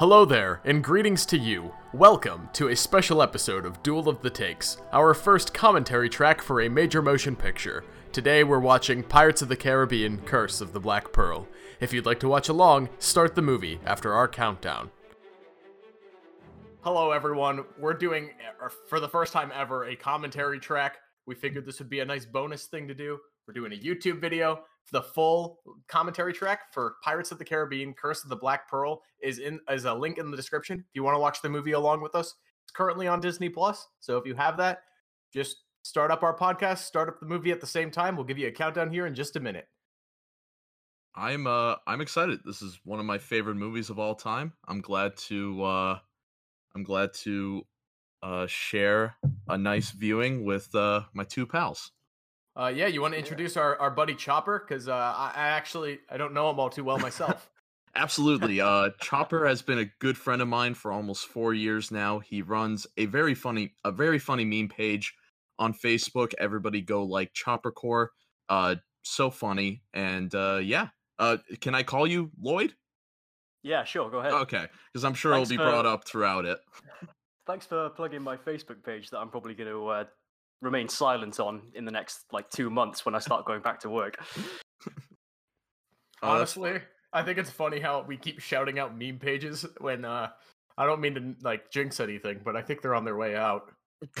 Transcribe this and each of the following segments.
Hello there, and greetings to you. Welcome to a special episode of Duel of the Takes, our first commentary track for a major motion picture. Today we're watching Pirates of the Caribbean Curse of the Black Pearl. If you'd like to watch along, start the movie after our countdown. Hello, everyone. We're doing, er, for the first time ever, a commentary track. We figured this would be a nice bonus thing to do. We're doing a YouTube video. The full commentary track for Pirates of the Caribbean: Curse of the Black Pearl is in as a link in the description. If you want to watch the movie along with us, it's currently on Disney Plus. So if you have that, just start up our podcast, start up the movie at the same time. We'll give you a countdown here in just a minute. I'm uh I'm excited. This is one of my favorite movies of all time. I'm glad to uh I'm glad to uh share a nice viewing with uh my two pals. Uh, yeah, you want to introduce our, our buddy Chopper? Because uh, I, I actually I don't know him all too well myself. Absolutely. Uh, Chopper has been a good friend of mine for almost four years now. He runs a very funny, a very funny meme page on Facebook. Everybody go like Chopper Core. Uh, so funny. And uh, yeah. Uh, can I call you Lloyd? Yeah, sure. Go ahead. Okay, because I'm sure Thanks it'll be for- brought up throughout it. Thanks for plugging my Facebook page that I'm probably going to uh, remain silent on in the next like two months when I start going back to work. Uh, Honestly, I think it's funny how we keep shouting out meme pages when uh, I don't mean to like jinx anything, but I think they're on their way out.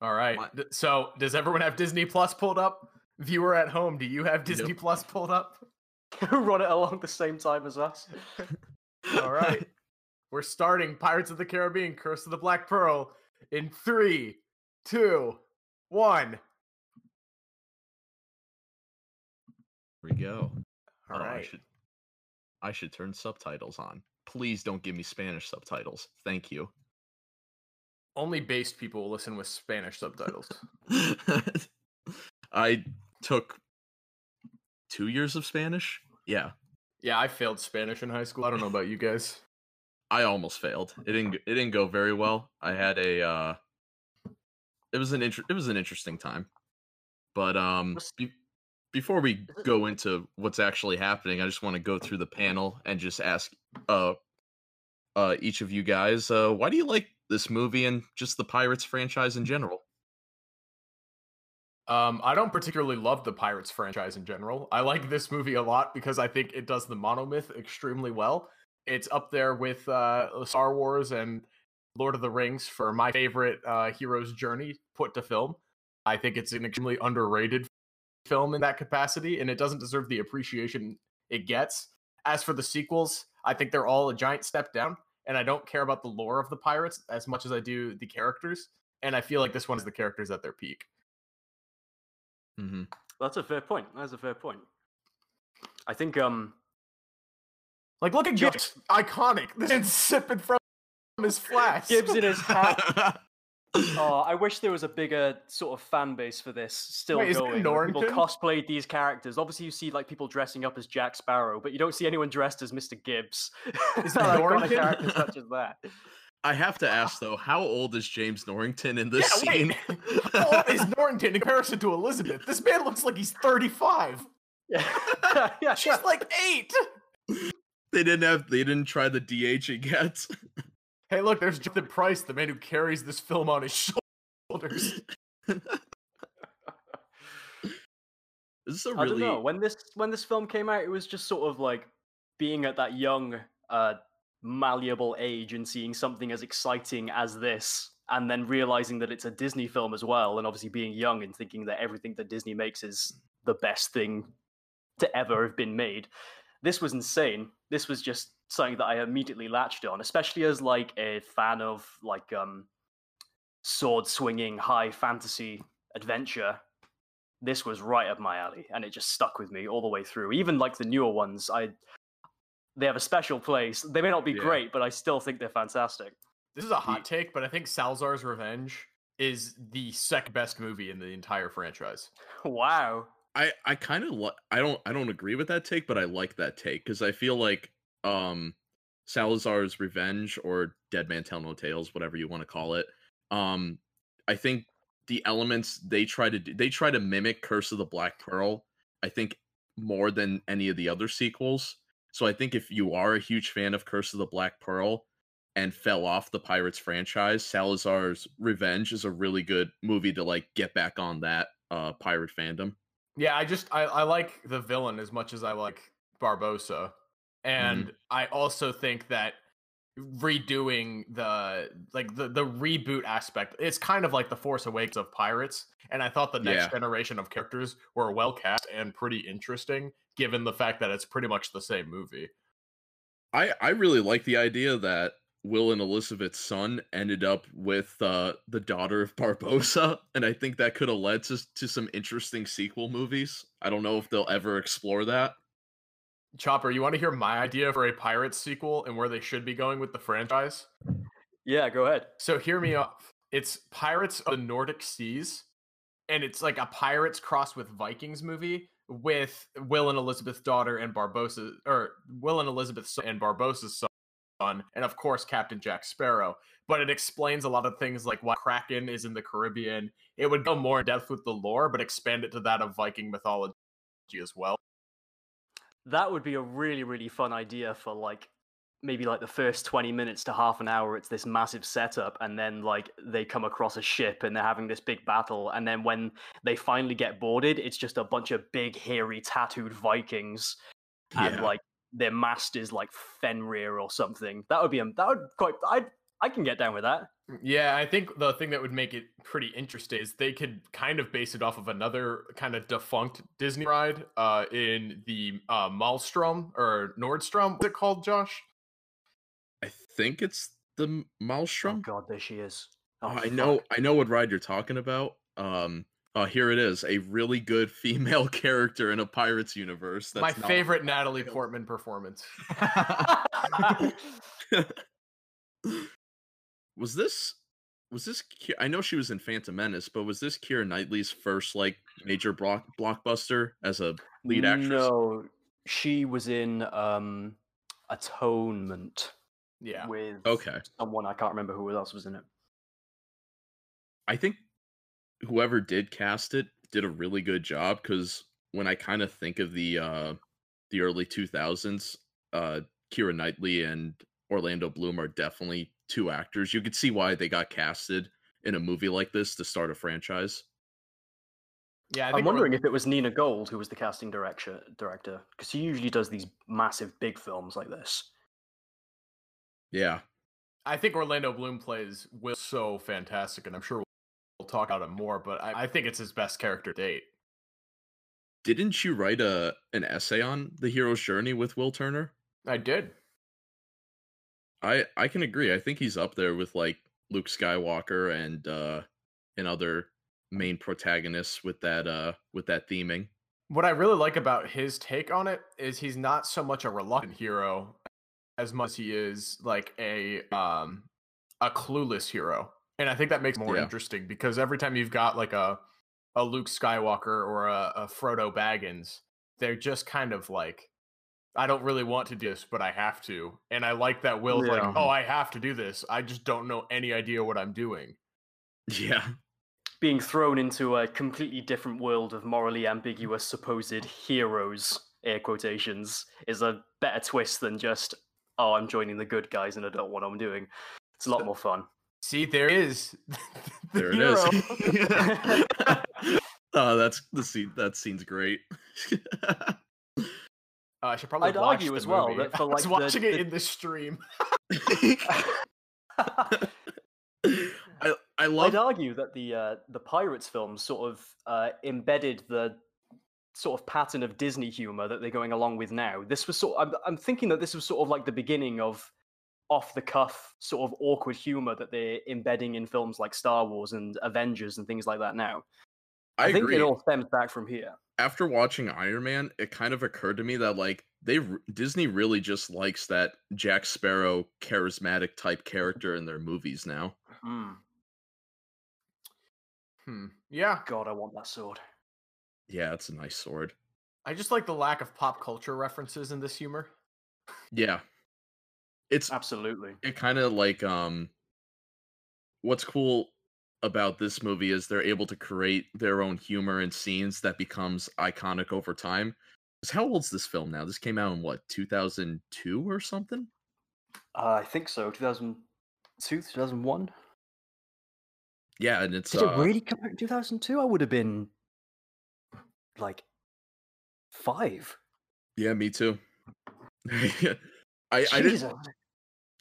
All right. My- D- So, does everyone have Disney Plus pulled up? Viewer at home, do you have Disney Plus pulled up? Run it along the same time as us. All right. We're starting Pirates of the Caribbean Curse of the Black Pearl in three, two, one. Here we go. All Oh, I should I should turn subtitles on. Please don't give me Spanish subtitles. Thank you. Only based people will listen with Spanish subtitles. I took two years of Spanish. Yeah, yeah, I failed Spanish in high school. I don't know about you guys. I almost failed. It didn't. It didn't go very well. I had a. uh It was an inter- It was an interesting time, but um, be- before we go into what's actually happening, I just want to go through the panel and just ask uh uh each of you guys uh why do you like this movie and just the Pirates franchise in general? Um, I don't particularly love the Pirates franchise in general. I like this movie a lot because I think it does the monomyth extremely well. It's up there with uh, Star Wars and Lord of the Rings for my favorite uh, hero's journey put to film. I think it's an extremely underrated film in that capacity, and it doesn't deserve the appreciation it gets. As for the sequels, I think they're all a giant step down, and I don't care about the lore of the pirates as much as I do the characters. And I feel like this one is the characters at their peak. Mm-hmm. That's a fair point. That's a fair point. I think um Like, look at Just- Gibbs, iconic. This is sipping from his flask. Gibbs in his hat. Oh, I wish there was a bigger sort of fan base for this still Wait, is it going. where People cosplayed these characters. Obviously, you see like people dressing up as Jack Sparrow, but you don't see anyone dressed as Mr. Gibbs. Is that iconic Norrington? character such as that. I have to ask though, how old is James Norrington in this Yeah, scene? wait. How old is Norrington in comparison to Elizabeth? This man looks like he's 35. Yeah, yeah, She's like eight. They didn't have they didn't try the DH yet. Hey, look, there's Jonathan Pryce, the man who carries this film on his shoulders. This is a I really I don't know. When this when this film came out, it was just sort of like being at that young, uh, malleable age and seeing something as exciting as this, and then realizing that it's a Disney film as well, and obviously being young and thinking that everything that Disney makes is the best thing to ever have been made. This was insane. This was just something that I immediately latched on, especially as like a fan of like um sword swinging high fantasy adventure this was right up my alley and it just stuck with me all the way through even like the newer ones i they have a special place they may not be Yeah. great but i still think they're fantastic This is a hot take, but I think Salazar's Revenge is the second best movie in the entire franchise. wow I I kind of li- I don't I don't agree with that take, but I like that take because I feel like um Salazar's Revenge or Dead Man Tell No Tales, whatever you want to call it. Um, I think the elements they try to do, they try to mimic Curse of the Black Pearl. I think more than any of the other sequels. So I think if you are a huge fan of Curse of the Black Pearl and fell off the Pirates franchise, Salazar's Revenge is a really good movie to like get back on that uh pirate fandom. Yeah, I just I, I like the villain as much as I like Barbossa. Mm-hmm. And I also think that redoing the like the the reboot aspect it's kind of like the force awakens of pirates and i thought the next Yeah. generation of characters were well cast and pretty interesting given the fact that it's pretty much the same movie I I really like the idea that Will and Elizabeth's son ended up with uh the daughter of Barbossa, and I think that could have led to to some interesting sequel movies. I don't know if they'll ever explore that. chopper you want to hear my idea for a pirates sequel and where they should be going with the franchise Yeah, go ahead. So hear me off. It's Pirates of the Nordic Seas, and it's like a pirates cross with Vikings movie with Will and Elizabeth's daughter and Barbossa, or Will and Elizabeth's son and Barbossa's son, and of course Captain Jack Sparrow. But it explains a lot of things like why Kraken is in the Caribbean. It would go more in depth with the lore, but expand it to that of Viking mythology as well. That would be a really, really fun idea for like maybe like the first 20 minutes to half an hour. It's this massive setup, and then like they come across a ship and they're having this big battle. And then when they finally get boarded, it's just a bunch of big, hairy, tattooed Vikings, and Yeah. like their mast is like Fenrir or something. That would be a that would quite. I I can get down with that. Yeah, I think the thing that would make it pretty interesting is they could kind of base it off of another kind of defunct Disney ride uh, in the uh, Maelstrom or Nordstrom. What's it called, Josh? I think it's the M- Oh Maelstrom. god, there she is. Oh, Oh, I know. I know what ride you're talking about. Um uh, here it is, a really good female character in a pirates universe. That's My favorite Natalie Portman performance. was this was this I know she was in Phantom Menace, but was this Keira Knightley's first like major block blockbuster as a lead actress? No, she was in um Atonement Yeah. with Okay. someone I can't remember who else was in it. I think whoever did cast it did a really good job because when I kind of think of the uh the early 2000s, uh Keira Knightley and Orlando Bloom are definitely two actors. You could see why they got casted in a movie like this to start a franchise. Yeah, I I'm wondering if it was Nina Gold who was the casting director director because she usually does these massive big films like this. Yeah. I think Orlando Bloom plays Will so fantastic, and I'm sure we'll talk about it more. But I, I think it's his best character date. Didn't you write a an essay on the hero's journey with Will Turner? I did. I I can agree. I think he's up there with like Luke Skywalker and uh and other main protagonists with that uh with that theming. What I really like about his take on it is he's not so much a reluctant hero as much as he is like a um a clueless hero. And I think that makes it more Yeah. interesting because every time you've got like a a Luke Skywalker or a, a Frodo Baggins, they're just kind of like I don't really want to do this, but I have to. And I like that Will's Yeah. like, oh, I have to do this. I just don't know any idea what I'm doing. Yeah. Being thrown into a completely different world of morally ambiguous supposed heroes, air quotations, is a better twist than just, oh, I'm joining the good guys and I don't know what I'm doing. It's a lot more fun. See, there is the There it hero. is. oh, that's the scene that scene's great. Uh, I should probably I'd watch argue the as well movie. that for, I was like, the- watching it the- in the stream. I I love I'd argue that the uh, the Pirates films sort of uh, embedded the sort of pattern of Disney humor that they're going along with now. This was sort. I'm, I'm thinking that this was sort of like the beginning of off the cuff sort of awkward humor that they're embedding in films like Star Wars and Avengers and things like that now. I, I, think agree. it all stems back from here. After watching Iron Man, it kind of occurred to me that like they Disney really just likes that Jack Sparrow charismatic type character in their movies now. Mm. Hmm. Yeah, God, I want that sword. Yeah, it's a nice sword. I just like the lack of pop culture references in this humor. Yeah. It's Absolutely. it kind of like um what's cool about this movie is they're able to create their own humor and scenes that becomes iconic over time 'cause how old's this film now? This came out in what 2002 or something? Uh, I think so. 2002, 2001. Yeah, and it's Did uh, it really come out in 2002? I would have been like five. yeah, me too. I I didn't Jesus.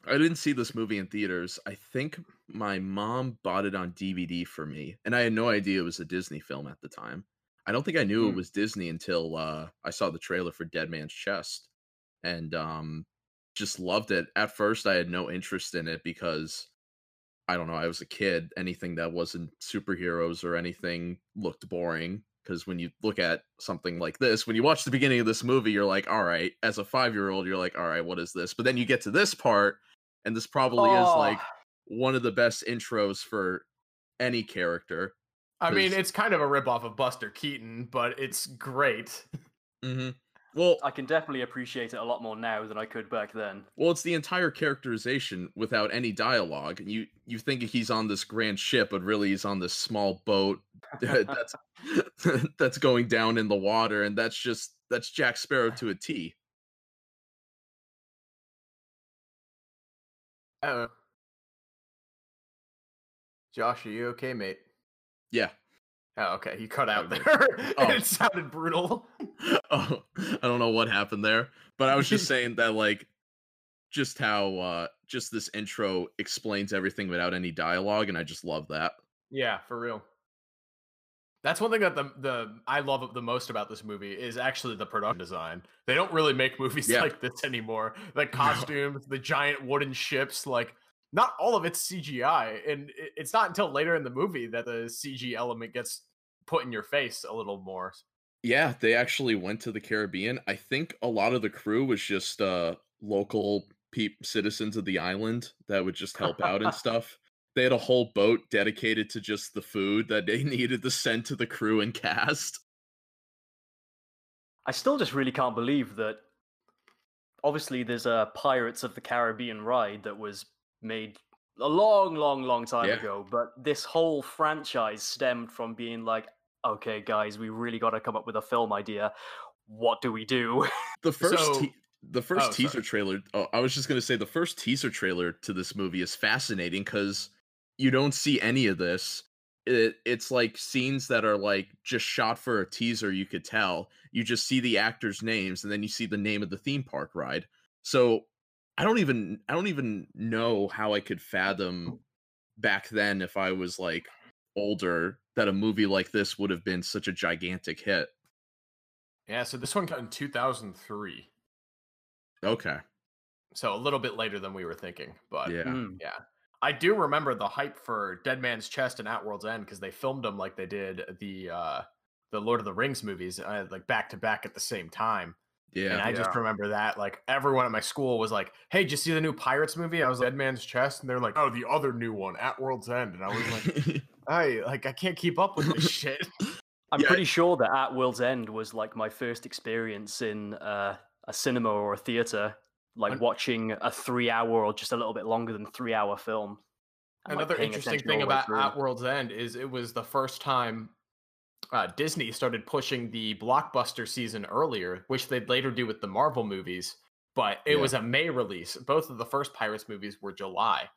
I didn't see this movie in theaters. I think my mom bought it on DVD for me, and I had no idea it was a Disney film at the time. I don't think I knew it Hmm. was Disney until uh, I saw the trailer for Dead Man's Chest, and um, just loved it. At first, I had no interest in it because I don't know. I was a kid. Anything that wasn't superheroes or anything looked boring. Because when you look at something like this, when you watch the beginning of this movie, you're like, all right. As a five year old, you're like, all right, what is this? But then you get to this part, and this probably is like one of the best intros for any character. I mean, it's kind of a ripoff of Buster Keaton, but it's great. Mm-hmm. Well, I can definitely appreciate it a lot more now than I could back then. well, it's the entire characterization without any dialogue. You you think he's on this grand ship, but really he's on this small boat that's that's going down in the water, and that's just that's Jack Sparrow to a T. Oh. Josh, are you okay, mate? Yeah. Oh, okay. You cut out there. Oh. it sounded brutal. oh, I don't know what happened there, but I was just saying that like just how uh just this intro explains everything without any dialogue and I just love that. Yeah, for real. That's one thing that the the I love the most about this movie is actually the production design. They don't really make movies Yeah. like this anymore. The costumes, the giant wooden ships, like not all of it's CGI, and it's not until later in the movie that the CG element gets put in your face a little more. Yeah, they actually went to the Caribbean. I think a lot of the crew was just uh local peop citizens of the island that would just help out and stuff. They had a whole boat dedicated to just the food that they needed to send to the crew and cast. I still just really can't believe that. Obviously, there's a Pirates of the Caribbean ride that was made a long, long, long time Yeah. ago, but this whole franchise stemmed from being like, okay, guys, we really got to come up with a film idea. What do we do? The first So- te- the first Oh, teaser sorry. trailer oh, I was just going to say the first teaser trailer to this movie is fascinating cuz you don't see any of this. It, it's like scenes that are like just shot for a teaser you could tell. You just see the actors names and then you see the name of the theme park ride. So I don't even I don't even know how I could fathom back then if I was like older that a movie like this would have been such a gigantic hit. Yeah, so this one got in 2003. Okay. So a little bit later than we were thinking, but Yeah. Hmm. Yeah. I do remember the hype for Dead Man's Chest and At World's End because they filmed them like they did the uh the Lord of the Rings movies, uh, like back to back at the same time. Yeah. and I just remember that like everyone at my school was like, "Hey, did you see the new Pirates movie?" I was like, Dead Man's Chest, and they're like, "Oh, the other new one, At World's End," and I was like, "I like I can't keep up with this shit." I'm Yeah. pretty sure that At World's End was like my first experience in uh, a cinema or a theater, like An- watching a three-hour or just a little bit longer than three-hour film. and, Another paying interesting thing all the way about through. At World's End is it was the first time uh, Disney started pushing the blockbuster season earlier, which they'd later do with the Marvel movies. But it Yeah. was a May release. Both of the first Pirates movies were July.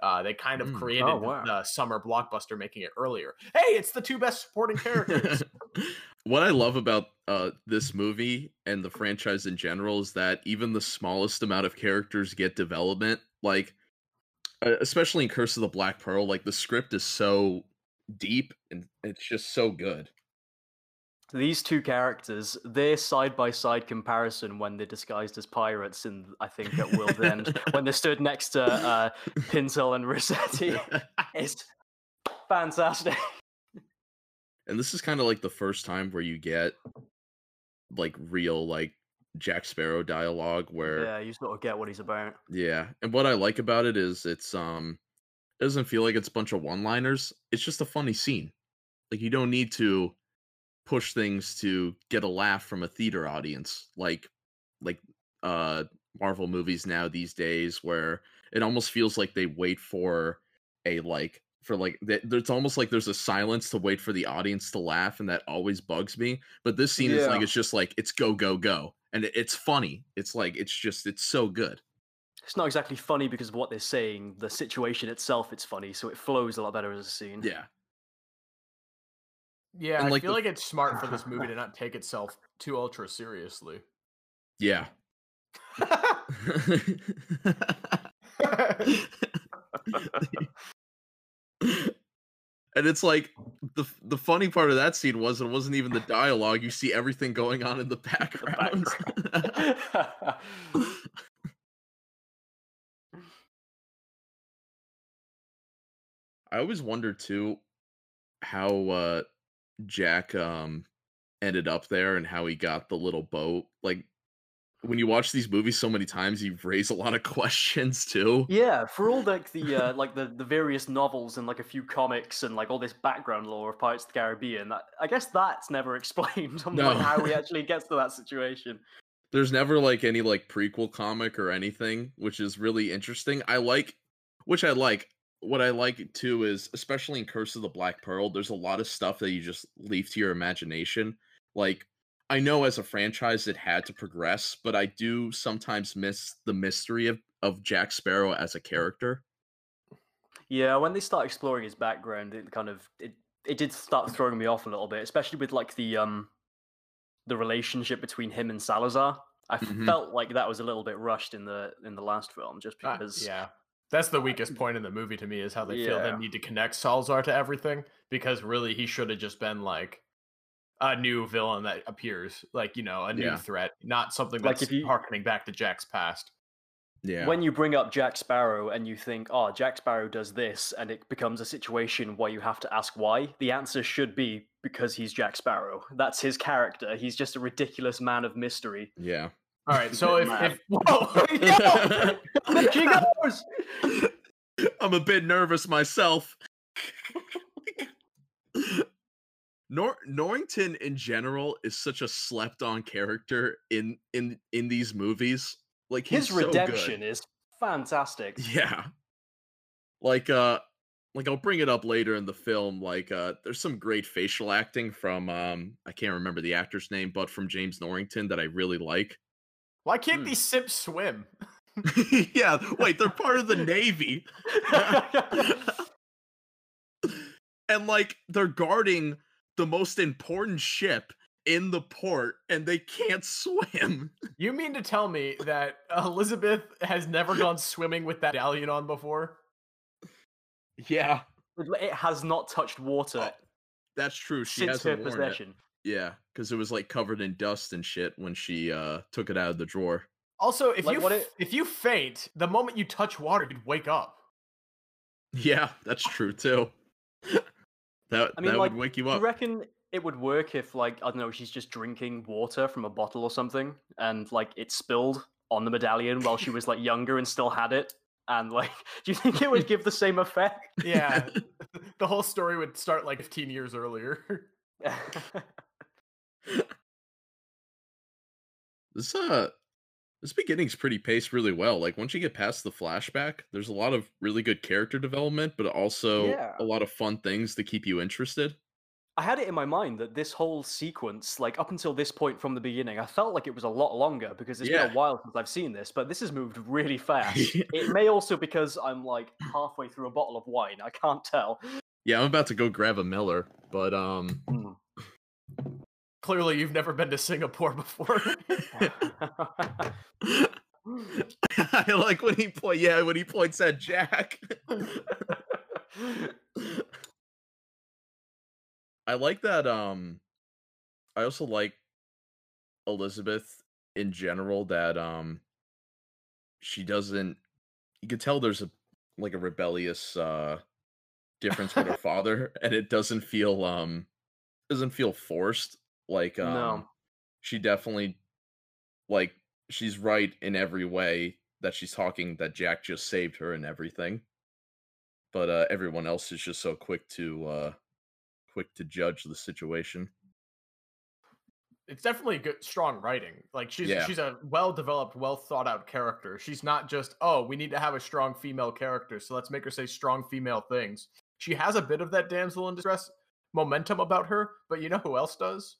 Uh, they kind of Mm. created Oh, wow. the summer blockbuster, making it earlier. Hey, it's the two best supporting characters. what I love about uh, this movie and the franchise in general is that even the smallest amount of characters get development. Like, especially in Curse of the Black Pearl, like the script is so deep and it's just so good. These two characters, their side-by-side comparison when they're disguised as pirates, in I think at World's End, when they stood next to uh, Pintel and Ragetti, is fantastic. and this is kind of like the first time where you get like real like Jack Sparrow dialogue where Yeah, you sort of get what he's about. Yeah, and what I like about it is it's um it doesn't feel like it's a bunch of one-liners. It's just a funny scene. Like you don't need to push things to get a laugh from a theater audience like like uh Marvel movies now these days where it almost feels like they wait for a like for like that it's almost like there's a silence to wait for the audience to laugh and that always bugs me but this scene is like it's just like it's go go go and it's funny it's like it's just it's so good It's not exactly funny because of what they're saying. The situation itself, it's funny, so it flows a lot better as a scene. yeah Yeah, And, I feel the- like it's smart for this movie to not take itself too ultra seriously. yeah and it's like the the funny part of that scene was it wasn't even the dialogue you see everything going on in the The background background. I always wonder too how uh Jack um ended up there and how he got the little boat. Like when you watch these movies so many times, you raise a lot of questions too. yeah, for all like the uh, like the, the various novels and like a few comics and like all this background lore of Pirates of the Caribbean, that, I guess that's never explained on like, how he actually gets to that situation. There's never like any like prequel comic or anything, which is really interesting. I like which I like. What I like too is especially in Curse of the Black Pearl, there's a lot of stuff that you just leave to your imagination. Like I know as a franchise it had to progress, but I do sometimes miss the mystery of, of Jack Sparrow as a character. Yeah, when they start exploring his background, it kind of it it did start throwing me off a little bit, especially with like the um the relationship between him and Salazar. I Mhm. felt like that was a little bit rushed in the in the last film, just Uh, because. yeah. That's the weakest um, point in the movie to me is how they feel they need to connect Salazar to everything because really he should have just been like a new villain that appears, like you know, a new Yeah. threat, not something Like, that's if you- harkening back to Jack's past. Yeah. When you bring up Jack Sparrow and you think, oh, Jack Sparrow does this, and it becomes a situation where you have to ask why, the answer should be because he's Jack Sparrow. That's his character. He's just a ridiculous man of mystery. yeah. All right, so if, if whoa, yo, she goes. I'm a bit nervous myself. Nor- Norrington in general is such a slept on character in in in these movies. Like he's His so redemption is fantastic. Yeah. Like uh like I'll bring it up later in the film like uh there's some great facial acting from um I can't remember the actor's name but from James Norrington that I really like. Why can't Hmm. these simps swim? yeah, wait, they're part of the navy. and like they're guarding the most important ship in the port and they can't swim. You mean to tell me that Elizabeth has never gone swimming with that galleon on before? Yeah. it has not touched water Oh, That's true. She since her hasn't worn it. Yeah, because it was like covered in dust and shit when she uh took it out of the drawer. Also, if Like, you what it- if you faint, the moment you touch water, you'd wake up. Yeah, that's true too. that I mean, that like, would wake you Do up. you reckon it would work if, like, I don't know, she's just drinking water from a bottle or something, and like it spilled on the medallion while she was like younger and still had it? And like, do you think it would give the same effect? Yeah, the whole story would start like 15 years earlier. This uh this beginning's pretty paced really well. Like once you get past the flashback, there's a lot of really good character development, but also Yeah. a lot of fun things to keep you interested. I had it in my mind that this whole sequence, like up until this point from the beginning, I felt like it was a lot longer because it's been a while since I've seen this, but this has moved really fast. it may also because I'm like halfway through a bottle of wine. I can't tell. Yeah, I'm about to go grab a Miller, but um Mm. Clearly, you've never been to Singapore before. I like when he point yeah, when he points at Jack. I like that um I also like Elizabeth in general that um she doesn't you can tell there's a like a rebellious uh difference with her father and it doesn't feel um doesn't feel forced like um No. she definitely like she's right in every way that she's talking that Jack just saved her and everything but uh everyone else is just so quick to uh quick to judge the situation it's definitely good, strong writing. Like she's Yeah. she's a well developed, well thought out character. She's not just oh, we need to have a strong female character, so let's make her say strong female things. She has a bit of that damsel in distress momentum about her, but you know who else does?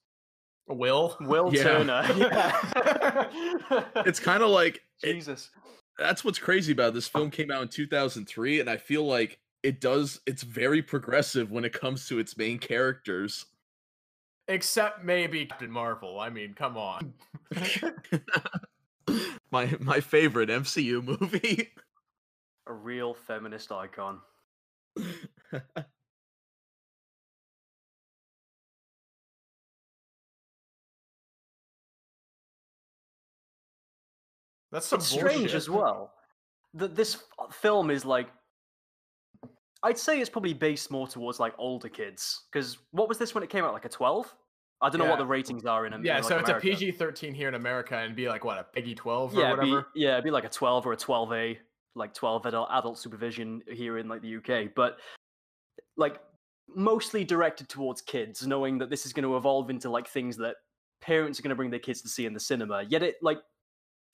Will. Will Yeah. Turner. Yeah. It's kind of like it- Jesus. that's what's crazy about it. this film came out in 2003 and I feel like it does it's very progressive when it comes to its main characters. Except maybe Captain Marvel. I mean, come on. my my favorite MCU movie. A real feminist icon. That's some it's strange as well. That this uh, film is like i'd say it's probably based more towards like older kids because what was this when it came out like a 12 i don't know what the ratings are in, Yeah, in, like, so it's America. a PG thirteen here in America and be like what a Peggy twelve or yeah it'd be, whatever. yeah it'd be like a 12 or a 12a like 12 adult, adult supervision here in like the uk but like mostly directed towards kids knowing that this is going to evolve into like things that parents are going to bring their kids to see in the cinema. Yet it like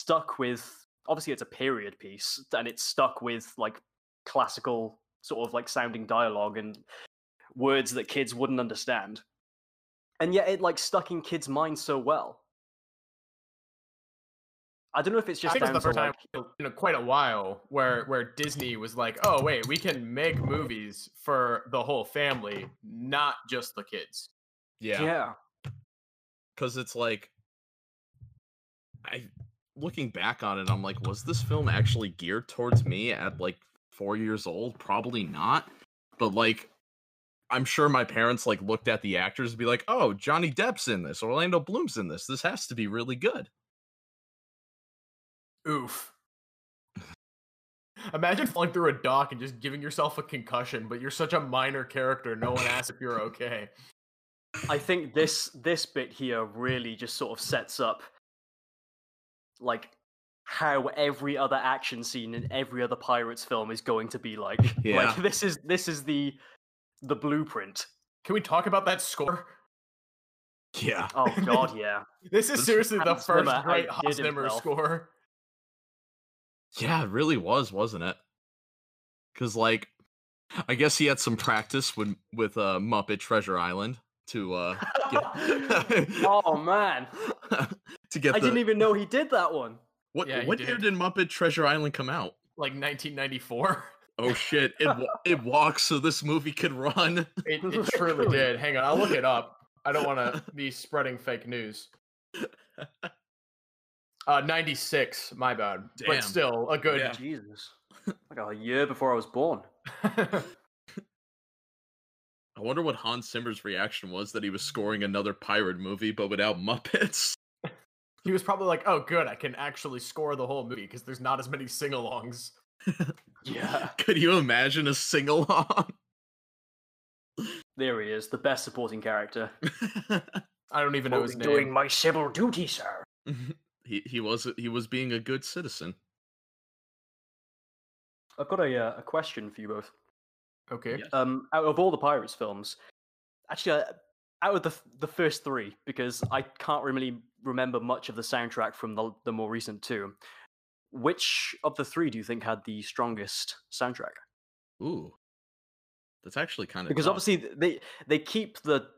stuck with obviously it's a period piece and it's stuck with like classical sort of like sounding dialogue and words that kids wouldn't understand. And yet it like stuck in kids minds so well. I don't know if it's I just think it's down the first to time in a- quite a while where where Disney was like, "Oh wait, we can make movies for the whole family, not just the kids." Yeah, yeah. Because it's like i looking back on it i'm like was this film actually geared towards me at like four years old probably not but like i'm sure my parents like looked at the actors and be like oh johnny depp's in this orlando bloom's in this this has to be really good Oof. Imagine falling through a dock and just giving yourself a concussion, but you're such a minor character, no one asks if you're okay. I think this this bit here really just sort of sets up like how every other action scene in every other pirates film is going to be like. Yeah. Like this is this is the the blueprint. Can we talk about that score? yeah Oh god, yeah. This is seriously the first Zimmer great outdid Hans Zimmer score. yeah it really was wasn't it because like i guess he had some practice with with uh muppet treasure island to uh get oh man. to get I the didn't even know he did that one. What Yeah, he what year did. did Muppet Treasure Island come out? Like 1994. Oh shit! It it walks so this movie could run. It, it truly did. Hang on, I'll look it up. I don't want to be spreading fake news. Uh, 96, my bad. Damn. But still, a good. Yeah. Jesus. Like a year before I was born. I wonder what Hans Zimmer's reaction was that he was scoring another pirate movie, but without Muppets. he was probably like, oh, good, I can actually score the whole movie because there's not as many sing alongs. Yeah. Could you imagine a sing along? There he is, the best supporting character. I don't even know his name. doing my civil duty, sir. he he was he was being a good citizen. I've got a uh, a question for you both. Okay. Yeah. Um, out of all the Pirates films, actually, uh, out of the the first three, because I can't really remember much of the soundtrack from the the more recent two. Which of the three do you think had the strongest soundtrack? Ooh, that's actually kind of Because obviously they they keep the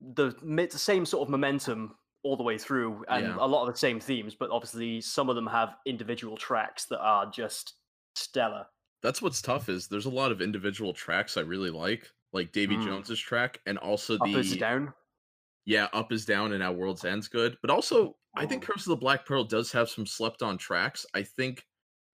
the same sort of momentum all the way through, and Yeah. a lot of the same themes. But obviously, some of them have individual tracks that are just stellar. That's what's tough is there's a lot of individual tracks I really like, like Davy Mm. Jones's track, and also Up the is down. yeah, up is down and Our World's End's good. But also, I think Oh. Curse of the Black Pearl does have some slept on tracks. I think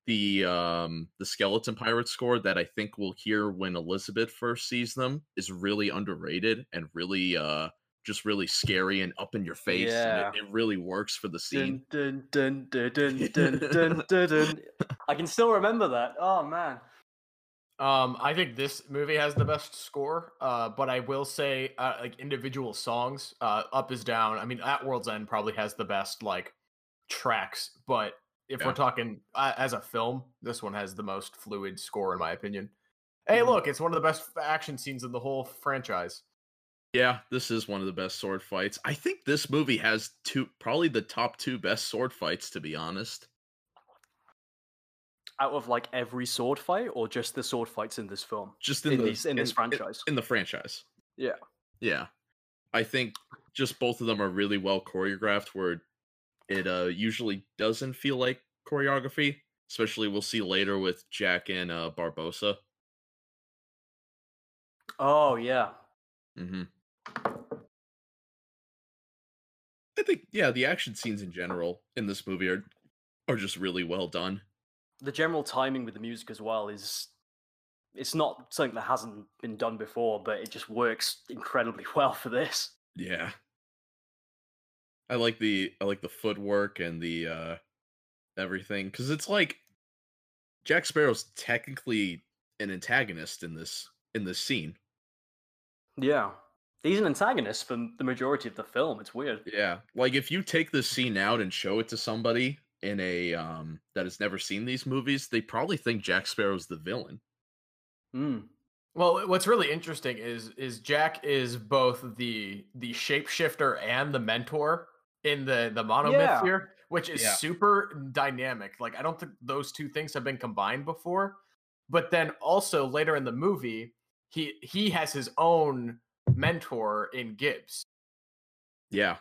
the um the Skeleton Pirate score that I think we'll hear when Elizabeth first sees them is really underrated and really uh just really scary and up in your face. Yeah. And it, it really works for the scene. Dun, dun, dun, dun, dun, dun, dun, dun. I can still remember that. Oh man. Um, I think this movie has the best score. Uh, but I will say, uh, like individual songs, uh, up is down. I mean, at World's End probably has the best like tracks. But if Yeah. we're talking uh, as a film, this one has the most fluid score in my opinion. Hey, Mhm. look, it's one of the best action scenes in the whole franchise. Yeah, this is one of the best sword fights. I think this movie has two probably the top two best sword fights to be honest. out of like every sword fight, or just the sword fights in this film? Just in, In the, these- in this franchise. in the franchise. Yeah. Yeah. I think just both of them are really well choreographed where it uh usually doesn't feel like choreography, especially we'll see later with Jack and uh Barbossa. Oh yeah. Mm Mhm. I think yeah, the action scenes in general in this movie are are just really well done. The general timing with the music as well is it's not something that hasn't been done before, but it just works incredibly well for this. Yeah. I like the I like the footwork and the uh everything cuz it's like Jack Sparrow's technically an antagonist in this in this scene. Yeah. He's an antagonist for the majority of the film. It's weird. Yeah. Like if you take this scene out and show it to somebody in a um that has never seen these movies, they probably think Jack Sparrow's the villain. Mm. Well, what's really interesting is is Jack is both the the shapeshifter and the mentor in the the monomyth Yeah. here, which is Yeah. super dynamic. Like I don't think those two things have been combined before. But then also later in the movie, he he has his own mentor in Gibbs. Yeah.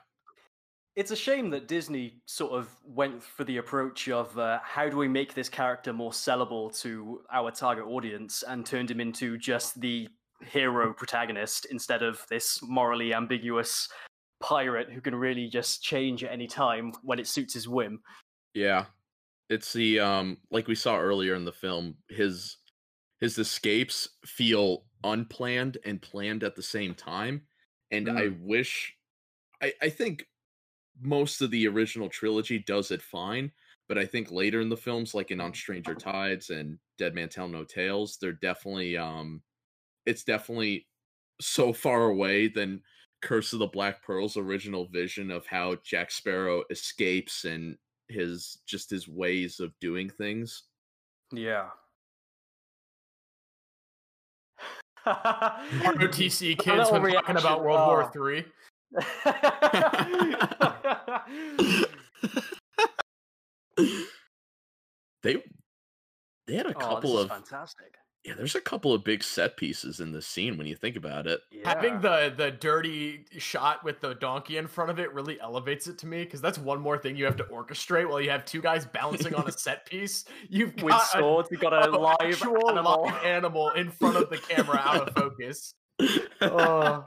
It's a shame that Disney sort of went for the approach of uh, how do we make this character more sellable to our target audience and turned him into just the hero protagonist instead of this morally ambiguous pirate who can really just change at any time when it suits his whim. Yeah. It's the um like we saw earlier in the film, his his escapes feel unplanned and planned at the same time. And I wish I I think most of the original trilogy does it fine, but I think later in the films like in On Stranger Tides and Dead Man Tell No Tales, they're definitely um it's definitely so far away than Curse of the Black Pearl's original vision of how Jack Sparrow escapes and his just his ways of doing things. Yeah. ROTC kids when talking about World War oh. Three. they they had a Oh, couple of fantastic. Yeah, there's a couple of big set pieces in this scene when you think about it. Having Yeah. the the dirty shot with the donkey in front of it really elevates it to me because that's one more thing you have to orchestrate while you have two guys balancing on a set piece. You've with got a swords, you got a a live actual animal. live animal in front of the camera out of focus. Oh.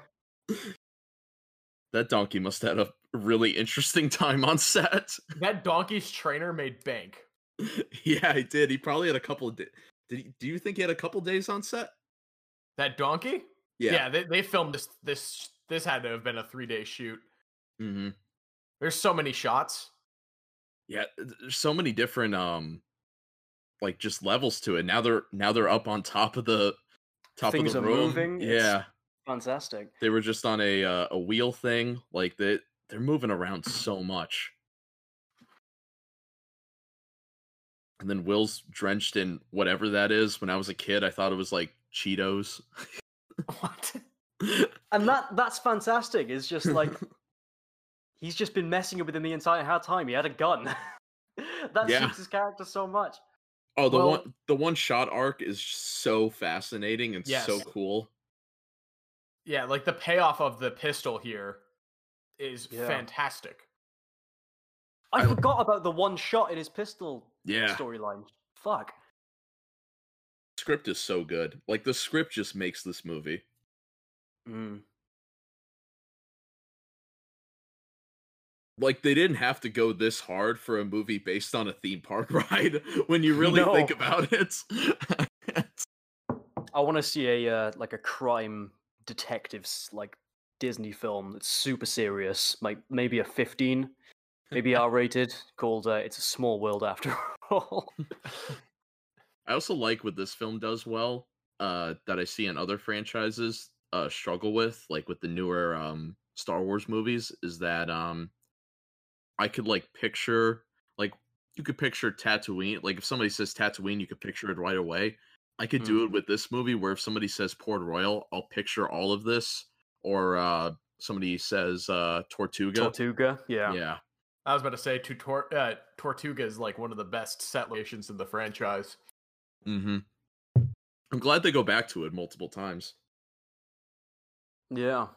that donkey must have had a really interesting time on set. That donkey's trainer made bank. yeah, he did. He probably had a couple of. Di- did he, do you think he had a couple days on set? That donkey? Yeah. Yeah, they, they filmed this this this had to have been a three day shoot. hmm There's so many shots. Yeah. There's so many different um, like just levels to it. Now they're now they're up on top of the top Things of are the room. moving, it's- Yeah. Fantastic. they were just on a uh, a wheel thing like they they're moving around so much and then will's drenched in whatever that is when i was a kid i thought it was like cheetos What? And that that's fantastic. It's just like he's just been messing with him the entire time. He had a gun. that Yeah. suits his character so much. oh the Well- one the one shot arc is so fascinating and so cool Yeah, like the payoff of the pistol here is Yeah. fantastic. I, I- forgot about the one shot in his pistol yeah storyline. Fuck. script is so good like the script just makes this movie Mm. like they didn't have to go this hard for a movie based on a theme park ride when you really think about it I want to see a uh, like a crime detectives like Disney film that's super serious, like maybe a 15, maybe R rated, called uh, "It's a Small World" after all. I also like what this film does well, uh, that I see in other franchises uh struggle with, like with the newer um Star Wars movies, is that um I could like picture like you could picture Tatooine, like if somebody says Tatooine, you could picture it right away. I could do it with this movie where if somebody says Port Royal, I'll picture all of this. Or uh somebody says uh Tortuga. Tortuga, yeah. yeah. I was about to say, Tutor- uh, Tortuga is like one of the best set locations in the franchise. Mm-hmm. I'm glad they go back to it multiple times. Yeah.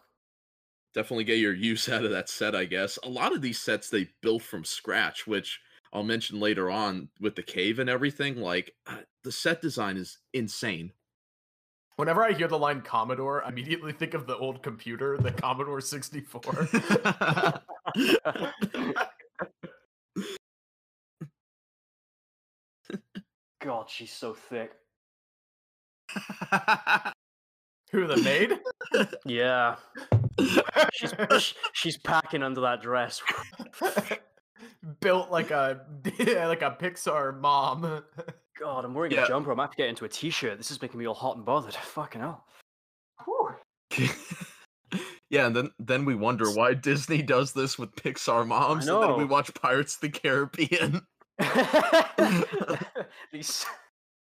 Definitely get your use out of that set, I guess. A lot of these sets they built from scratch, which I'll mention later on with the cave and everything. Like uh, the set design is insane. Whenever I hear the line Commodore, I immediately think of the old computer, the Commodore 64. God, she's so thick. Who the maid? Yeah. She's she's packing under that dress. Built like a like a Pixar mom. God, I'm wearing Yeah. a jumper. I'm have to get into a t-shirt. This is making me all hot and bothered. Fucking hell. Yeah, and then then we wonder why Disney does this with Pixar moms, and then we watch Pirates of the Caribbean. These.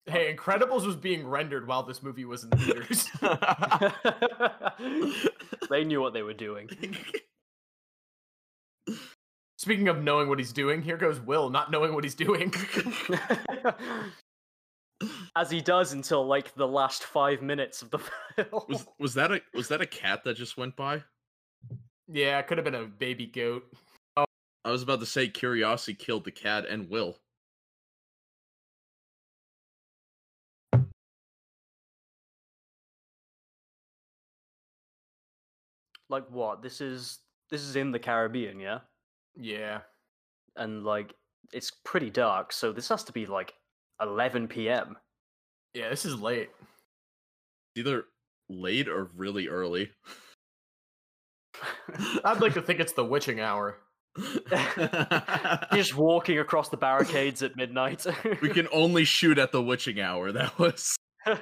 Hey, Incredibles was being rendered while this movie was in theaters. they knew what they were doing. Speaking of knowing what he's doing, here goes Will not knowing what he's doing. As he does until like the last five minutes of the film. was was that a was that a cat that just went by? yeah, it could have been a baby goat. I was about to say Curiosity killed the cat and Will. like what? This is this is in the Caribbean, yeah? Yeah. And like it's pretty dark, so this has to be like 11 p.m. Yeah, this is late. Either late or really early. I'd like to think it's the witching hour. Just walking across the barricades at midnight. we can only shoot at the witching hour. That was.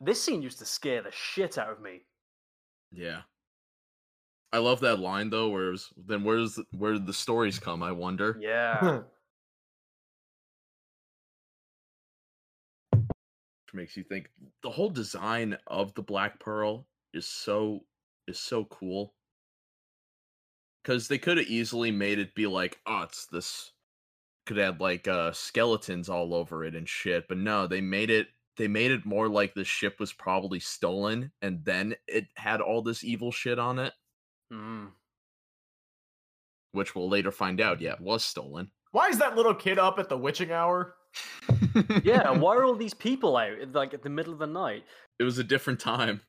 this scene used to scare the shit out of me. yeah. I love that line though. Where it was, then where's where did the stories come? I wonder. Yeah. Which makes you think the whole design of the Black Pearl is so is so cool. Because they could have easily made it be like, oh, it's this. Could have like uh skeletons all over it and shit, but no, they made it. They made it more like the ship was probably stolen, and then it had all this evil shit on it, Mm. which we'll later find out. Yeah, it was stolen. Why is that little kid up at the witching hour? Yeah, why are all these people out like at the middle of the night? it was a different time.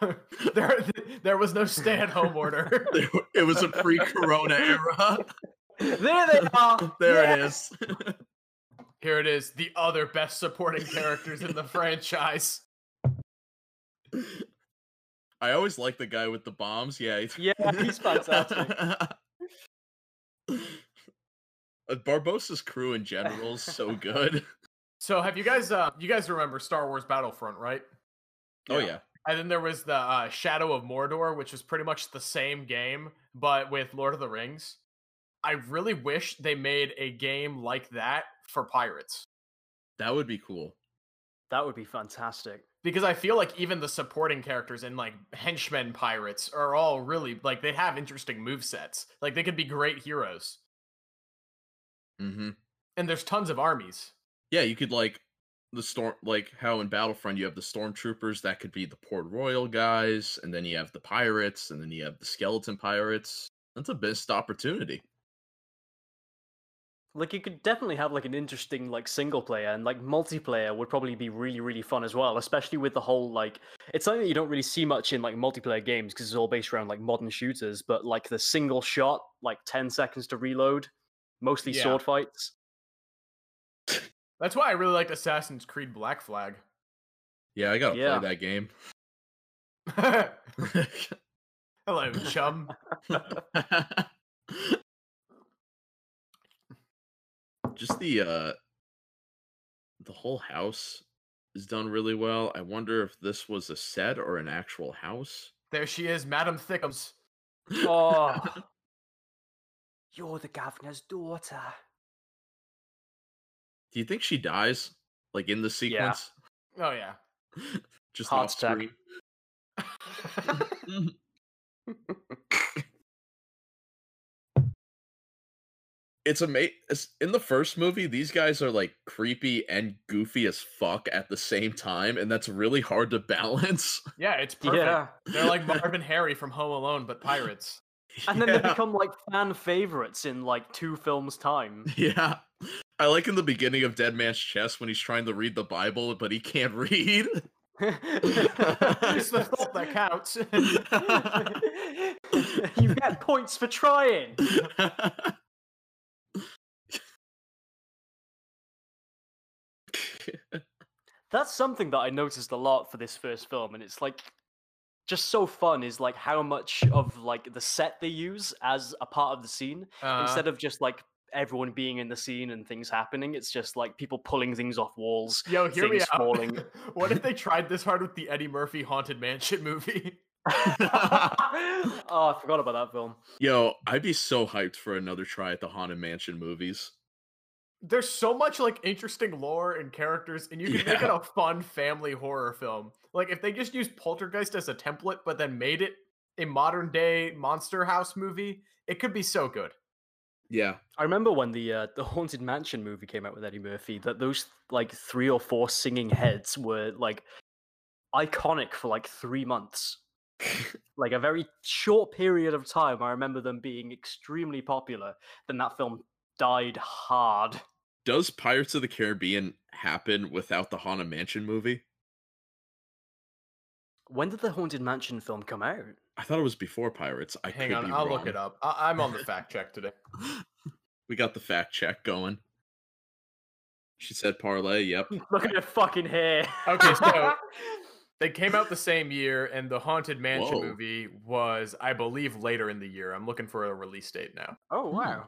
there, there was no stay-at-home order. it was a pre-corona era. There they are. there Yeah. it is. Here it is, the other best supporting characters in the franchise. I always like the guy with the bombs. Yeah, he's- Yeah, he's fantastic. Uh, Barbossa's crew in general is so good. So, have you guys, uh, you guys remember Star Wars Battlefront, right? Oh yeah, And then there was the uh, Shadow of Mordor, which was pretty much the same game, but with Lord of the Rings. I really wish they made a game like that for pirates. that would be cool. That would be fantastic. Because I feel like even the supporting characters and like henchmen pirates are all really like they have interesting move sets. Like they could be great heroes. hmm And there's tons of armies. Yeah, you could like the storm, like how in Battlefront you have the stormtroopers. That could be the Port Royal guys, and then you have the pirates, and then you have the skeleton pirates. That's a missed opportunity. Like you could definitely have like an interesting like single player and like multiplayer would probably be really really fun as well, especially with the whole like it's something that you don't really see much in like multiplayer games because it's all based around like modern shooters, but like the single shot, like 10 seconds to reload, mostly Yeah. sword fights. That's why I really like Assassin's Creed Black Flag. Yeah, I gotta Yeah. play that game. Hello, chum. Just the uh the whole house is done really well. I wonder if this was a set or an actual house. There she is, Madam Thickums. Oh. You're the governor's daughter. Do you think she dies like in the sequence? Yeah. Oh yeah. Just Heart off attack. screen. it's amazing. In the first movie, these guys are like creepy and goofy as fuck at the same time, and that's really hard to balance. Yeah, it's perfect. Yeah. They're like Marv and Harry from Home Alone, but pirates. And then they become like fan favorites in like two films' time. Yeah. I like in the beginning of Dead Man's Chest when he's trying to read the Bible, but he can't read. It's the thought that counts. you get points for trying. That's something that I noticed a lot for this first film, and it's like just so fun is like how much of like the set they use as a part of the scene Uh, instead of just like everyone being in the scene and things happening. It's just like people pulling things off walls. yo, hear me things out. falling. what if they tried this hard with the Eddie Murphy Haunted Mansion movie? oh, I forgot about that film. Yo, I'd be so hyped for another try at the Haunted Mansion movies. There's so much like interesting lore and characters, and you can make it a fun family horror film. Like if they just used Poltergeist as a template, but then made it a modern day monster house movie, it could be so good. Yeah. I remember when the uh, the Haunted Mansion movie came out with Eddie Murphy that those like three or four singing heads were like iconic for like three months. like a very short period of time. I remember them being extremely popular. Then that film died hard. Does Pirates of the Caribbean happen without the Haunted Mansion movie? When did the Haunted Mansion film come out? I thought it was before Pirates. I Hang could on, be I'll wrong. look it up. I- I'm on the fact check today. We got the fact check going. She said parlay. Yep. Look at your fucking hair. Okay, so- They came out the same year, and the Haunted Mansion Whoa. movie was, I believe, later in the year. I'm looking for a release date now. oh hmm. wow.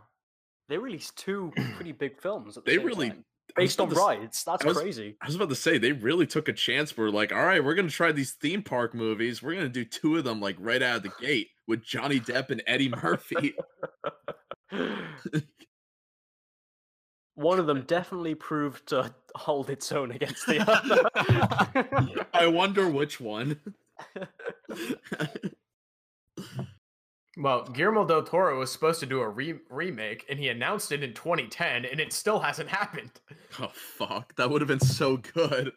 They released two pretty big films at the They same really- time. Based on to rides. That's I was- crazy. I was about to say they really took a chance. We're like, all right, we're gonna try these theme park movies. We're gonna do two of them like right out of the gate with Johnny Depp and Eddie Murphy. One of them definitely proved to hold its own against the other. I wonder which one. Well, Guillermo del Toro was supposed to do a re- remake, and he announced it in 2010, and it still hasn't happened. oh fuck, that would have been so good.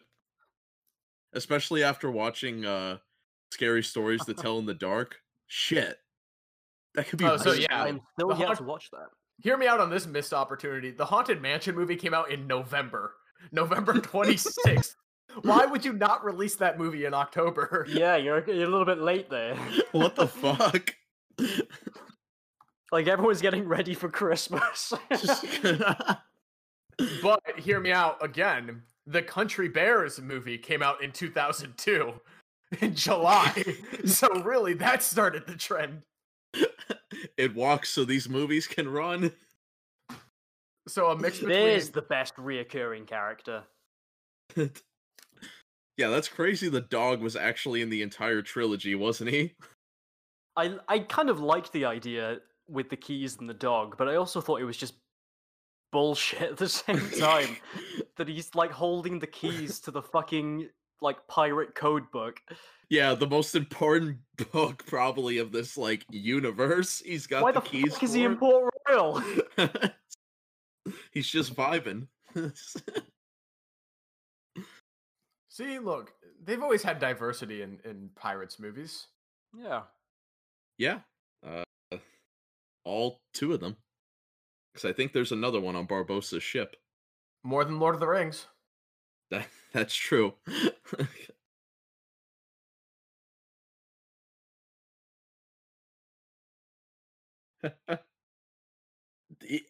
Especially after watching uh Scary Stories to Tell in the Dark. Shit. That could be Oh, so yeah, good. I'm still The yet haunt- to watch that. Hear me out on this missed opportunity. The Haunted Mansion movie came out in November, November 26th. Why would you not release that movie in October? Yeah, you're you're a little bit late there. What the fuck? Like everyone's getting ready for Christmas. But hear me out again. The Country Bears movie came out in 2002 in July. so really that started the trend. it walks so these movies can run. So a mix between There's the best reoccurring character. yeah, that's crazy. The dog was actually in the entire trilogy, wasn't he? I I kind of liked the idea with the keys and the dog, but I also thought it was just bullshit at the same time. that he's like holding the keys to the fucking like pirate code book. Yeah, the most important book probably of this like universe. He's got Why the, the keys. fuck is he in Port Royal? He's just vibing. See, look, they've always had diversity in, in pirates movies. yeah. Yeah, uh, all two of them. Because I think there's another one on Barbossa's ship. More than Lord of the Rings. That that's true.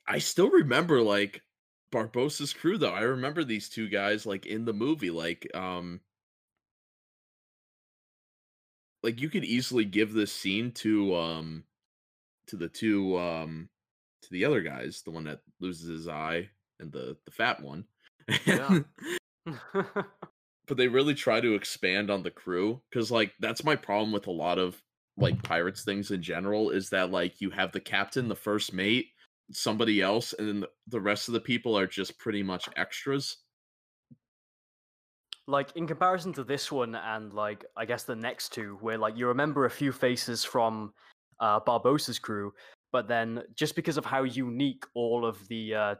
I still remember like Barbossa's crew though. I remember these two guys like in the movie like um like you could easily give this scene to um to the two um to the other guys, the one that loses his eye and the the fat one. Yeah. but they really try to expand on the crew because like that's my problem with a lot of like pirates things in general is that like you have the captain the first mate somebody else and then the- the rest of the people are just pretty much extras like in comparison to this one and like I guess the next two, where like you remember a few faces from uh, Barbossa's crew, but then just because of how unique all of the, uh,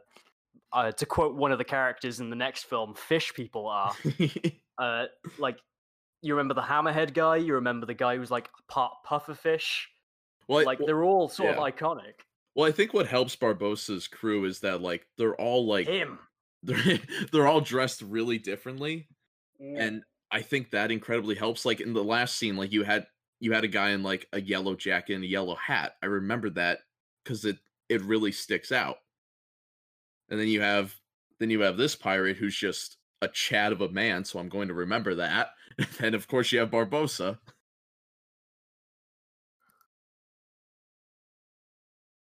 uh, to quote one of the characters in the next film, fish people are. uh, like you remember the hammerhead guy, you remember the guy who's like part pufferfish. well, like well, they're all sort yeah. of iconic. well, I think what helps Barbossa's crew is that like they're all like Him. they're they're all dressed really differently, Mm. and I think that incredibly helps. Like in the last scene, like you had you had a guy in like a yellow jacket and a yellow hat. I remember that because it it really sticks out. And then you have then you have this pirate who's just a chat of a man, so I'm going to remember that. And of course you have Barbossa.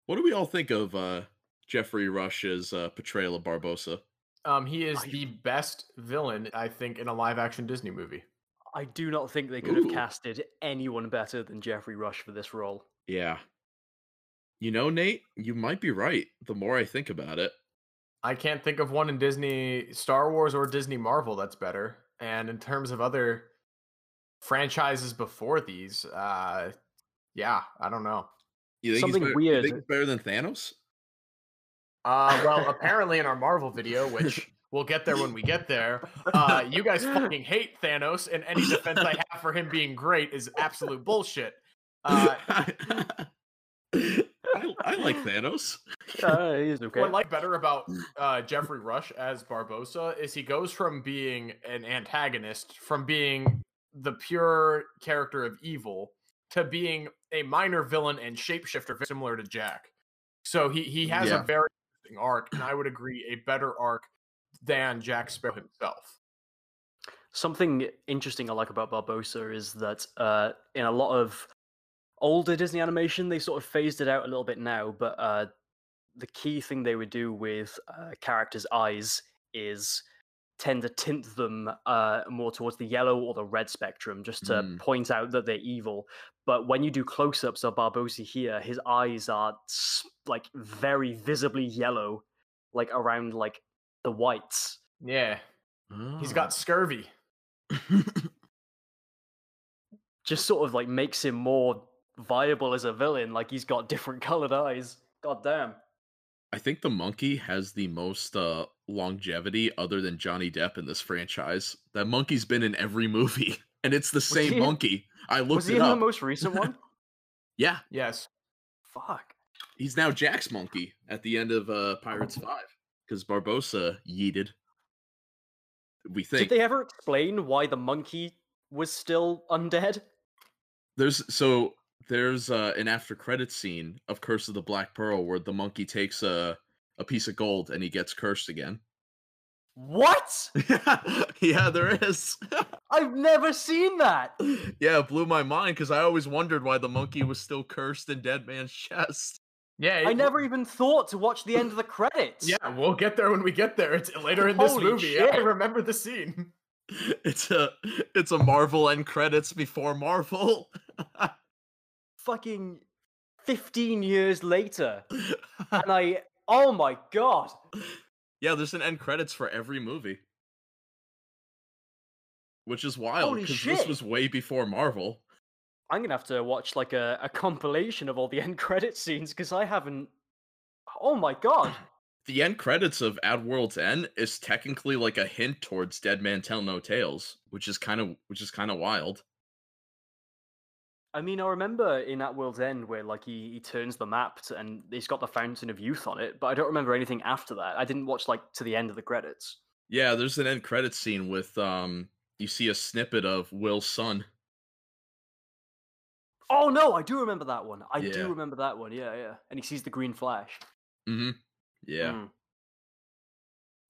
What do we all think of uh Geoffrey Rush's uh, portrayal of Barbossa? Um, he is I- the best villain, I think, in a live action Disney movie. I do not think they could Ooh. have casted anyone better than Geoffrey Rush for this role. Yeah. You know, Nate, you might be right. The more I think about it, I can't think of one in Disney, Star Wars, or Disney Marvel that's better. And in terms of other franchises before these, uh, yeah, I don't know. you think Something he's better, you weird. think he's better than Thanos? Uh, well, apparently in our Marvel video, which we'll get there when we get there, uh, you guys fucking hate Thanos, and any defense I have for him being great is absolute bullshit. Uh, I, I like Thanos. Uh, he's okay. What I like better about uh, Geoffrey Rush as Barbossa is he goes from being an antagonist, from being the pure character of evil, to being a minor villain and shapeshifter, similar to Jack. So he he has Yeah. a very arc, and I would agree a better arc than Jack Sparrow himself. Something interesting I like about Barbossa is that uh, in a lot of older Disney animation, they sort of phased it out a little bit now, but uh, the key thing they would do with uh, characters' eyes is tend to tint them uh, more towards the yellow or the red spectrum, just to Mm. point out that they're evil. But when you do close-ups of Barbossa here, his eyes are like very visibly yellow, like around like the whites. Yeah, he's got scurvy. just sort of like makes him more viable as a villain. Like he's got different colored eyes. God damn. I think the monkey has the most uh, longevity other than Johnny Depp in this franchise. That monkey's been in every movie, and it's the same he monkey. I looked Was he it in the up. most recent one? yeah, Yes. Fuck. he's now Jack's monkey at the end of uh, Pirates Five because Barbossa yeeted. We Did they ever explain why the monkey was still undead? there's so there's uh, an after credit scene of Curse of the Black Pearl where the monkey takes a a piece of gold and he gets cursed again. What? yeah, there is. I've never seen that. yeah, it blew my mind because I always wondered why the monkey was still cursed in Dead Man's chest. Yeah, I never even thought to watch the end of the credits. Yeah, we'll get there when we get there. It's later in this Holy movie. I shit. remember the scene. It's a it's a Marvel end credits before Marvel. Fucking 15 years later. And I. Oh my god. yeah, there's an end credits for every movie. Which is wild because this was way before Marvel. I'm gonna have to watch like a, a compilation of all the end credit scenes because I haven't. Oh my god! The end credits of At World's End is technically like a hint towards Dead Man Tell No Tales, which is kind of which is kind of wild. I mean, I remember in At World's End where like he, he turns the map to, and he's got the Fountain of Youth on it, but I don't remember anything after that. I didn't watch like to the end of the credits. Yeah, there's an end credit scene with um you see a snippet of Will's son. Oh no, I do remember that one. I Yeah. do remember that one. Yeah, yeah. And he sees the green flash. Mm-hmm. Yeah. Mm.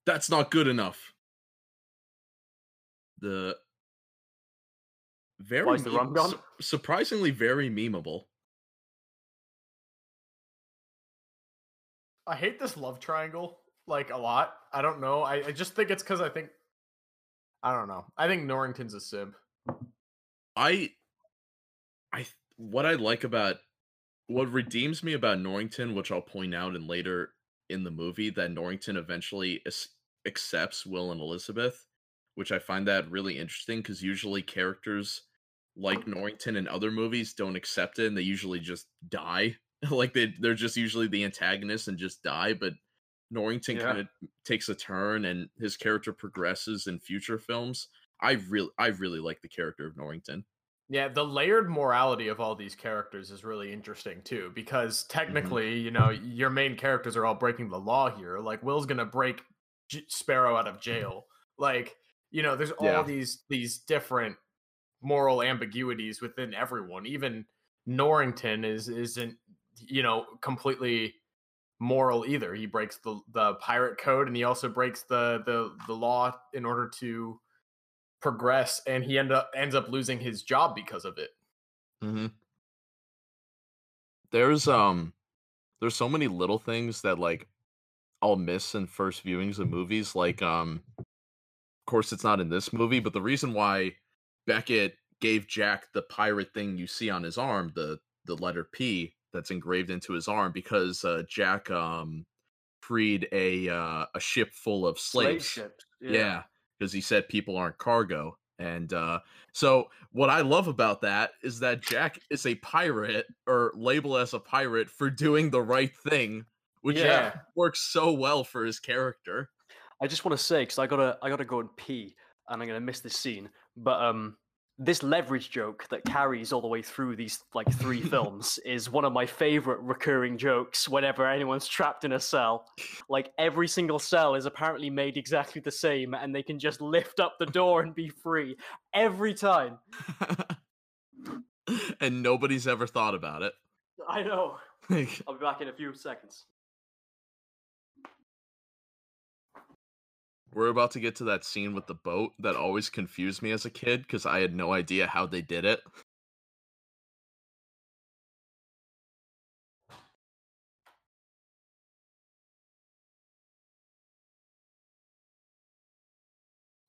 That's not good enough. The very Why's the rum meme- gone? su- surprisingly very memeable. I hate this love triangle like a lot. I don't know. I, I just think it's because I think I don't know. I think Norrington's a simp. I I what I like about what redeems me about Norrington, which I'll point out in later in the movie, that Norrington eventually is, accepts Will and Elizabeth. which I find that really interesting because usually characters like Norrington in other movies don't accept it and they usually just die. like they they're just usually the antagonist and just die, but Norrington Yeah. kind of takes a turn and his character progresses in future films. I really I really like the character of Norrington. Yeah, the layered morality of all these characters is really interesting too, because mm-hmm. technically, you know, your main characters are all breaking the law here. Like Will's gonna break J- Sparrow out of mm-hmm. jail. Like, you know, there's all Yeah. these these different moral ambiguities within everyone. Even Norrington is isn't, you know, completely moral either. He breaks the the pirate code, and he also breaks the the the law in order to progress and he end up ends up losing his job because of it. Mm-hmm. There's um, there's so many little things that like I'll miss in first viewings of movies. Like um, of course it's not in this movie, but the reason why Beckett gave Jack the pirate thing you see on his arm, the the letter P that's engraved into his arm, because uh, Jack um freed a uh, a ship full of slaves. ships. Yeah, because he said people aren't cargo. And uh, so, what I love about that is that Jack is a pirate or labeled as a pirate for doing the right thing, which Yeah. works so well for his character. I just want to say because I gotta I gotta go and pee, and I'm gonna miss this scene. But um, this leverage joke that carries all the way through these like three films is one of my favorite recurring jokes. Whenever anyone's trapped in a cell, like every single cell is apparently made exactly the same, and they can just lift up the door and be free every time. and nobody's ever thought about it. I know. I'll be back in a few seconds. We're about to get to that scene with the boat that always confused me as a kid because I had no idea how they did it.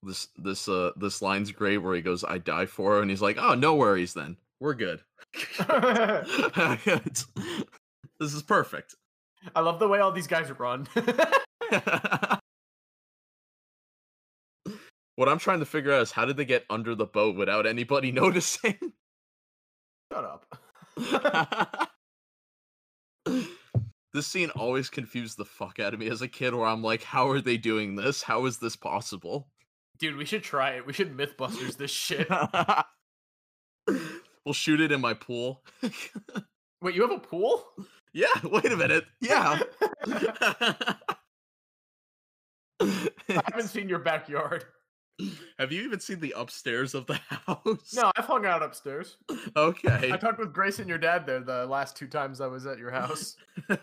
This this uh this line's great where he goes, "I die for her," and he's like, "Oh, no worries then, we're good." This is perfect. I love the way all these guys run. what I'm trying to figure out is how did they get under the boat without anybody noticing? Shut up. this scene always confused the fuck out of me as a kid where I'm like, how are they doing this? How is this possible? Dude, we should try it. We should Mythbusters this shit. we'll shoot it in my pool. Wait, you have a pool? yeah, wait a minute. Yeah. I haven't seen your backyard. Have you even seen the upstairs of the house? No, I've hung out upstairs. Okay. I talked with Grace and your dad there the last two times I was at your house.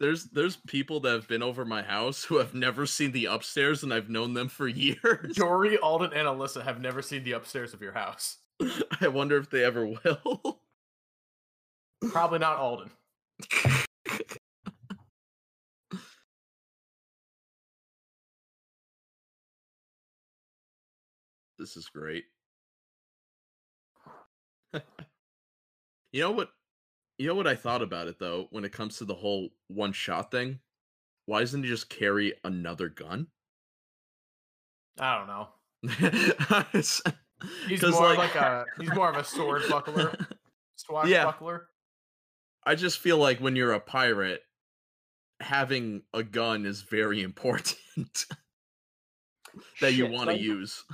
there's there's people that have been over my house who have never seen the upstairs and I've known them for years. Jory, Alden, and Alyssa have never seen the upstairs of your house. I wonder if they ever will. Probably not Alden. This is great. you know what? You know what I thought about it though when it comes to the whole one shot thing? Why doesn't he just carry another gun? I don't know. He's more like, a he's more of a sword buckler, swashbuckler. I just feel like when you're a pirate, having a gun is very important that you want to use.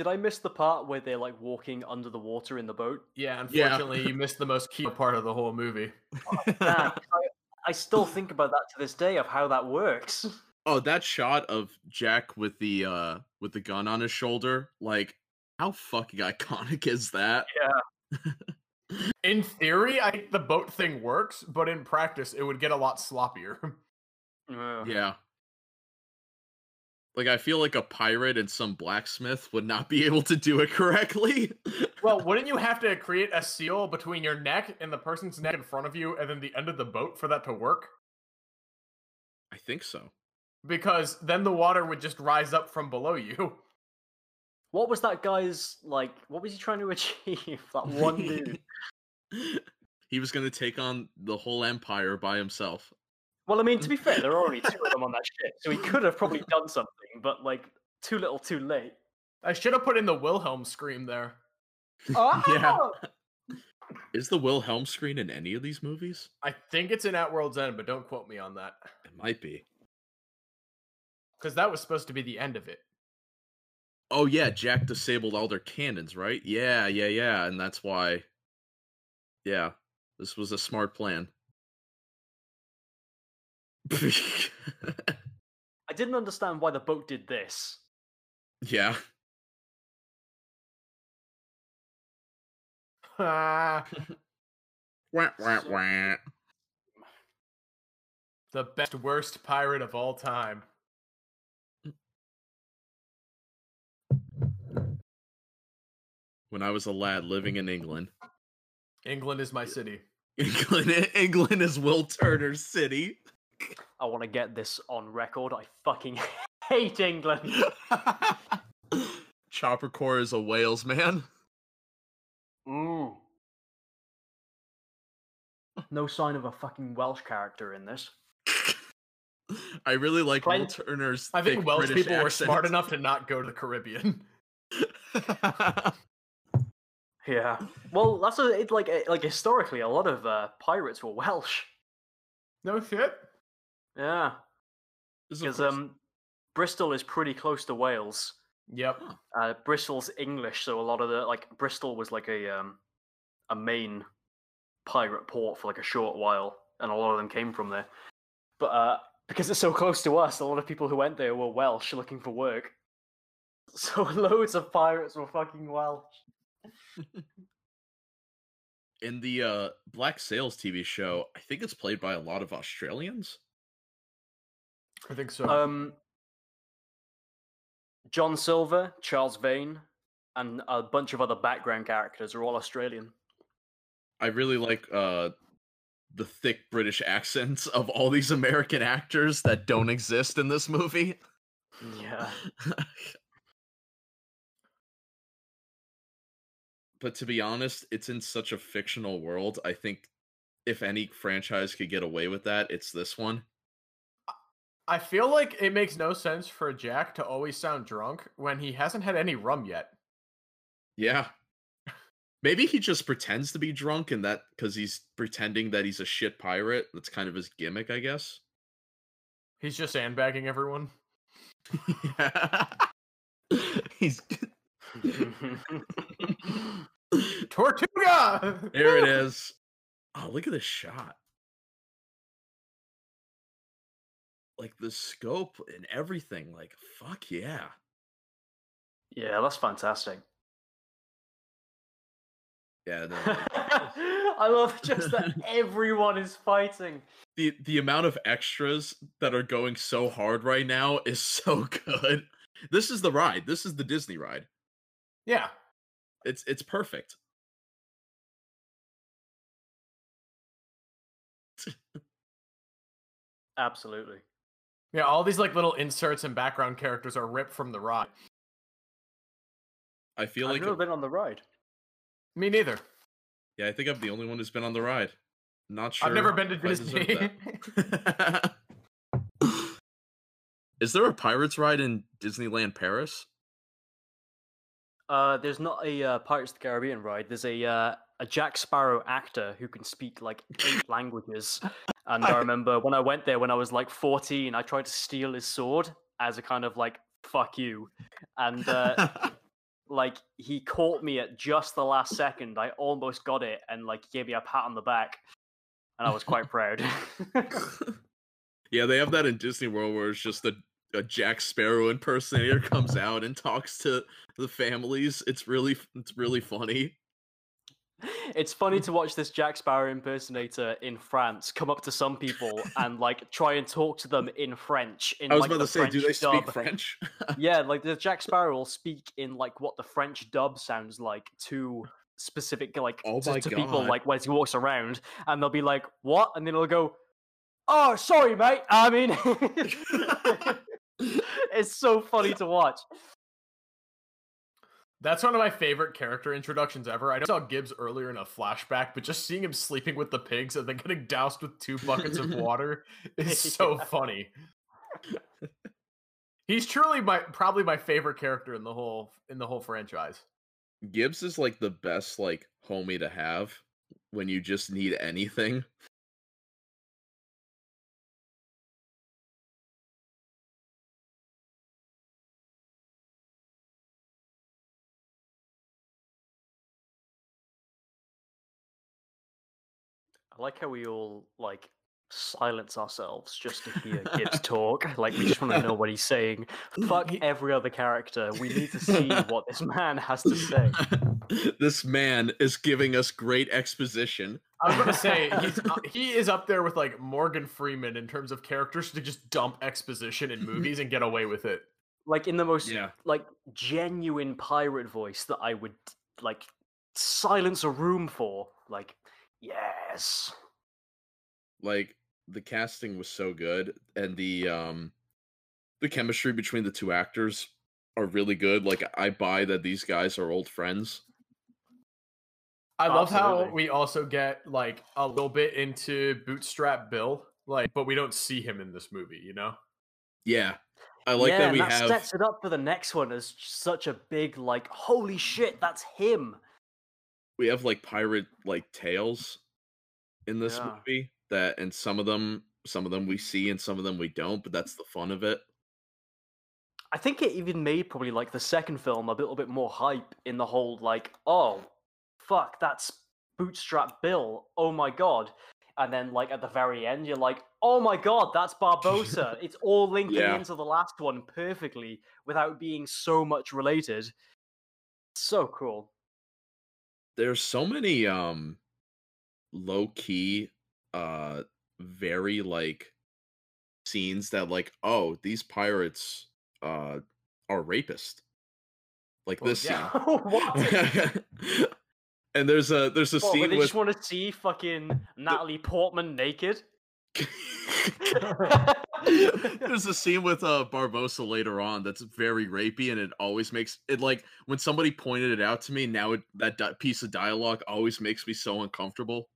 Did I miss the part where they're like walking under the water in the boat? Yeah, Yeah. unfortunately, you missed the most key part of the whole movie. Man, I, I still think about that to this day of how that works. oh, that shot of Jack with the uh with the gun on his shoulder, like how fucking iconic is that? Yeah. in theory, I the boat thing works, but in practice, it would get a lot sloppier. Ugh. Yeah. Like I feel like a pirate and some blacksmith would not be able to do it correctly. well, wouldn't you have to create a seal between your neck and the person's neck in front of you, and then the end of the boat for that to work? I think so. Because then the water would just rise up from below you. What was that guy's like? What was he trying to achieve? That one dude. he was going to take on the whole empire by himself. Well, I mean, to be fair, there are already two of them on that ship, so he could have probably done something, but like too little, too late. I should have put in the Wilhelm scream there. Oh! Yeah. Oh! Is the Wilhelm scream in any of these movies? I think it's in At World's End, but don't quote me on that. It might be. Because that was supposed to be the end of it. Oh yeah, Jack disabled all their cannons, right? Yeah, yeah, yeah, and that's why. Yeah, this was a smart plan. I didn't understand why the boat did this. yeah, Ah, wah, wah, wah. the best worst pirate of all time. When I was a lad living in England, England is my city. England, England is Will Turner's city. I want to get this on record. I fucking hate England. Chopper Core is a Wales man. Ooh. No sign of a fucking Welsh character in this. I really like Will Turner's. I think Welsh British people were smart enough to not go to the Caribbean. Yeah. Well, that's a, it, like like historically, a lot of uh, pirates were Welsh. No shit. Yeah, This is, of because um, Bristol is pretty close to Wales. Yep. Uh, Bristol's English, so a lot of the like Bristol was like a um, a main pirate port for like a short while, and a lot of them came from there. But uh, because it's so close to us, a lot of people who went there were Welsh looking for work. So loads of pirates were fucking Welsh. in the uh, Black Sails TV show, I think it's played by a lot of Australians. I think so. Um, John Silver, Charles Vane, and a bunch of other background characters are all Australian. I really like uh, the thick British accents of all these American actors that don't exist in this movie. Yeah. but to be honest, it's in such a fictional world. I think if any franchise could get away with that, it's this one. I feel like it makes no sense for Jack to always sound drunk when he hasn't had any rum yet. Yeah. Maybe he just pretends to be drunk and that because he's pretending that he's a shit pirate. That's kind of his gimmick, I guess. He's just sandbagging everyone. yeah. he's Tortuga! there it is. Oh, look at this shot. Like the scope and everything. Like, fuck yeah. yeah, that's fantastic. Yeah, no, I love just that everyone is fighting. the the amount of extras that are going so hard right now is so good. This is the ride. This is the Disney ride. Yeah. It's it's perfect. Absolutely. Yeah, all these like little inserts and background characters are ripped from the ride. I feel like I've like never been on the ride. Me neither. yeah, I think I'm the only one who's been on the ride. Not sure. I've never been to if I deserve Disney. that. Is there a Pirates ride in Disneyland Paris? Uh, there's not a uh, Pirates of the Caribbean ride. There's a uh, a Jack Sparrow actor who can speak like eight languages. And I remember when I went there when I was like 14, I tried to steal his sword as a kind of like fuck you, and uh, like he caught me at just the last second. I almost got it, and like gave me a pat on the back, and I was quite proud. yeah, they have that in Disney World where it's just a, a Jack Sparrow impersonator comes out and talks to the families. It's really it's really funny. It's funny to watch this Jack Sparrow impersonator in France come up to some people and like try and talk to them in French. In I was like, about to say, do they French speak dub. French? yeah, like the Jack Sparrow will speak in like what the French dub sounds like to specific like Oh to, to people like when he walks around and they'll be like, What? And then he'll go, Oh, sorry, mate. I mean it's so funny to watch. That's one of my favorite character introductions ever. I saw Gibbs earlier in a flashback, but just seeing him sleeping with the pigs and then getting doused with two buckets of water is so Yeah. funny. He's truly my probably my favorite character in the whole in the whole franchise. Gibbs is like the best like homie to have when you just need anything. I like how we all like silence ourselves just to hear Gibbs talk. Like we just want to know what he's saying. Fuck every other character. We need to see what this man has to say. this man is giving us great exposition. I was gonna say he's uh, he is up there with like Morgan Freeman in terms of characters to just dump exposition in movies and get away with it. Like in the most Yeah. like genuine pirate voice that I would like silence a room for. Like, yes. Like the casting was so good and the um the chemistry between the two actors are really good. Like I buy that these guys are old friends. I love how we also get like a little bit into Bootstrap Bill, like, but we don't see him in this movie. You know? Yeah. I like yeah, that we that have sets it up for the next one as such a big like, holy shit, that's him. We have like pirate like tales in this Yeah. movie that and some of them some of them we see and some of them we don't but that's the fun of it I think it even made probably like the second film a little bit more hype in the whole like, oh, fuck, that's Bootstrap Bill. Oh my god. And then like at the very end, you're like, oh my god, that's Barbossa. it's all linking Yeah. into the last one perfectly without being so much related. So cool. There's so many um low key uh very like scenes that like oh these pirates uh are rapist like Well, this yeah. scene and there's a there's a What, where scene they with just want to see fucking Natalie Portman naked? There's a scene with uh Barbossa later on that's very rapey, and it always makes it like when somebody pointed it out to me. Now it, that di- piece of dialogue always makes me so uncomfortable.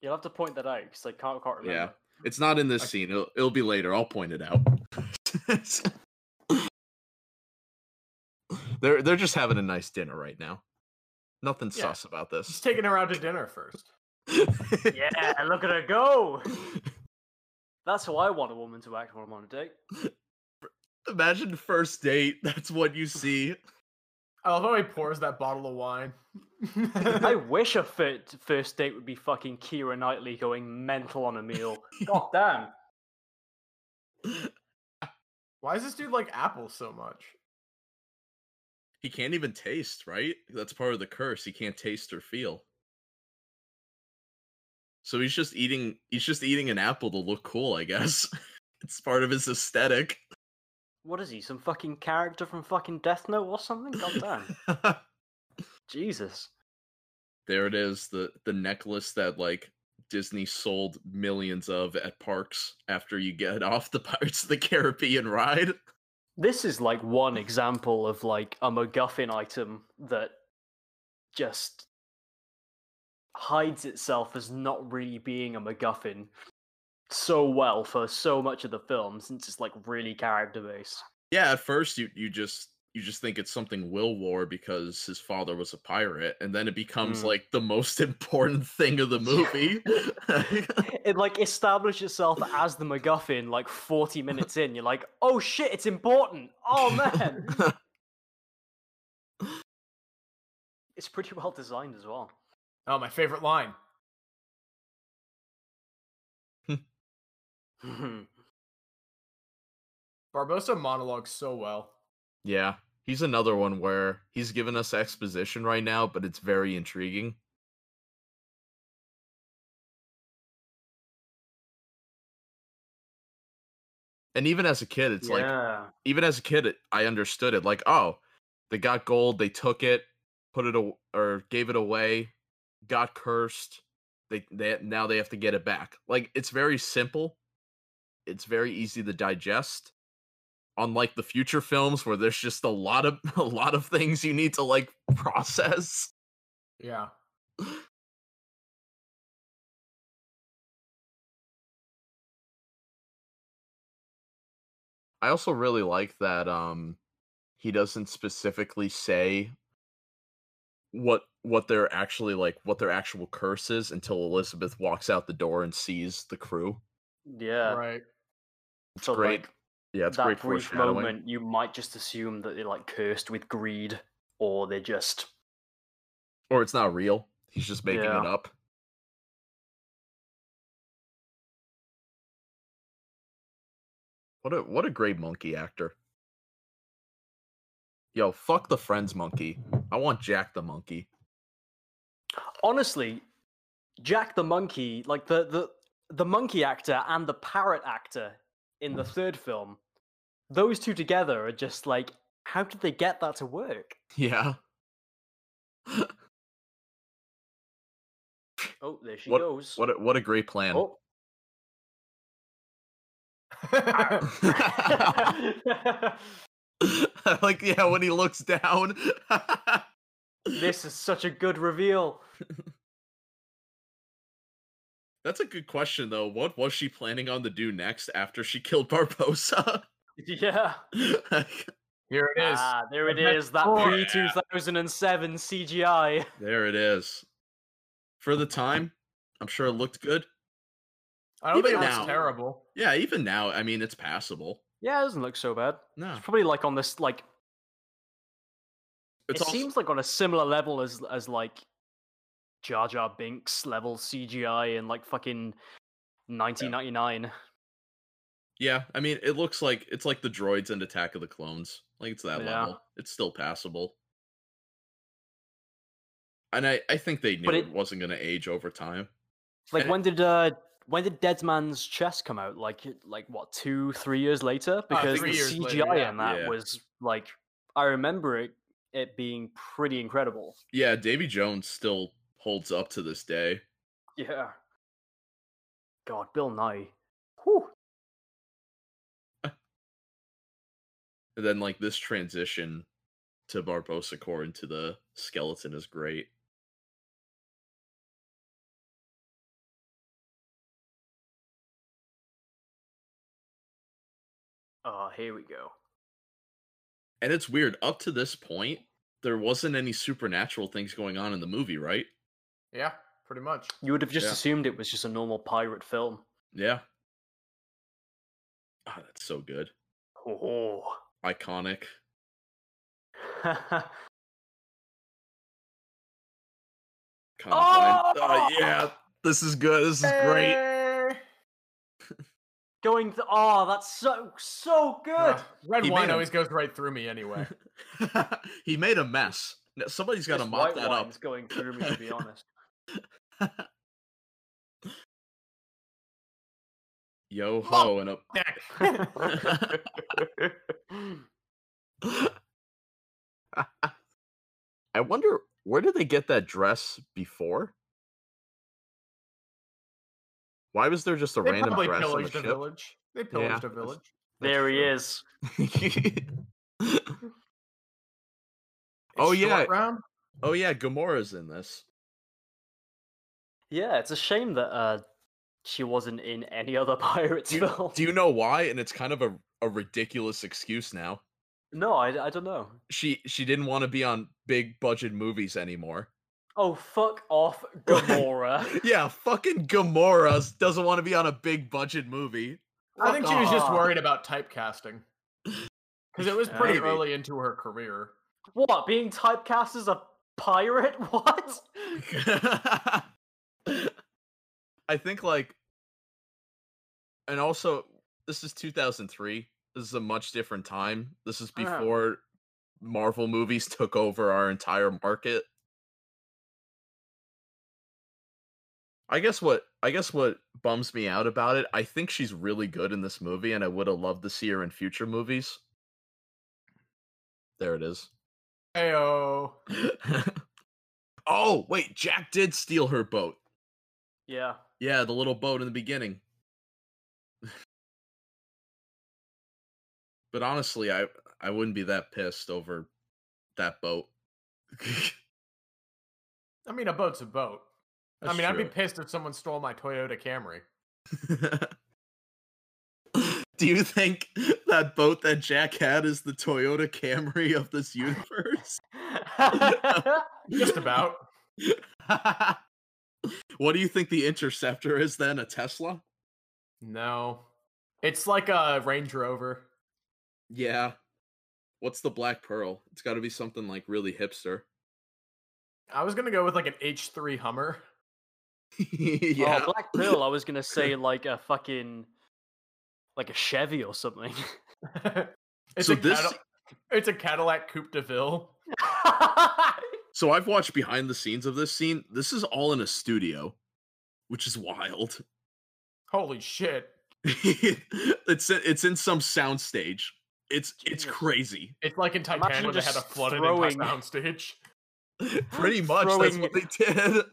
You'll have to point that out because I can't, can't remember. Yeah. It's not in this I- scene. It'll, it'll be later. I'll point it out. they're they're just having a nice dinner right now. Nothing Yeah. sus about this. Just taking her out to dinner first. Yeah, look at her go. That's how I want a woman to act when I'm on a date. Imagine first date. That's what you see. I love how he pours that bottle of wine. I wish a fir- first date would be fucking Keira Knightley going mental on a meal. God damn. Why does this dude like apples so much? He can't even taste, right? That's part of the curse. He can't taste or feel. So he's just eating he's just eating an apple to look cool, I guess. it's part of his aesthetic. What is he? Some fucking character from fucking Death Note or something? God damn. Jesus. there it is, the the necklace that like Disney sold millions of at parks after you get off the Pirates of the Caribbean ride. This is like one example of like a MacGuffin item that just hides itself as not really being a MacGuffin so well for so much of the film since it's like really character based. Yeah, at first you you just you just think it's something Will wore because his father was a pirate, and then it becomes Mm. like the most important thing of the movie. It like established itself as the MacGuffin like 40 minutes in. You're like, oh shit, it's important. Oh man. it's pretty well designed as well. Oh, my favorite line. Barbossa monologues so well. yeah, he's another one where he's given us exposition right now, but it's very intriguing. And even as a kid, it's like even as a kid, it- I understood it. Like, oh, they got gold, they took it, put it aw- or gave it away, got cursed. They they now they have to get it back. Like, it's very simple. It's very easy to digest, unlike the future films where there's just a lot of a lot of things you need to like process. Yeah. I also really like that um he doesn't specifically say what what they're actually like what their actual curse is until Elizabeth walks out the door and sees the crew. Yeah. Right. It's So, great. like, yeah, it's that great brief moment, you might just assume that they're like cursed with greed, or they're just Or it's not real. He's just making Yeah. it up. What a what a great monkey actor. Yo, fuck the friends monkey. I want Jack the monkey. Honestly, Jack the monkey, like the the the monkey actor and the parrot actor in the mm. third film, those two together are just like, how did they get that to work? Yeah. Oh, there she What- goes. What a, what a great plan. Oh. like yeah, when he looks down. This is such a good reveal. That's a good question though. What was she planning on to do next after she killed Barbossa? Yeah. Here it is. Ah, there it is. That cool. pre 2007 CGI. there it is. For the time, I'm sure it looked good. I don't think it even looks now- terrible. Yeah, even now, I mean, it's passable. Yeah, it doesn't look so bad. No, It's probably like on this like it's it also, seems like on a similar level as as like Jar Jar Binks level CGI in like fucking 1999. yeah. I mean, it looks like it's like the droids and Attack of the Clones. Like it's that Yeah. level. It's still passable. And I, I think they knew it, it- wasn't going to age over time. Like And- when did uh when did Dead Man's Chest come out? Like like what two three years later? Because three the CGI later, yeah. in that Yeah. was like I remember it it being pretty incredible. Yeah, Davy Jones still holds up to this day. Yeah. God, Bill Nighy. Whew. And then like this transition to Barbossa Core into the skeleton is great. Oh, here we go. And it's weird, up to this point, there wasn't any supernatural things going on in the movie, right? Yeah, pretty much. You would have just Yeah. assumed it was just a normal pirate film. Yeah. Ah, that's so good. Oh. Iconic. Kind of oh! yeah. This is good. This is great. Going to oh, that's so so good. Ah, Red He wine made a- always goes right through me anyway. he made a mess. Now, Somebody's got to This mop white that up. wine's going through me, to be honest. Yo ho and a I wonder where did they get that dress before? Why was there just a they random probably dress on the pillaged a ship? village. They pillaged a that's- village. there he That's is. Oh, yeah. round. oh yeah, Gamora's in this. Yeah, it's a shame that uh she wasn't in any other pirates Do you, film. do you know why? And it's kind of a, a ridiculous excuse now. No, I, I don't know. She she didn't want to be on big budget movies anymore. Oh fuck off, Gamora. Yeah, fucking Gamora doesn't want to be on a big budget movie. I think she was just worried about typecasting. Because it was pretty maybe. early into her career. what? Being typecast as a pirate? What? I think like and also this is 2003. This is a much different time. This is before Marvel movies took over our entire market. I guess what I guess what bums me out about it, I think she's really good in this movie and I would have loved to see her in future movies. There it is. Heyo. oh, wait, Jack did steal her boat. Yeah. Yeah, the little boat in the beginning. But honestly, I I wouldn't be that pissed over that boat. I mean, a boat's a boat. I That's mean, I'd be pissed if someone stole my Toyota Camry. Do you think that boat that Jack had is the Toyota Camry of this universe? Just about. what do you think the Interceptor is then? A Tesla? No. It's like a Range Rover. Yeah. What's the Black Pearl? It's got to be something like really hipster. I was gonna go with like an H3 Hummer. Oh, yeah. Oh, Black Pearl. I was gonna say like a fucking like a Chevy or something. it's So a this- Cadil- it's a Cadillac Coupe de Ville. So I've watched behind the scenes of this scene. This is all in a studio, which is wild. Holy shit! it's in, it's in some soundstage. It's it's Jesus. crazy. It's like in Titanic Imagine when they had a just flooded throwing- soundstage. Pretty much that's what they did.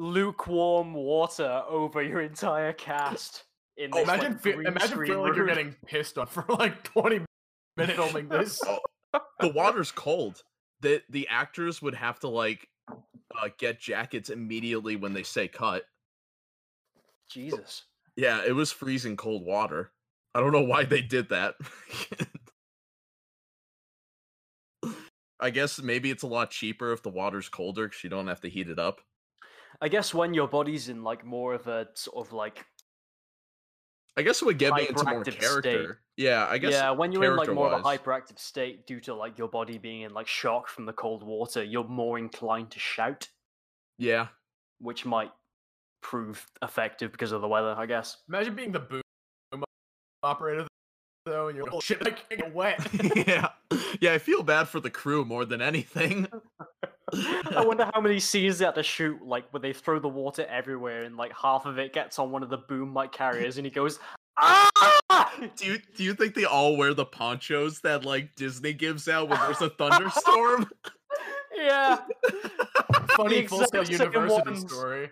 Lukewarm water over your entire cast. In Oh, this, imagine, like, fe- green imagine screen feeling like you're getting pissed on for like 20 minutes filming this. the water's cold. The the actors would have to like uh, get jackets immediately when they say cut. Jesus. Yeah, it was freezing cold water. I don't know why they did that. I guess maybe it's a lot cheaper if the water's colder because you don't have to heat it up. I guess when your body's in like more of a sort of like I guess it would get me into more Hyperactive state. character. Yeah, I guess. yeah, when you're in like more of a hyperactive state due to like your body being in like shock from the cold water, you're more inclined to shout, Yeah, which might prove effective because of the weather, I guess. Imagine being the boom operator though, and you're like, oh shit, I can't get wet. yeah, yeah. I feel bad for the crew more than anything. I wonder how many scenes they had to shoot, like where they throw the water everywhere and like half of it gets on one of the boom mic carriers and he goes, Ah! Do you do you think they all wear the ponchos that like Disney gives out when there's a thunderstorm? yeah. Funny full scale university ones. story.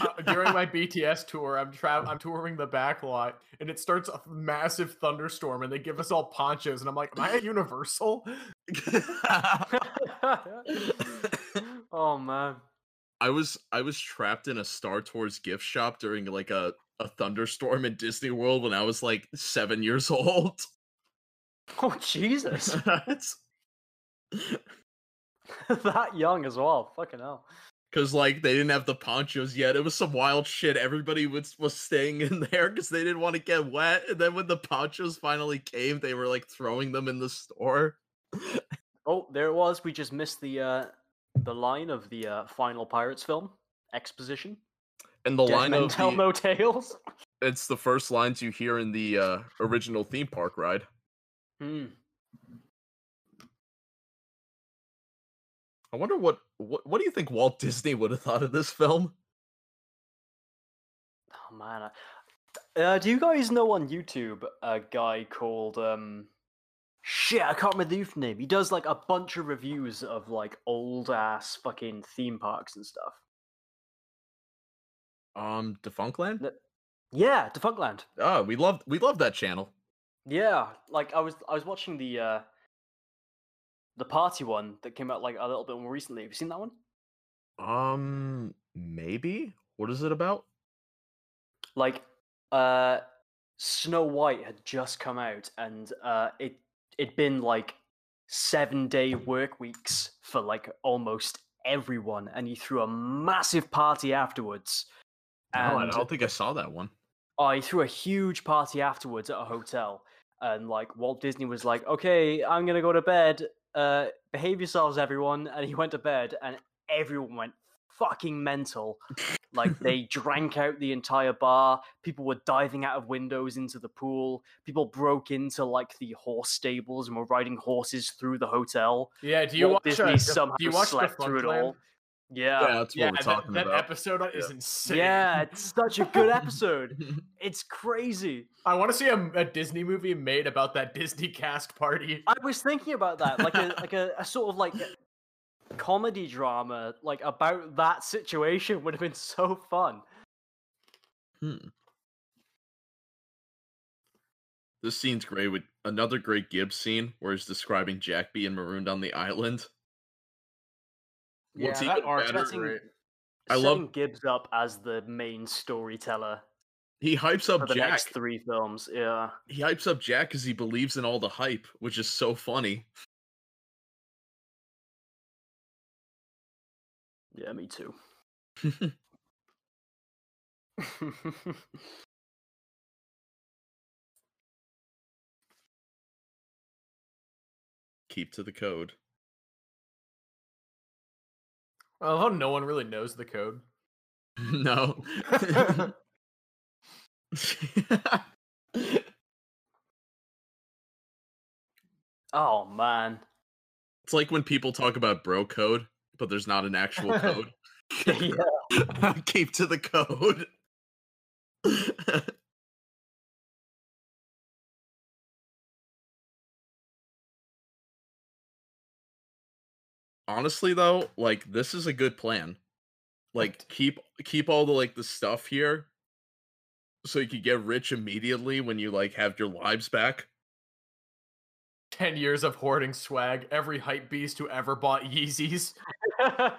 Uh, during my BTS tour, I'm tra- I'm touring the back lot, and it starts a massive thunderstorm, and they give us all ponchos, and I'm like, "Am I at Universal?" oh man. I was I was trapped in a Star Tours gift shop during like a a thunderstorm in Disney World when I was like seven years old. Oh Jesus. It's that young as well. Fucking hell. Because like they didn't have the ponchos yet. It was some wild shit. Everybody was was staying in there because they didn't want to get wet. And then when the ponchos finally came, they were like throwing them in the store. Oh, there it was. We just missed the uh the line of the uh, final Pirates film exposition. And the Dead line of tell the, no tales. it's the first lines you hear in the uh, original theme park ride. Hmm. I wonder what what what do you think Walt Disney would have thought of this film? Oh man. I- Uh, do you guys know on YouTube a guy called um shit, I can't remember the youth name. He does like a bunch of reviews of like old ass fucking theme parks and stuff. Um, Defunctland. Yeah, Defunctland. Oh, we love we love that channel. Yeah, like I was I was watching the uh the party one that came out like a little bit more recently. Have you seen that one? Um, maybe. What is it about? Like uh Snow White had just come out and uh it it'd been like 7 day work weeks for like almost everyone and he threw a massive party afterwards. No, I don't think I saw that one. I threw a huge party afterwards at a hotel, and like Walt Disney was like, "Okay, I'm gonna go to bed. Uh, behave yourselves, everyone." And he went to bed, and everyone went fucking mental. Like they drank out the entire bar. People were diving out of windows into the pool. People broke into like the horse stables and were riding horses through the hotel. Yeah. Do you Walt watch? Disney uh, somehow do you watch slept through it all. Yeah, Yeah, that's what Yeah, we're that, talking that about. That episode is insane. yeah, it's such a good episode. It's crazy. I want to see a, a Disney movie made about that Disney cast party. I was thinking about that, like a like a, a sort of like comedy drama, like about that situation would have been so fun. Hmm. This scene's great with another great Gibbs scene where he's describing Jack being marooned on the island. Yeah, What's that arc's better- setting- great. I love- Gibbs up as the main storyteller He hypes up the Jack. next three films. Yeah. He hypes up Jack because he believes in all the hype, which is so funny. Yeah, me too. Keep to the code. I love how no one really knows the code. no. oh man. it's like when people talk about bro code, but there's not an actual code. yeah. Keep to the code. Honestly though, like this is a good plan. Like keep keep all the like the stuff here so you could get rich immediately when you like have your lives back. 10 years of hoarding swag, every hype beast who ever bought Yeezys.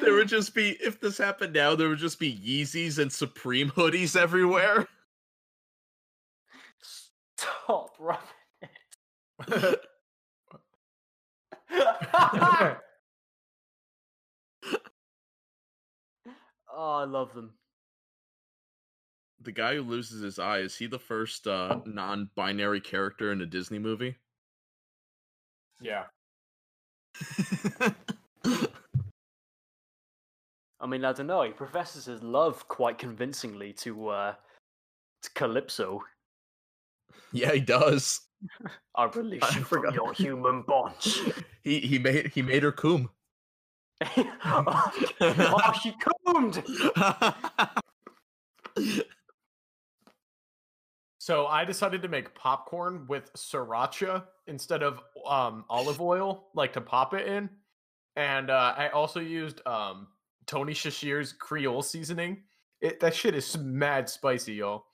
There would just be if this happened now, there would just be Yeezys and Supreme hoodies everywhere. Stop rubbing oh, I love them. the guy who loses his eye is he the first uh non-binary character in a disney movie yeah. I mean, I don't know. He professes his love quite convincingly to uh to Calypso, yeah he does I release you from forgot. your human bonds. he he made he made her cum oh, oh, she combed. So I decided to make popcorn with sriracha instead of um, olive oil, like to pop it in. And uh, I also used um, Tony Chachere's Creole seasoning. It, that shit is mad spicy, y'all.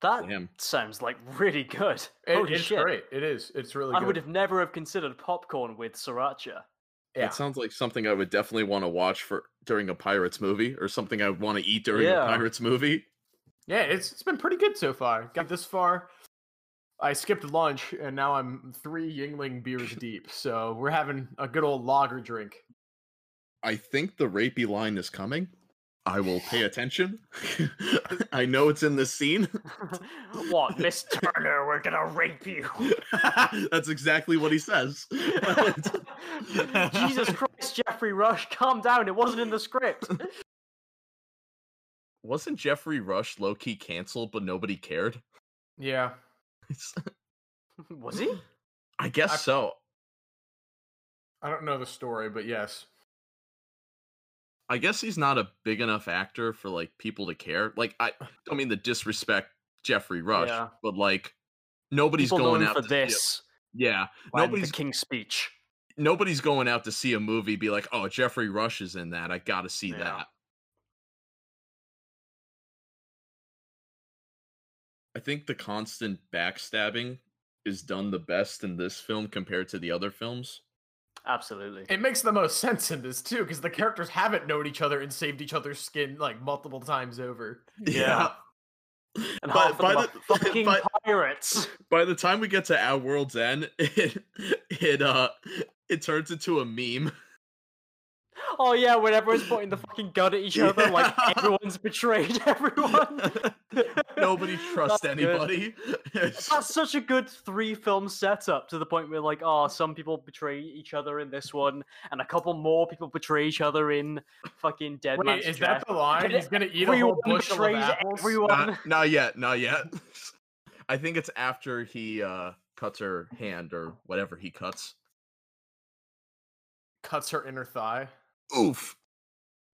That Damn. sounds like really good. It- Holy it's shit. great. It is. It's really I good. would have never have considered popcorn with sriracha. Yeah. It sounds like something I would definitely want to watch for during a Pirates movie, or something I would want to eat during Yeah. a Pirates movie. Yeah, it's it's been pretty good so far. Got this far. I skipped lunch and now I'm three Yuengling beers deep. So we're having a good old lager drink. I think the rapey line is coming. I will pay attention. I know it's in this scene. what, Miss Turner? We're gonna rape you. That's exactly what he says. Jesus Christ, Geoffrey Rush, calm down. It wasn't in the script. Wasn't Geoffrey Rush low key canceled, but nobody cared? Yeah. Was he? I guess I- so. I don't know the story, but yes. I guess he's not a big enough actor for like people to care. Like I don't mean to disrespect Geoffrey Rush, Yeah. but like nobody's People going out for to see a- this. yeah, and nobody's the King's Speech. nobody's going out to see a movie be like, "Oh, Geoffrey Rush is in that. I got to see Yeah. that." I think the constant backstabbing is done the best in this film compared to the other films. Absolutely. It makes the most sense in this too, because the characters haven't known each other and saved each other's skin like multiple times over. Yeah. And By- by the- fucking by- pirates. By the time we get to At World's End, it it uh it turns into a meme. Oh yeah, when everyone's pointing the fucking gun at each other, like everyone's betrayed everyone. Nobody trusts That's anybody. That's such a good three film setup to the point where like, oh, some people betray each other in this one, and a couple more people betray each other in fucking Dead Wait, Man's is Chest. that the line? And He's gonna eat a everyone whole bushel of apples? everyone. not, not yet, not yet. I think it's after he uh cuts her hand or whatever he cuts. Cuts her inner thigh. Oof.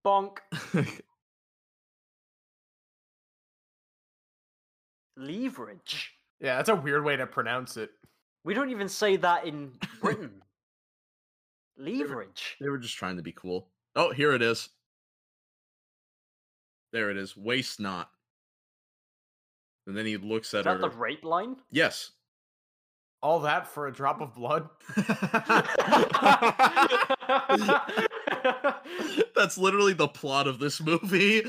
Bonk. Leverage. Yeah, that's a weird way to pronounce it. We don't even say that in Britain. Leverage. they were just trying to be cool. Oh, here it is. There it is. Waste not. And then he looks Is at that her. the rape line? Yes. All that for a drop of blood? That's literally the plot of this movie.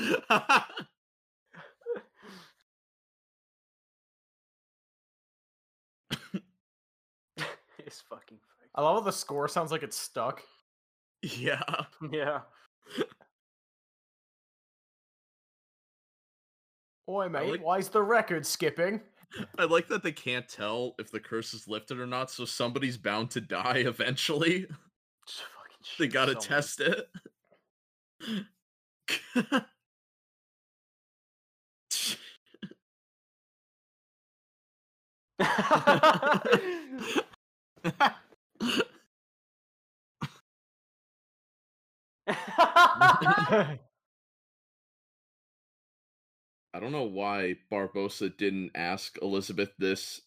it's fucking I love how the score sounds like it's stuck. yeah. Yeah. Oi, mate, like- why's the record skipping? I like that they can't tell if the curse is lifted or not, so somebody's bound to die eventually. They gotta someone. test it. I don't know why Barbossa didn't ask Elizabeth this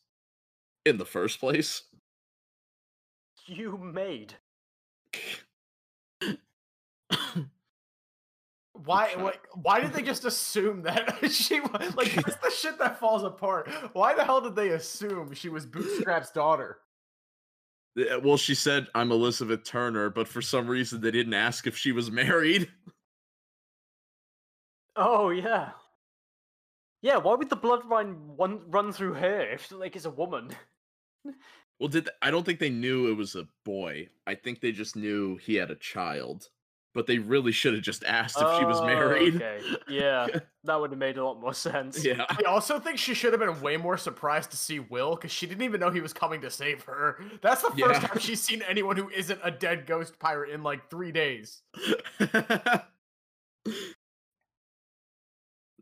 in the first place. you made. Why, like, why did they just assume that she wa- like that's the shit that falls apart? Why the hell did they assume she was Bootstrap's daughter? Uh, well, she said, I'm Elizabeth Turner, but for some reason they didn't ask if she was married. Oh yeah. Yeah, why would the bloodline run run through her if like it's a woman? Well, did th- I don't think they knew it was a boy. I think they just knew he had a child. But they really should have just asked if she was Oh, married. Okay. Yeah, that would have made a lot more sense. Yeah. I also think she should have been way more surprised to see Will because she didn't even know he was coming to save her. That's the first Yeah. time she's seen anyone who isn't a dead ghost pirate in like three days.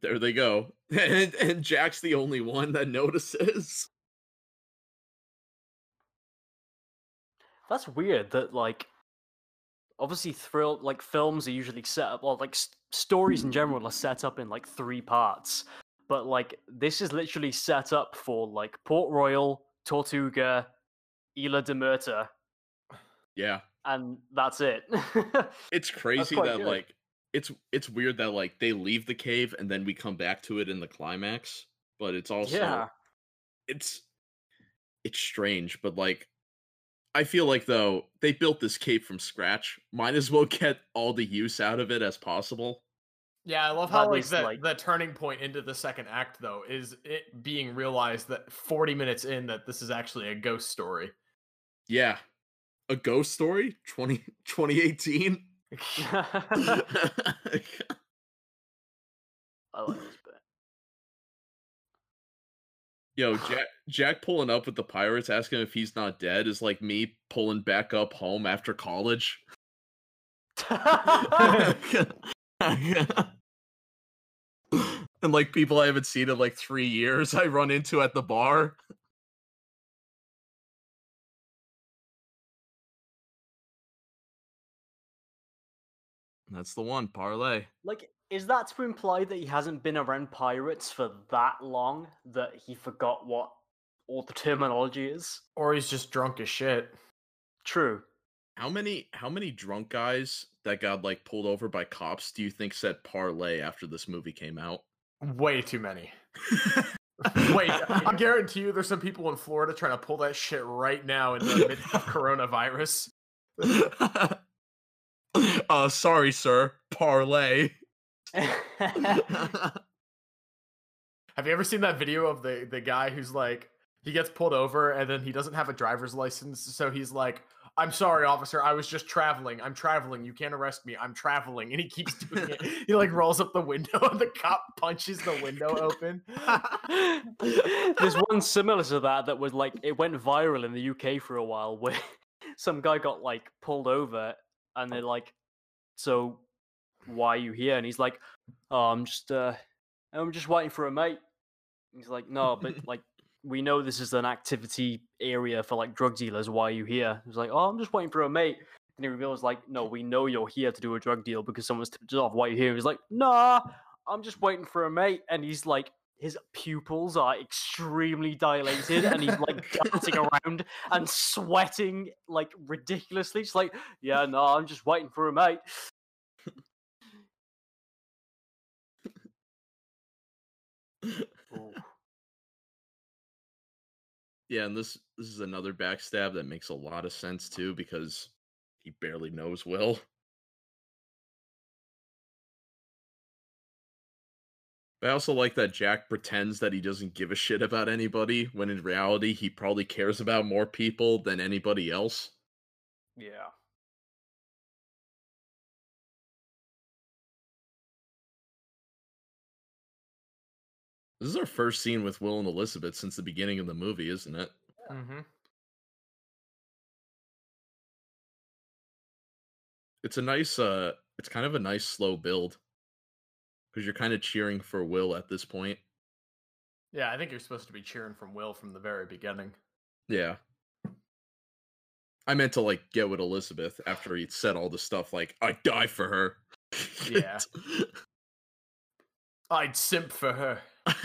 there they go. And, and Jack's the only one that notices. That's weird that like obviously thrill like films are usually set up or like s- stories in general are set up in like three parts. But like this is literally set up for like Port Royal, Tortuga, Isla de Muerta, Yeah. and that's it. It's crazy that good. like it's it's weird that like they leave the cave and then we come back to it in the climax, but it's also yeah. it's it's strange, but like I feel like though they built this cape from scratch, might as well get all the use out of it as possible. Yeah, I love how like least, the, like- the turning point into the second act though is it being realized that 40 minutes in that this is actually a ghost story. Yeah. A ghost story? 20, 2018? I like this Yo, Jack Jack pulling up with the pirates asking if he's not dead is like me pulling back up home after college. and like people I haven't seen in like three years, I run into at the bar. That's the one, parlay. like, is that to imply that he hasn't been around pirates for that long that he forgot what all the terminology is? Or he's just drunk as shit. True. How many how many drunk guys that got like pulled over by cops do you think said parlay after this movie came out? Way too many. Wait, I guarantee you there's some people in Florida trying to pull that shit right now in the midst of coronavirus. uh sorry sir, parlay. Have you ever seen that video of the the guy who's like he gets pulled over and then he doesn't have a driver's license, so he's like, "I'm sorry, officer, I was just traveling. I'm traveling. You can't arrest me. I'm traveling." And he keeps doing it. He like rolls up the window and the cop punches the window open. There's one similar to that that was like it went viral in the UK for a while where some guy got like pulled over and they're oh. like, "So why are you here?" And he's like, "Oh, I'm just uh I'm just waiting for a mate." And he's like, "No, but like we know this is an activity area for like drug dealers. Why are you here?" He's like, "Oh, I'm just waiting for a mate." And he reveals like, "No, we know you're here to do a drug deal because someone's tipped us off. Why are you here?" He's like, "Nah, I'm just waiting for a mate." And he's like, his pupils are extremely dilated, and he's like dancing around and sweating like ridiculously. Just like, "Yeah, no, I'm just waiting for a mate." Yeah, and this this is another backstab that makes a lot of sense too because he barely knows Will. I also like that Jack pretends that he doesn't give a shit about anybody when in reality he probably cares about more people than anybody else. Yeah. This is our first scene with Will and Elizabeth since the beginning of the movie, isn't it? Mm-hmm. It's a nice uh it's kind of a nice slow build. Cuz you're kind of cheering for Will at this point. Yeah, I think you're supposed to be cheering from Will from the very beginning. Yeah. I meant to like get with Elizabeth after he said all the stuff like I'd die for her. Yeah. I'd simp for her.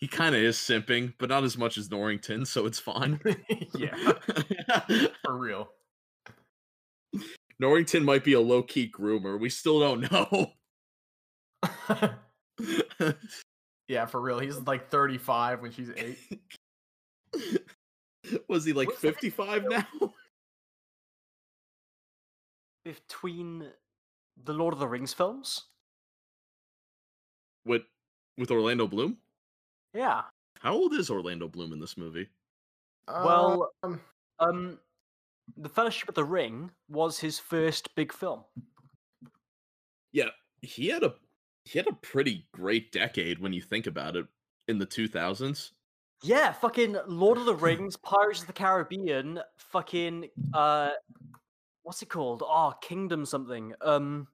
he kind of is simping, but not as much as Norrington, so it's fine. yeah, for real. Norrington might be a low key groomer. We still don't know. yeah, for real. He's like 35 when she's 8. Was he like What's 55 now? Between the Lord of the Rings films? With with Orlando Bloom? Yeah. How old is Orlando Bloom in this movie? Well, um, Um, The Fellowship of the Ring was his first big film. Yeah, he had a he had a pretty great decade when you think about it in the 2000s. Yeah, fucking Lord of the Rings, Pirates of the Caribbean, fucking uh what's it called? Oh, Kingdom something. Um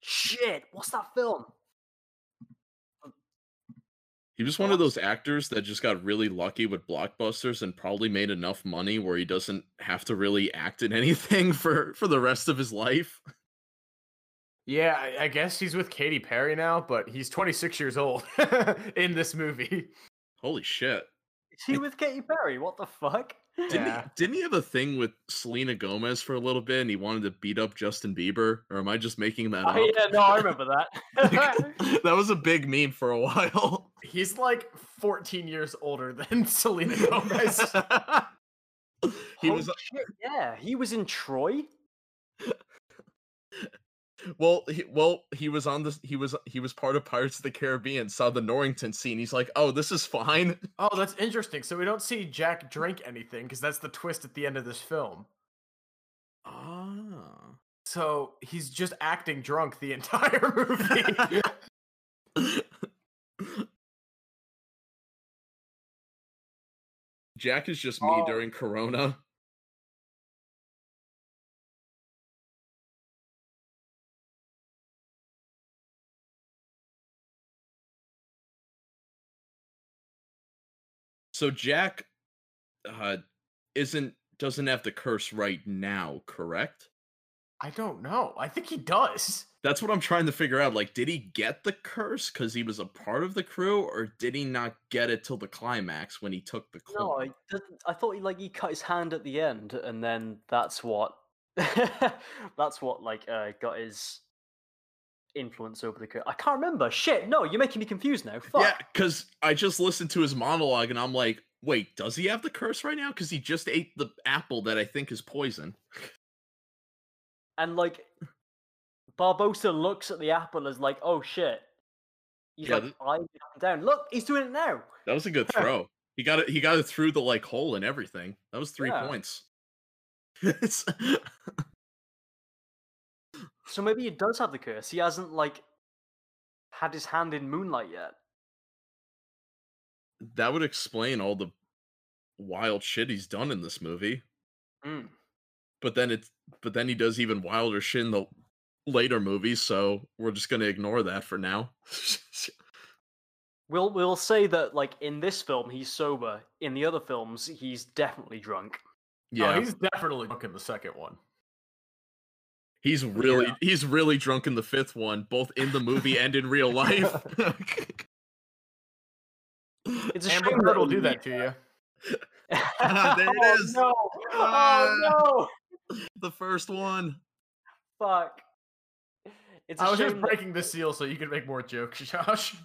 Shit, what's that film? He was one of those actors that just got really lucky with blockbusters and probably made enough money where he doesn't have to really act in anything for for the rest of his life. yeah, I, I guess he's with Katy Perry now, but he's 26 years old in this movie. Holy shit. Is he with Katy Perry? What the fuck? Didn't, Yeah. he, didn't he have a thing with Selena Gomez for a little bit and he wanted to beat up Justin Bieber? Or am I just making that Oh, up? yeah, no, I remember that. that was a big meme for a while. He's like 14 years older than Selena Gomez. he Holy was uh, shit, yeah, he was in Troy. Well he, well he was on this he was he was part of Pirates of the Caribbean saw the Norrington scene he's like oh this is fine oh, that's interesting. So we don't see Jack drink anything because that's the twist at the end of this film. ah So he's just acting drunk the entire movie. Jack is just me Oh. during Corona So Jack uh isn't doesn't have the curse right now, correct? I don't know. I think he does. That's what I'm trying to figure out. Like, did he get the curse because he was a part of the crew, or did he not get it till the climax when he took the No. I, didn't- I thought he like he cut his hand at the end, and then that's what that's what like uh, got his influence over the. cur- I can't remember. Shit, no, you're making me confused now. Fuck. Yeah, because I just listened to his monologue and I'm like, wait, does he have the curse right now? Because he just ate the apple that I think is poison. And like Barbossa looks at the apple as like, oh shit. He's Yeah, like, th- I'm down. Look, he's doing it now. That was a good throw. he got it. He got it through the like hole and everything. That was three Yeah. points. It's- So maybe he does have the curse. He hasn't like had his hand in moonlight yet. that would explain all the wild shit he's done in this movie. Mm. But then it's but then he does even wilder shit in the later movies, so we're just gonna ignore that for now. We'll we'll say that like in this film he's sober. In the other films he's definitely drunk. Yeah, yeah, Oh, he's definitely drunk in the second one. He's really he's really drunk in the fifth one, both in the movie and in real life. It's a Amber shame Heard will do that to you. There it oh, is. No. Ah. Oh no. the first one. Fuck. It's a I was shame just that- breaking the seal so you could make more jokes, Josh.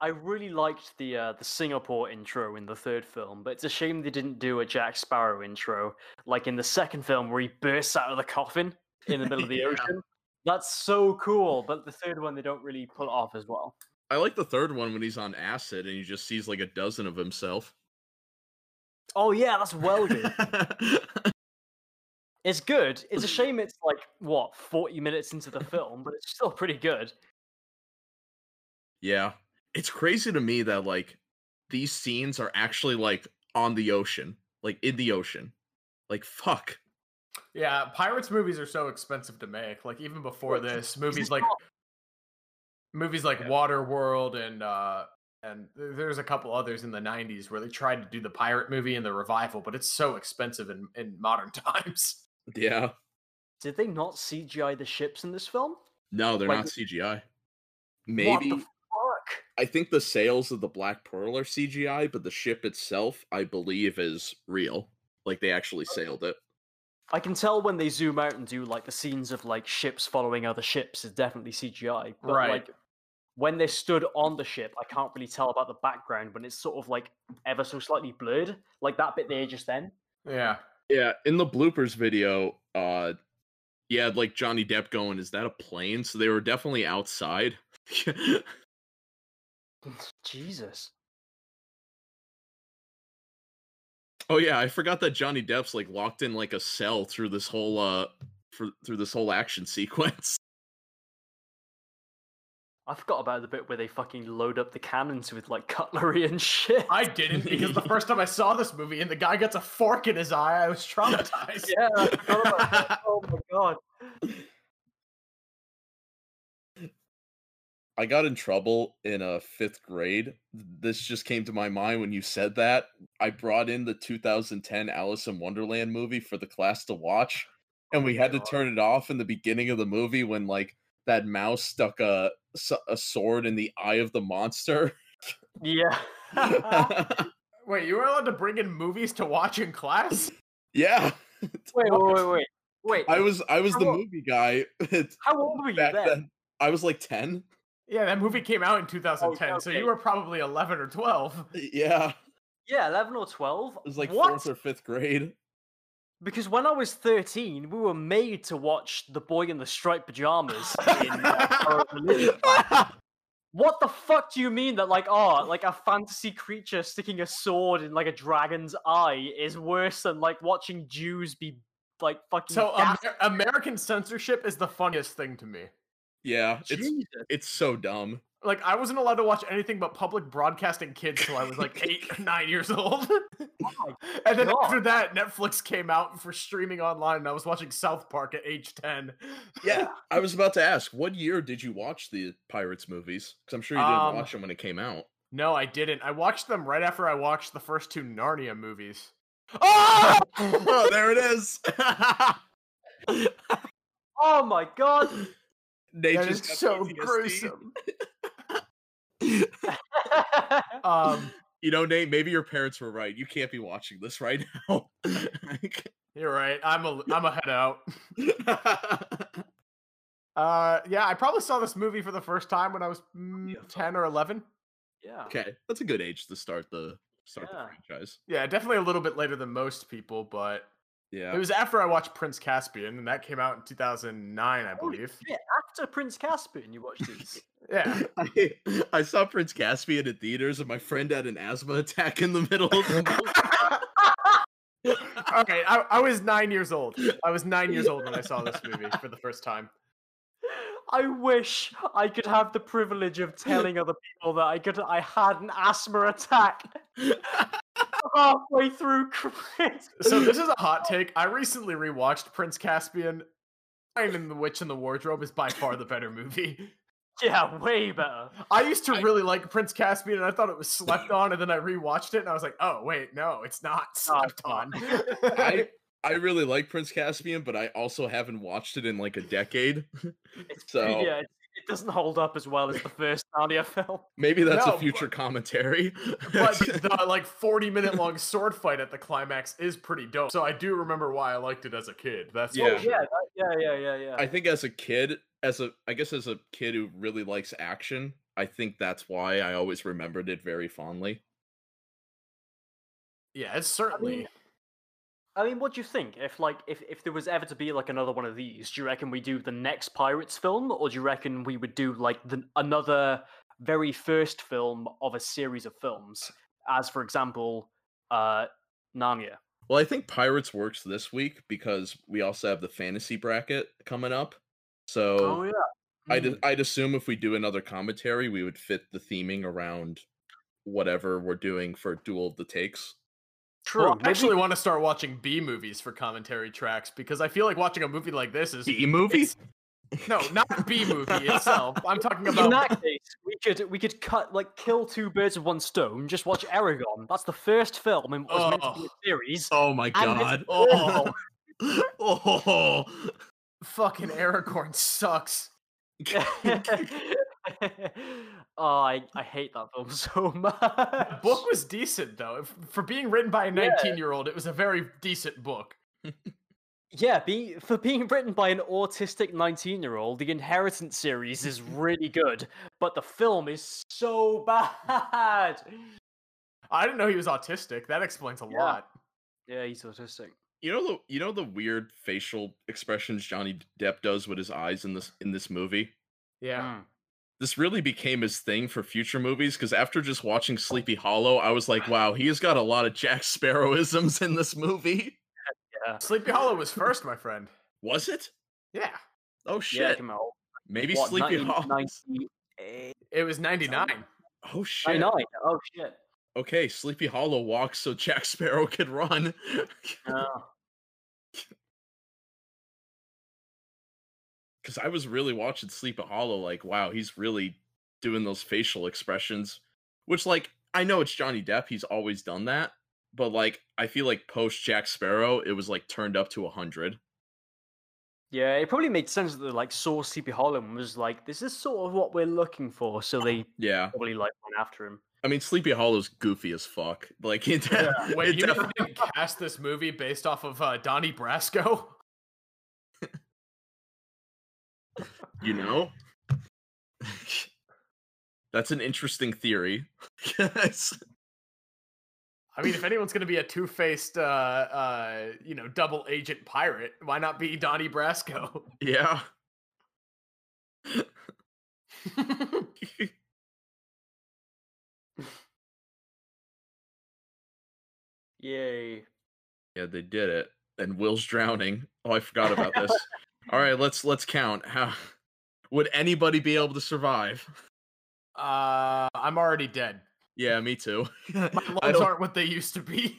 I really liked the uh, the Singapore intro in the third film, but it's a shame they didn't do a Jack Sparrow intro like in the second film where he bursts out of the coffin in the middle of the Yeah. ocean. That's so cool, but the third one they don't really pull it off as well. I like the third one when he's on acid and he just sees like a dozen of himself. Oh yeah, that's well good. it's good. It's a shame it's like what forty minutes into the film, but it's still pretty good. yeah. It's crazy to me that like these scenes are actually like on the ocean, like in the ocean. Like fuck. Yeah, Pirates movies are so expensive to make. Like even before Well, this, movies this like not- movies like Yeah. Waterworld and uh and there's a couple others in the 90s where they tried to do the pirate movie and the revival, but it's so expensive in, in modern times. Yeah. did they not CGI the ships in this film? No, they're Like- not CGI. What Maybe the fuck? I think the sails of the Black Pearl are CGI, but the ship itself, I believe, is real. Like they actually sailed it. I can tell when they zoom out and do like the scenes of like ships following other ships is definitely CGI. But Right. like when they stood on the ship, I can't really tell about the background when it's sort of like ever so slightly blurred, like that bit there just then. Yeah. Yeah, in the bloopers video, uh yeah, like Johnny Depp going, is that a plane? So they were definitely outside. Jesus. oh yeah, I forgot that Johnny Depp's like locked in like a cell through this whole uh for, through this whole action sequence. I forgot about the bit where they fucking load up the cannons with like cutlery and shit. I didn't because the first time I saw this movie and the guy gets a fork in his eye, I was traumatized. yeah, I forgot about. Oh my god. I got in trouble in a fifth grade. This just came to my mind when you said that. I brought in the 2010 Alice in Wonderland movie for the class to watch, and oh we had to turn it off in the beginning of the movie when like that mouse stuck a a sword in the eye of the monster. Yeah. Wait, you were allowed to bring in movies to watch in class? yeah, wait, wait, wait, wait. Wait. I was I was the How- movie guy How old were you back then? then. I was like 10. Yeah, that movie came out in 2010, so okay. you were probably 11 or 12. Yeah, Yeah, 11 or 12. it was like what? fourth or fifth grade. Because when I was 13, we were made to watch The Boy in the Striped Pajamas in uh, our religion class. What the fuck do you mean that like oh like a fantasy creature sticking a sword in like a dragon's eye is worse than like watching Jews be like fucking So? Amer- American censorship is the funniest thing to me. Yeah, it's Jesus. it's so dumb. Like I wasn't allowed to watch anything but public broadcasting kids till I was like eight, nine years old. my and then God. after that, Netflix came out for streaming online, and I was watching South Park at age ten. Yeah, I was about to ask, what year did you watch the Pirates movies? Because I'm sure you didn't Um, watch them when it came out. No, I didn't. I watched them right after I watched the first two Narnia movies. Oh! oh, there it is. Oh my god! Nate that just is so PTSD. gruesome. Um, You know, Nate, maybe your parents were right. You can't be watching this right now. you're right. I'm a I'm a head out. Uh, yeah, I probably saw this movie for the first time when I was mm, Yeah. ten or eleven. yeah. okay, that's a good age to start the start Yeah. the franchise. Yeah, definitely a little bit later than most people, but Yeah. it was after I watched Prince Caspian, and that came out in 2009, I believe. shit, after Prince Caspian, you watched these. Yeah. I, I saw Prince Caspian in theaters, and my friend had an asthma attack in the middle of the movie. okay, I, I was nine years old. I was nine years old when I saw this movie for the first time. I wish I could have the privilege of telling other people that I could I had an asthma attack halfway through Chris. So this is a hot take. I recently rewatched Prince Caspian. Lion and the Witch in the Wardrobe is by far the better movie. Yeah, way better. I used to I- really like Prince Caspian, and I thought it was slept on, and then I rewatched it, and I was like, "Oh wait, no, it's not Oh, slept it's on." I I really like Prince Caspian, but I also haven't watched it in like a decade. It's So- yeah, it's, it doesn't hold up as well as the first Narnia film. Maybe that's No, a future commentary. but the like 40 minute long sword fight at the climax is pretty dope. So I do remember why I liked it as a kid. That's for Yeah. Sure. yeah, that, yeah, yeah, yeah, yeah. I think as a kid, as a I guess as a kid who really likes action, I think that's why I always remembered it very fondly. Yeah, it's certainly. I mean, what do you think? If like if, if there was ever to be like another one of these, do you reckon we do the next Pirates film, or do you reckon we would do like the another very first film of a series of films, as for example, uh, Narnia? Well, I think Pirates works this week because we also have the fantasy bracket coming up. So Oh yeah, I'd Hmm. I'd assume if we do another commentary, we would fit the theming around whatever we're doing for Duel of the Takes. True. Well, I maybe- actually want to start watching B movies for commentary tracks because I feel like watching a movie like this is B movies. No, not B movie itself. I'm talking about. in that case, we could we could cut like kill two birds with one stone. Just watch Eragon. That's the first film and was meant to be a Oh. series. Oh my god. Oh, oh. fucking Eragon sucks. oh, I, I hate that film so much. The book was decent though. For being written by a 19 year old, it was a very decent book. yeah, be, for being written by an autistic 19 year old, the Inheritance series is really good, but the film is so bad. I didn't know he was autistic. That explains a Yeah. lot. Yeah, he's autistic. You know the you know the weird facial expressions Johnny Depp does with his eyes in this in this movie? Yeah. Mm. This really became his thing for future movies because after just watching oh. Sleepy Hollow, I was like, wow, he has got a lot of Jack Sparrowisms in this movie. Yeah. Sleepy Hollow was first, my friend. Was it? Yeah. Oh Yeah, shit. come on. Maybe What, Sleepy Hollow. 98? It was 99. Oh shit. 99. Oh, shit. Okay, Sleepy Hollow walks so Jack Sparrow could run. Oh. Because I was really watching Sleepy Hollow, like, wow, he's really doing those facial expressions. Which, like, I know it's Johnny Depp, he's always done that. But, like, I feel like post Jack Sparrow, it was, like, turned up to 100. Yeah, it probably made sense that they like saw Sleepy Hollow and was like, "This is sort of what we're looking for," so they Yeah. probably like went after him. I mean, Sleepy Hollow's goofy as fuck. Like, it, Yeah. Wait, it you def- didn't cast this movie based off of uh, Donnie Brasco? You know? That's an interesting theory. Yes. I mean, if anyone's going to be a two-faced, uh, uh, you know, double agent pirate, why not be Donnie Brasco? yeah. Yay! Yeah, they did it. And Will's drowning. Oh, I forgot about this. All right, let's let's count. How would anybody be able to survive? uh, I'm already dead. Yeah, me too. My I lungs aren't what they used to be.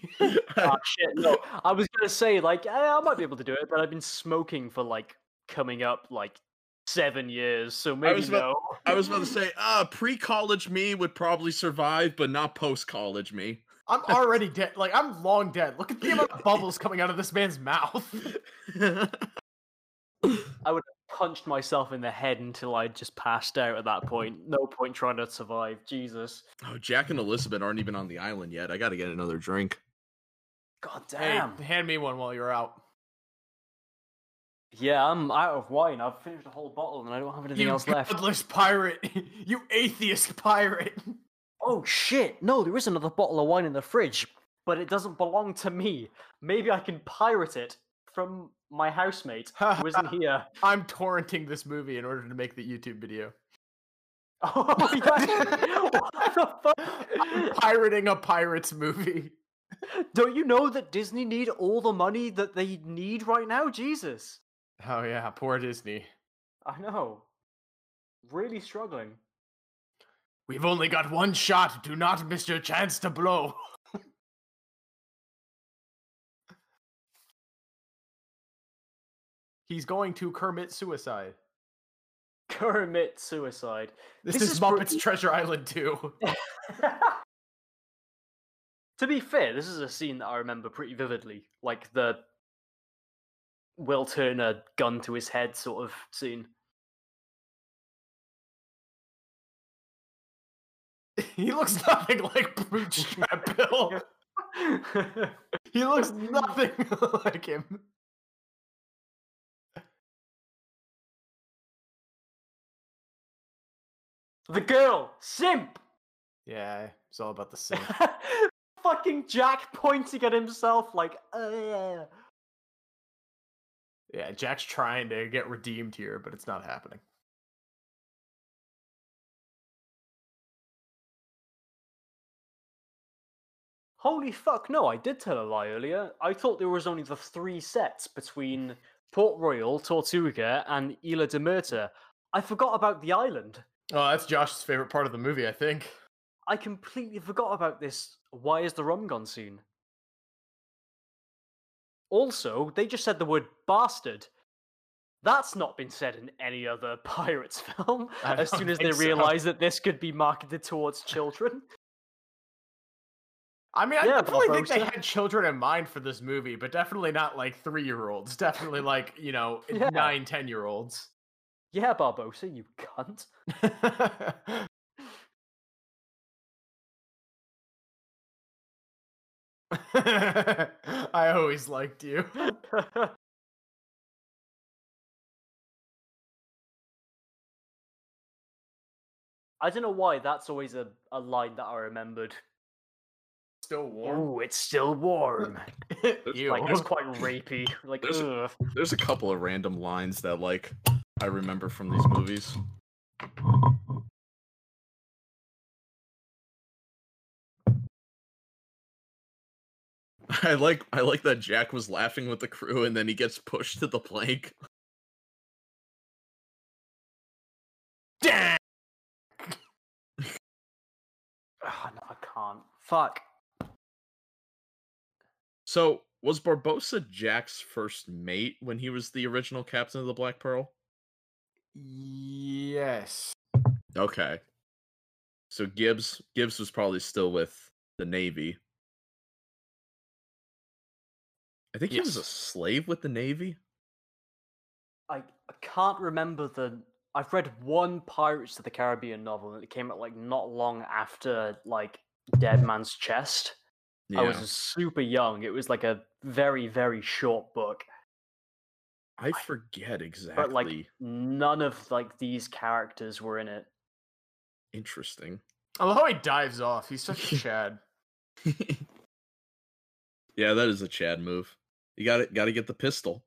Ah, shit! No, I was gonna say like eh, I might be able to do it, but I've been smoking for like coming up like seven years, so maybe was about- no. I was about to say, uh, pre-college me would probably survive, but not post-college me. I'm already dead. Like I'm long dead. Look at the amount of bubbles coming out of this man's mouth. I would have punched myself in the head until I just passed out at that point. No point trying to survive. Jesus. oh, Jack and Elizabeth aren't even on the island yet. I got to get another drink. God hey, damn. hand me one while you're out. Yeah, I'm out of wine. I've finished a whole bottle and I don't have anything you else left. godless pirate. you atheist pirate. Oh shit! No, there is another bottle of wine in the fridge, but it doesn't belong to me. Maybe I can pirate it from my housemate who isn't here. I'm torrenting this movie in order to make the YouTube video. Oh, yeah. what the I'm pirating a pirates movie. Don't you know that Disney need all the money that they need right now? Jesus, Oh yeah, poor Disney. I know. Really struggling. We've only got one shot. Do not miss your chance to blow. He's going to Kermit suicide. Kermit suicide. This, This is, is Muppets pretty- Treasure Island 2. to be fair, this is a scene that I remember pretty vividly, like the Will Turner gun to his head sort of scene. He looks nothing like Bootstrap Bill. he looks nothing like him. The girl, simp. Yeah, it's all about the simp. Fucking Jack pointing at himself like, uh, yeah, Jack's trying to get redeemed here, but it's not happening. Holy fuck, no, I did tell a lie earlier. I thought there was only the three sets between Port Royal, Tortuga, and Isla de Muerta. I forgot about the island. Oh, that's Josh's favorite part of the movie, I think. I completely forgot about this why is the rum gone scene. Also, they just said the word bastard. That's not been said in any other Pirates film as soon as they think so. realize that this could be marketed towards children. I mean, I Yeah, definitely think they had children in mind for this movie, but definitely not like three year olds. Definitely like, you know, Yeah. nine, ten year olds. Yeah, Barbossa, you cunt. I always liked you. I don't know why that's always a, a line that I remembered. Still warm. Ooh, it's still warm. Ew. like it's quite rapey. Like There's ugh. There's a couple of random lines that like I remember from these movies. I like I like that Jack was laughing with the crew and then he gets pushed to the plank. Damn. Ah, no, I can't. Fuck. So was Barbossa Jack's first mate when he was the original captain of the Black Pearl? Yes. Okay. So Gibbs Gibbs was probably still with the Navy. I think he was a slave with the Navy. I, I can't remember the. I've read one Pirates of the Caribbean novel and it came out like not long after like Dead Man's Chest. I was super young. It was like a very very short book, I forget exactly. but like none of like these characters were in it. Interesting. I love how he dives off. He's such a Chad. yeah, that is a Chad move. You got to got to get the pistol.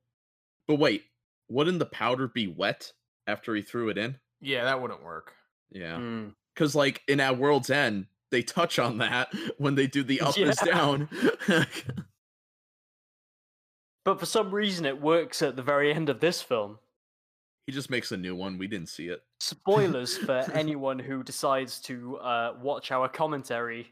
But wait, wouldn't the powder be wet after he threw it in? Yeah, that wouldn't work. Yeah. Mm. Because, like, in At World's End, they touch on that when they do the up is down. But for some reason, it works at the very end of this film. he just makes a new one. We didn't see it. Spoilers for anyone who decides to uh, watch our commentary.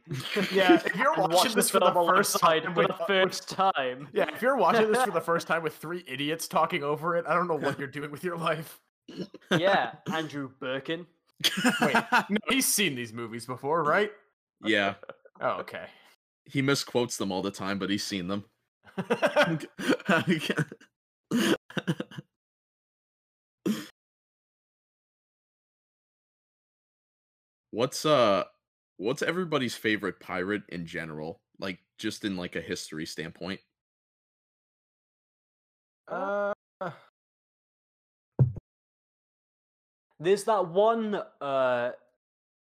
Yeah, if you're watching watch this for the film first alongside time for with- the first time. Yeah, if you're watching this for the first time with three idiots talking over it, I don't know what you're doing with your life. yeah, Andrew Birkin. Wait, no, he's seen these movies before, right? yeah. Oh, okay. He misquotes them all the time, but he's seen them. what's uh what's everybody's favorite pirate in general? Like just in like a history standpoint. uh, There's that one uh,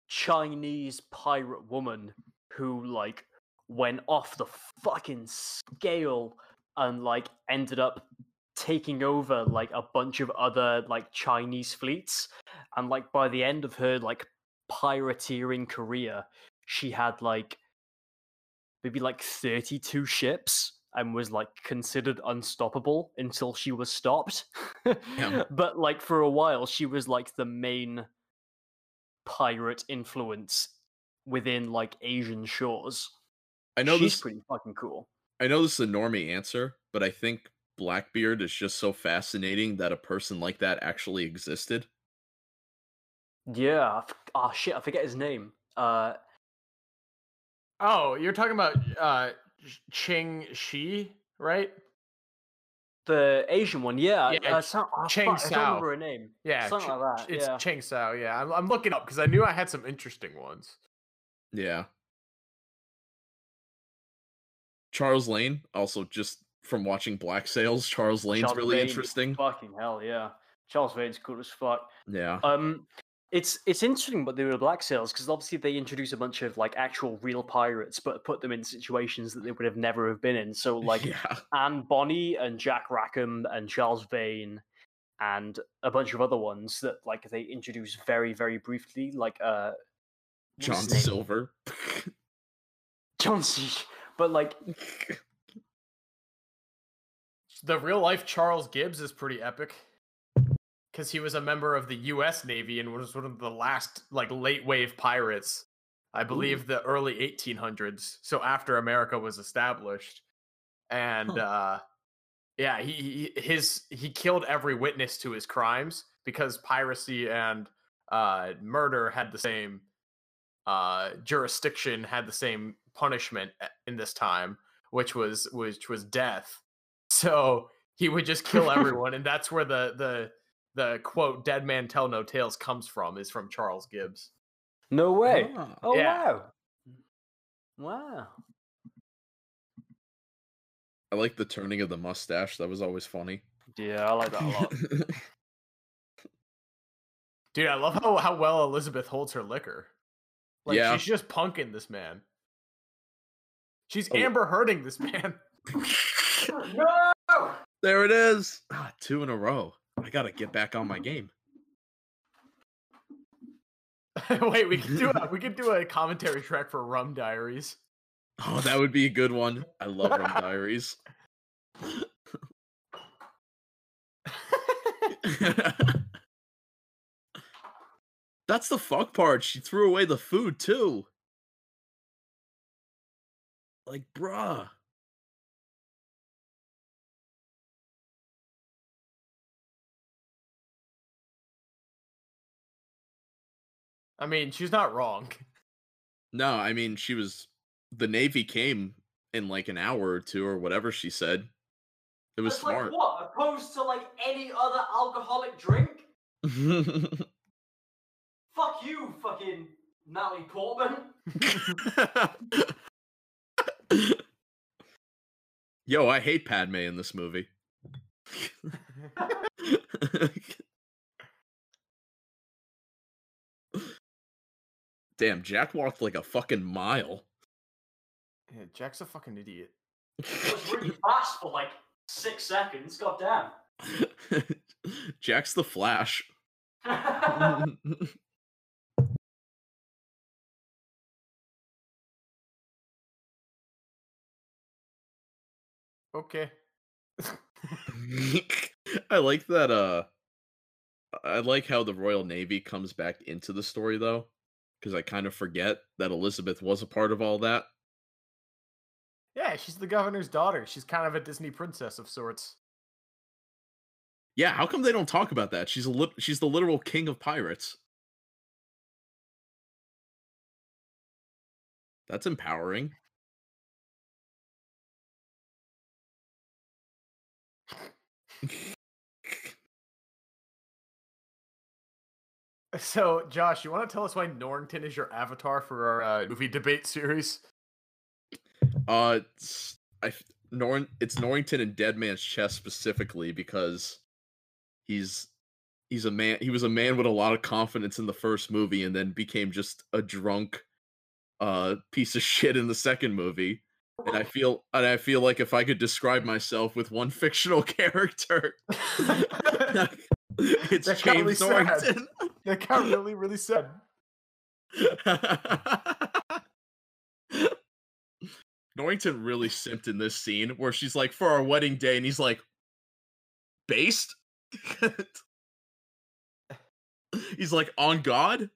Chinese pirate woman who like went off the fucking scale and like ended up taking over like a bunch of other like Chinese fleets. And like by the end of her like pirateering career she had like maybe like 32 ships and was like considered unstoppable until she was stopped. Yeah. but like for a while she was like the main pirate influence within like asian shores I know she's this pretty fucking cool I know this is a normie answer, but I think Blackbeard is just so fascinating that a person like that actually existed. yeah oh shit i forget his name uh oh, you're talking about uh, Ching Shi, right? the asian one yeah, Yeah, uh, some, oh, Cheng fuck, i Sao. don't remember her name Yeah, something Ch- like that It's yeah Ching Sao. Yeah, I'm, I'm looking up because I knew I had some interesting ones. Yeah. Charles Vane, also just from watching Black Sails, Charles Vane's Charles really Vane, interesting. Fucking hell, yeah. Charles Vane's cool as fuck. Yeah. Um, it's it's interesting what they were Black Sails because obviously they introduce a bunch of like actual real pirates, but put them in situations that they would have never have been in. So like yeah. Anne Bonny and Jack Rackham and Charles Vane and a bunch of other ones that like they introduce very very briefly, like uh John? Silver. John C. But like The real life Charles Gibbs is pretty epic. Because he was a member of the US Navy and was one of the last like late wave pirates. I believe the early 1800s. So after America was established. And Huh. uh yeah, he, he his he killed every witness to his crimes because piracy and uh murder had the same uh jurisdiction, had the same punishment in this time, which was which was death. So he would just kill everyone, and that's where the the the quote "dead man tell no tales" comes from. Is from Charles Gibbs. no way. Ah. Oh Yeah. wow. Wow. I like the turning of the mustache. That was always funny. Yeah, I like that a lot. Dude, I love how how well Elizabeth holds her liquor. Like Yeah. she's just punking this man. She's Oh. Amber hurting this man. no! there it is. Ah, two in a row. I gotta get back on my game. Wait, we could do a we could do a commentary track for Rum Diaries. Oh, that would be a good one. I love Rum Diaries. That's the fuck part. She threw away the food too. Like, bruh. I mean, she's not wrong. No, I mean, she was. The Navy came in like an hour or two or whatever she said. It was That's smart. like what? Opposed to like any other alcoholic drink? Fuck you, fucking Natalie Portman. Yo, I hate Padme in this movie. Damn, Jack walked like a fucking mile. Yeah, Jack's a fucking idiot. It was really fast for like six seconds. God damn. Jack's the Flash. Okay. I like that uh I like how the Royal Navy comes back into the story though because I kind of forget that Elizabeth was a part of all that. Yeah, she's the governor's daughter. She's kind of a Disney princess of sorts. Yeah, how come they don't talk about that? She's a lit- she's the literal king of pirates. That's empowering. So, Josh, you want to tell us why Norrington is your avatar for our uh, movie debate series? Uh, it's, I Norn it's Norrington and Dead Man's Chest specifically because he's he's a man. He was a man with a lot of confidence in the first movie, and then became just a drunk, uh, piece of shit in the second movie. And I feel and I feel like if I could describe myself with one fictional character, it's That really James sad. That got really, really sad. Norrington really simped in this scene where she's like, for our wedding day, and he's like, based? he's like, on God?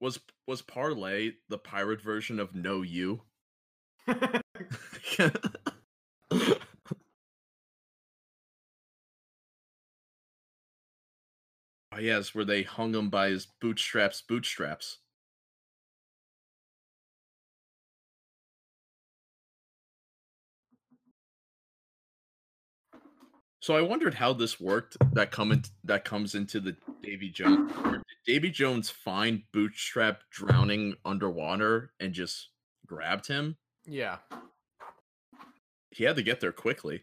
Was was Parley the pirate version of No You? Oh yes, where they hung him by his bootstraps, bootstraps. So I wondered how this worked. That come in, that comes into the Davy Jones. did Davy Jones find Bootstrap drowning underwater and just grabbed him. Yeah. He had to get there quickly,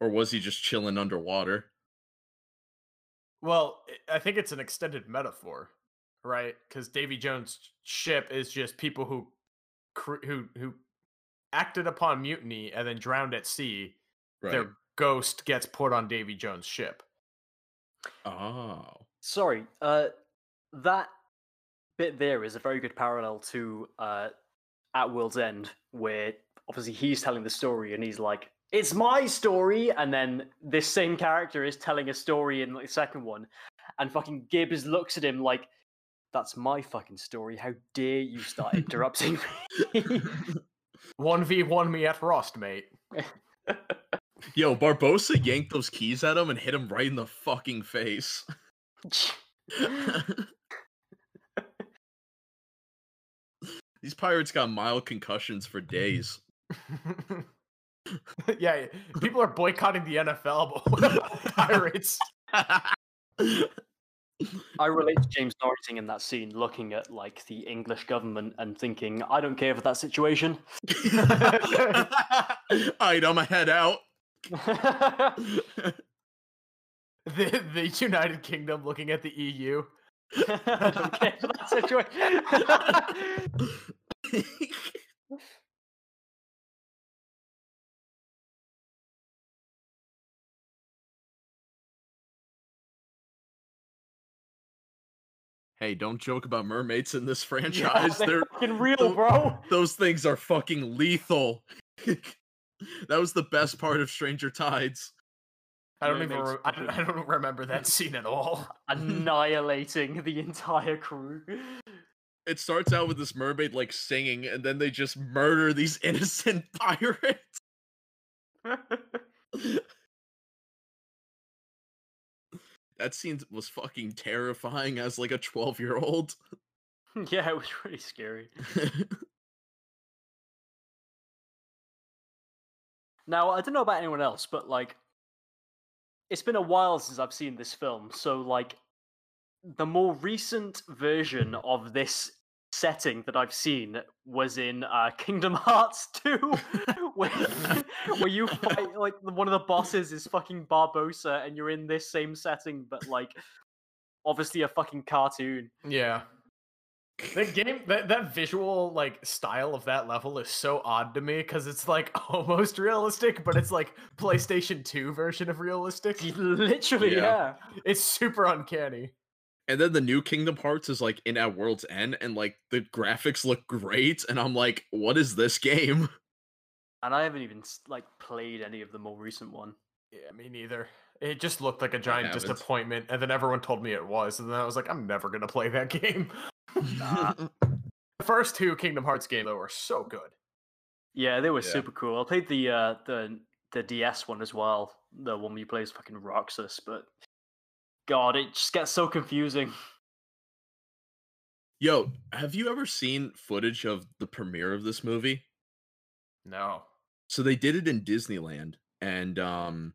or was he just chilling underwater? Well, I- think it's an extended metaphor, right? Because Davy Jones' ship is just people who who who acted upon mutiny and then drowned at sea. Right. Their ghost gets put on Davy Jones' ship. Oh. Sorry, uh, that bit there is a very good parallel to uh, At World's End, where obviously he's telling the story and he's like, "It's my story," and then this same character is telling a story in like, the second one, and fucking Gibbs looks at him like, "That's my fucking story. How dare you start interrupting me?" One v one me at Rost, mate. Yo, Barbossa yanked those keys at him and hit him right in the fucking face. These pirates got mild concussions for days. yeah, people are boycotting the NFL, but what about pirates? I relate to James Norrington in that scene, looking at like the English government and thinking, "I don't care for that situation." Alright, I'ma head out. The the United Kingdom looking at the EU. I don't care for that situation. hey, don't joke about mermaids in this Yeah, franchise. they're They're fucking real, tho- bro. those things are fucking lethal. that was the best part of Stranger Tides. I don't even. Re- I, don't, I don't remember that scene at all. Annihilating the entire crew. It starts out with this mermaid like singing, and then they just murder these innocent pirates. that scene was fucking terrifying as like a 12 year old. yeah, it was really scary. Now, I don't know about anyone else, but like, it's been a while since I've seen this film. So, like, the more recent version of this setting that I've seen was in uh, Kingdom Hearts 2, where, where you fight, like, one of the bosses is fucking Barbossa, and you're in this same setting, but, like, obviously a fucking cartoon. Yeah. The game that that visual like style of that level is so odd to me because it's like almost realistic, but it's like PlayStation 2 version of realistic. Literally, Yeah. yeah. It's super uncanny. and then the new Kingdom Hearts is like in at World's End, and like the graphics look great, and I'm like, what is this game? And I haven't even like played any of the more recent one. Yeah, me neither. It just looked like a giant disappointment, and then everyone told me it was, and then I was like, I'm never gonna play that game. Nah. The first two Kingdom Hearts games though were so good. Yeah, they were Yeah. super cool. I played the uh the the DS one as well, the one where you play as fucking Roxas, but God, it just gets so confusing. Yo, have you ever seen footage of the premiere of this movie? No. so they did it in Disneyland and um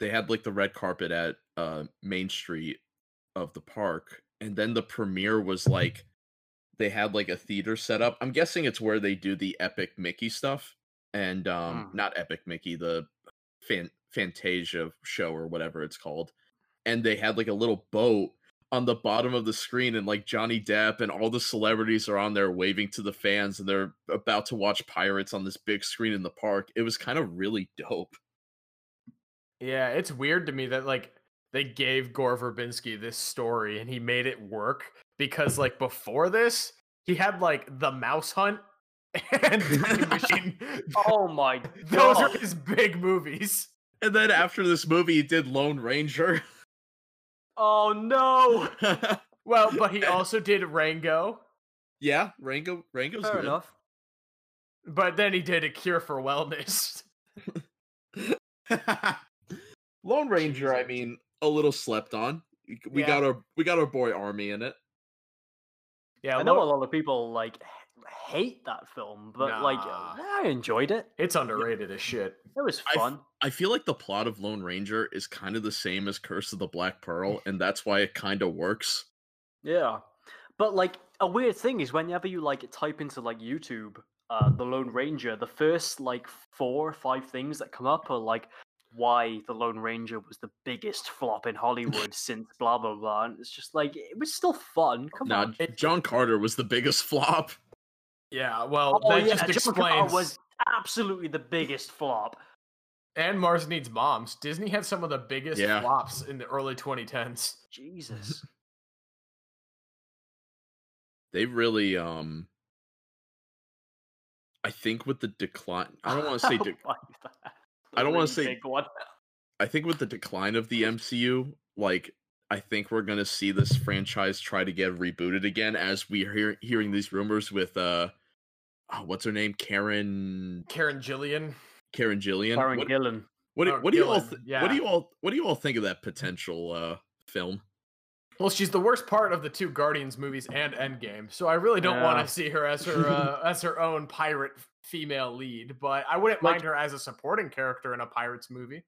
they had like the red carpet at uh Main Street of the park and then the premiere was like they had like a theater set up. I'm guessing it's where they do the epic Mickey stuff and um Mm. not epic Mickey, the fan- Fantasia show or whatever it's called. And they had like a little boat on the bottom of the screen and like Johnny Depp and all the celebrities are on there waving to the fans and they're about to watch pirates on this big screen in the park. It was kind of really dope. Yeah, it's weird to me that like they gave Gore Verbinski this story and he made it work because like before this, he had like the Mouse Hunt and Machine. Oh my god. Those are his big movies. And then after this movie, he did Lone Ranger. Oh no. Well, but he also did Rango, yeah, Rango Rango's Fair good. enough. but then he did A Cure for Wellness. Lone Ranger, I mean, a little slept on. We Yeah. got our we got our boy Armie in it. Yeah, I know a lot of people like hate that film, but like I enjoyed it. It's underrated as shit. It was I f- fun. I feel like the plot of Lone Ranger is kind of the same as Curse of the Black Pearl, and that's why it kind of works. Yeah. But like a weird thing is whenever you like type into like YouTube uh the Lone Ranger, the first like four or five things that come up are like why the Lone Ranger was the biggest flop in Hollywood since blah blah blah. And it's just like it was still fun. Come Now, on. John Carter was the biggest flop. Yeah, well, Oh that yeah, just John Carter explains. was absolutely the biggest flop. And Mars Needs Moms. Disney had some of the biggest Yeah. flops in the early 2010s. Jesus. They really, um, I think with the decline, I don't want to say, de- Like that. I don't wanna say- big one. I think with the decline of the MCU, like I think we're gonna see this franchise try to get rebooted again as we are hear- hearing these rumors with uh, oh, what's her name, Karen Karen Gillan. Karen Gillan. Karen what, Gillan. what, do- what do you all th- yeah. what do you all what do you all think of that potential uh film? Well, she's the worst part of the two Guardians movies and Endgame, so I really don't want to see her as her uh, as her own pirate f- female lead. But I wouldn't Like- mind her as a supporting character in a pirates movie.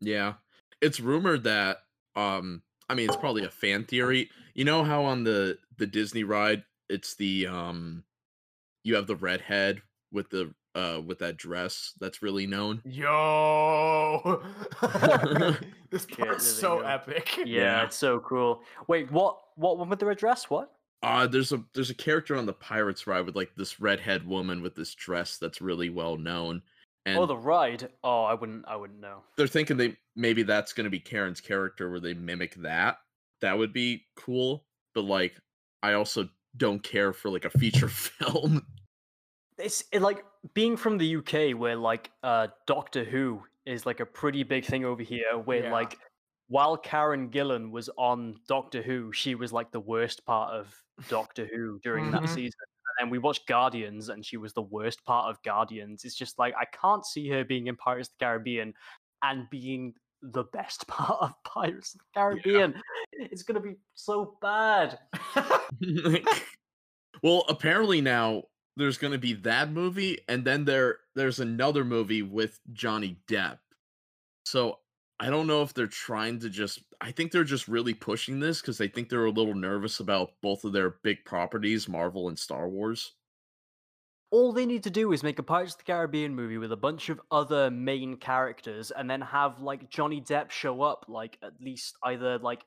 Yeah. It's rumored that um I mean it's probably a fan theory. You know how on the the Disney ride it's the um you have the redhead with the uh with that dress that's really known. Yo, this Okay, part's so go. epic. Yeah, Yeah. it's so cool. Wait, what? What one with the address? What? Uh there's a there's a character on the Pirates ride with like this redhead woman with this dress that's really well known. And oh, the ride. Oh, I wouldn't. I wouldn't know. they're thinking they maybe that's going to be Karen's character where they mimic that. That would be cool, but like I also don't care for like a feature film. It's it, like being from the UK, where like uh Doctor Who is like a pretty big thing over here. Where Yeah. like while Karen Gillan was on Doctor Who, she was like the worst part of Doctor Who during that Mhm. season. And we watched Guardians, and she was the worst part of Guardians. It's just like I can't see her being in Pirates of the Caribbean and being the best part of Pirates of the Caribbean. It's gonna be so bad. well, apparently now there's going to be that movie and then there there's another movie with Johnny Depp. So, I don't know if they're trying to just I think they're just really pushing this cuz they think they're a little nervous about both of their big properties, Marvel and Star Wars. all they need to do is make a Pirates of the Caribbean movie with a bunch of other main characters and then have like Johnny Depp show up like at least either like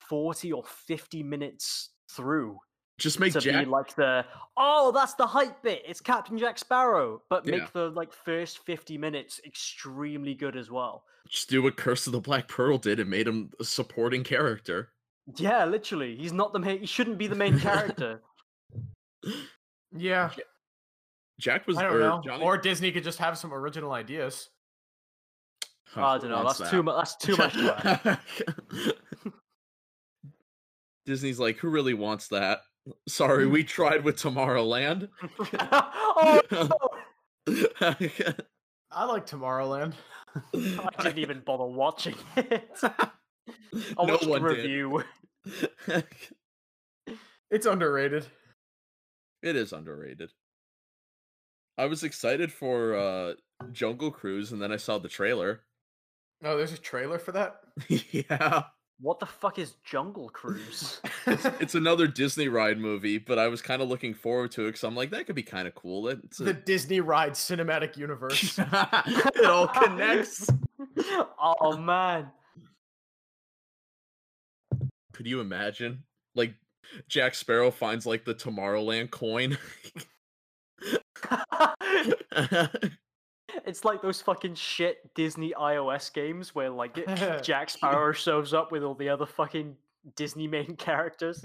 40 or 50 minutes through Just make to Jack be like the oh that's the hype bit it's Captain Jack Sparrow but make Yeah. the like first 50 minutes extremely good as well just do what Curse of the Black Pearl did and made him a supporting character. yeah literally he's not the main he shouldn't be the main character yeah, Jack was I don't or know. Johnny- Or Disney could just have some original ideas. Huh, I don't know wants that's that? too much that's too much to. Disney's like, who really wants that? Sorry, we tried with Tomorrowland. oh no! I like Tomorrowland. I didn't even bother watching it. I no watched the one review. did. It's underrated. it is underrated. I was excited for uh Jungle Cruise and then I saw the trailer. Oh, there's a trailer for that. yeah. What the fuck is Jungle Cruise? It's another Disney ride movie, but I was kind of looking forward to it because I'm like, that could be kind of cool. It's the. Disney Ride Cinematic Universe. it all connects. oh man. Could you imagine? Like Jack Sparrow finds like the Tomorrowland coin. it's like those fucking shit Disney iOS games where like it- Jack Sparrow shows up with all the other fucking Disney main characters.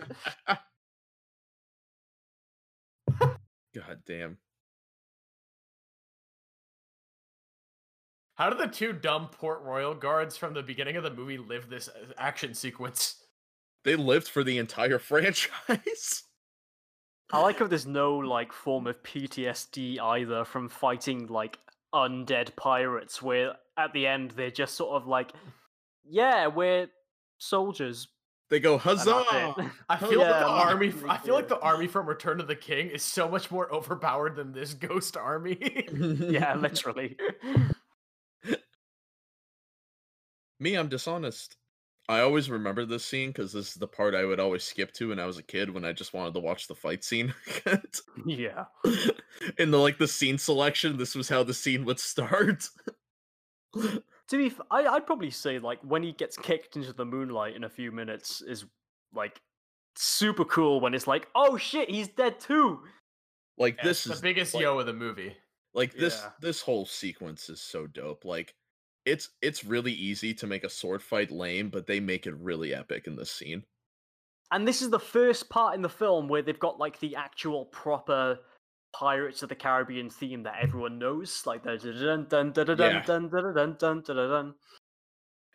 God damn. How did the two dumb Port Royal guards from the beginning of the movie live this uh, action sequence? They lived for the entire franchise. I like how there's no like form of PTSD either from fighting like undead pirates where at the end they're just sort of like yeah, we're soldiers. They go huzzah! I feel like Yeah, the not army. really I feel like the army from Return of the King is so much more overpowered than this ghost army. yeah, literally. Me, I'm dishonest. I always remember this scene because this is the part I would always skip to when I was a kid when I just wanted to watch the fight scene. yeah. In the like the scene selection, this was how the scene would start. To be, f- I, I'd probably say like when he gets kicked into the moonlight in a few minutes is like super cool. When it's like, oh shit, he's dead too. like Yeah, this is the biggest like- yo of the movie. like this Yeah. this whole sequence is so dope. Like it's it's really easy to make a sword fight lame, but they make it really epic in this scene. And this is the first part in the film where they've got like the actual proper Pirates of the Caribbean theme that everyone knows, like the dun dun dun dun dun dun dun dun dun dun dun.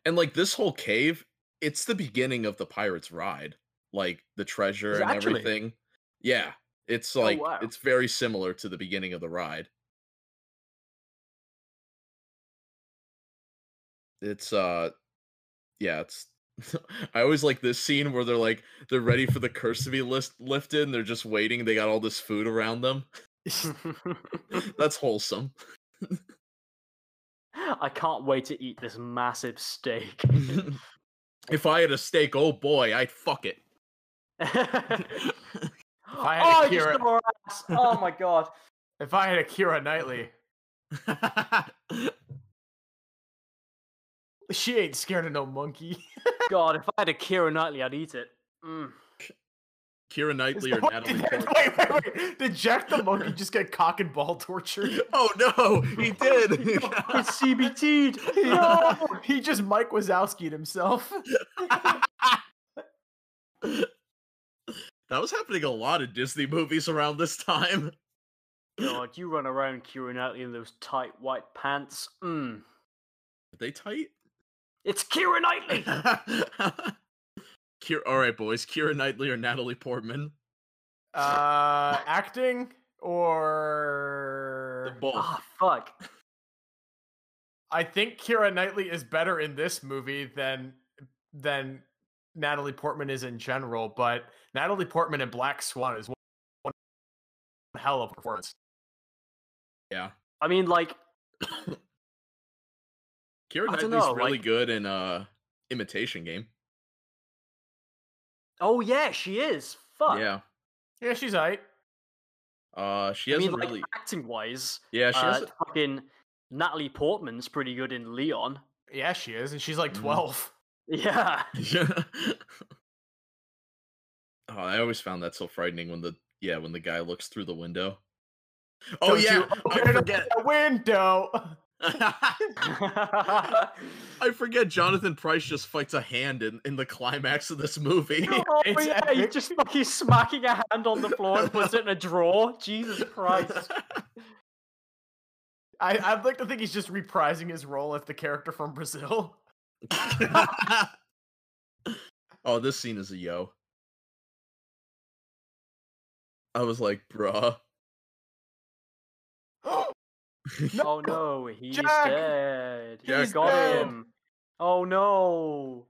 And like this whole cave, it's the beginning of the pirates' ride. Like the treasure and everything. Yeah. It's oh, like it's very similar to the beginning of the ride. It's uh yeah, it's I always like this scene where they're like they're ready for the curse to be list- lifted and they're just waiting. They got all this food around them. That's wholesome. I can't wait to eat this massive steak. if I had a steak, oh boy, I'd fuck it. if I had oh, a I just Keira- saw ass. Oh my god. If I had a Keira Knightley, she ain't scared of no monkey. God, if I had a Keira Knightley, I'd eat it. Mm. Keira Knightley or Natalie did, Portman. wait, wait, wait. Did Jack the monkey just get cock and ball tortured? Oh no, he did. It's CBT'd. No, he just Mike Wazowski'd himself. that was happening a lot in Disney movies around this time. God, you run around Keira Knightley in those tight white pants. Mm. Are they tight? It's Keira Knightley. Keira, all right, boys. Keira Knightley or Natalie Portman? Uh, acting or the Both. Ah, fuck. I think Keira Knightley is better in this movie than than Natalie Portman is in general, but Natalie Portman in Black Swan is one, one hell of a performance. Yeah. I mean, like, Keira I Knightley's dunno, really like- good in uh Imitation Game. oh yeah, she is. Fuck. Yeah. Yeah, she's alright. Uh, she I mean, like, really. acting wise, Yeah, she uh, hasn't. fucking Natalie Portman's pretty good in Leon. Yeah, she is, and she's like Mhm. twelve. Yeah. Yeah. oh, I always found that so frightening when the yeah when the guy looks through the window. Oh Don't yeah, you I open up forget. the window. I forget. Jonathan Pryce just fights a hand in, in the climax of this movie. oh It's yeah, he's epic. just fucking smacking a hand on the floor and puts it in a drawer. Jesus Christ. I, I'd like to think he's just reprising his role as the character from Brazil. oh, this scene is a yo. I was like, bruh. Oh no, he's Jack! dead. Jack He's got dead. him. Oh no.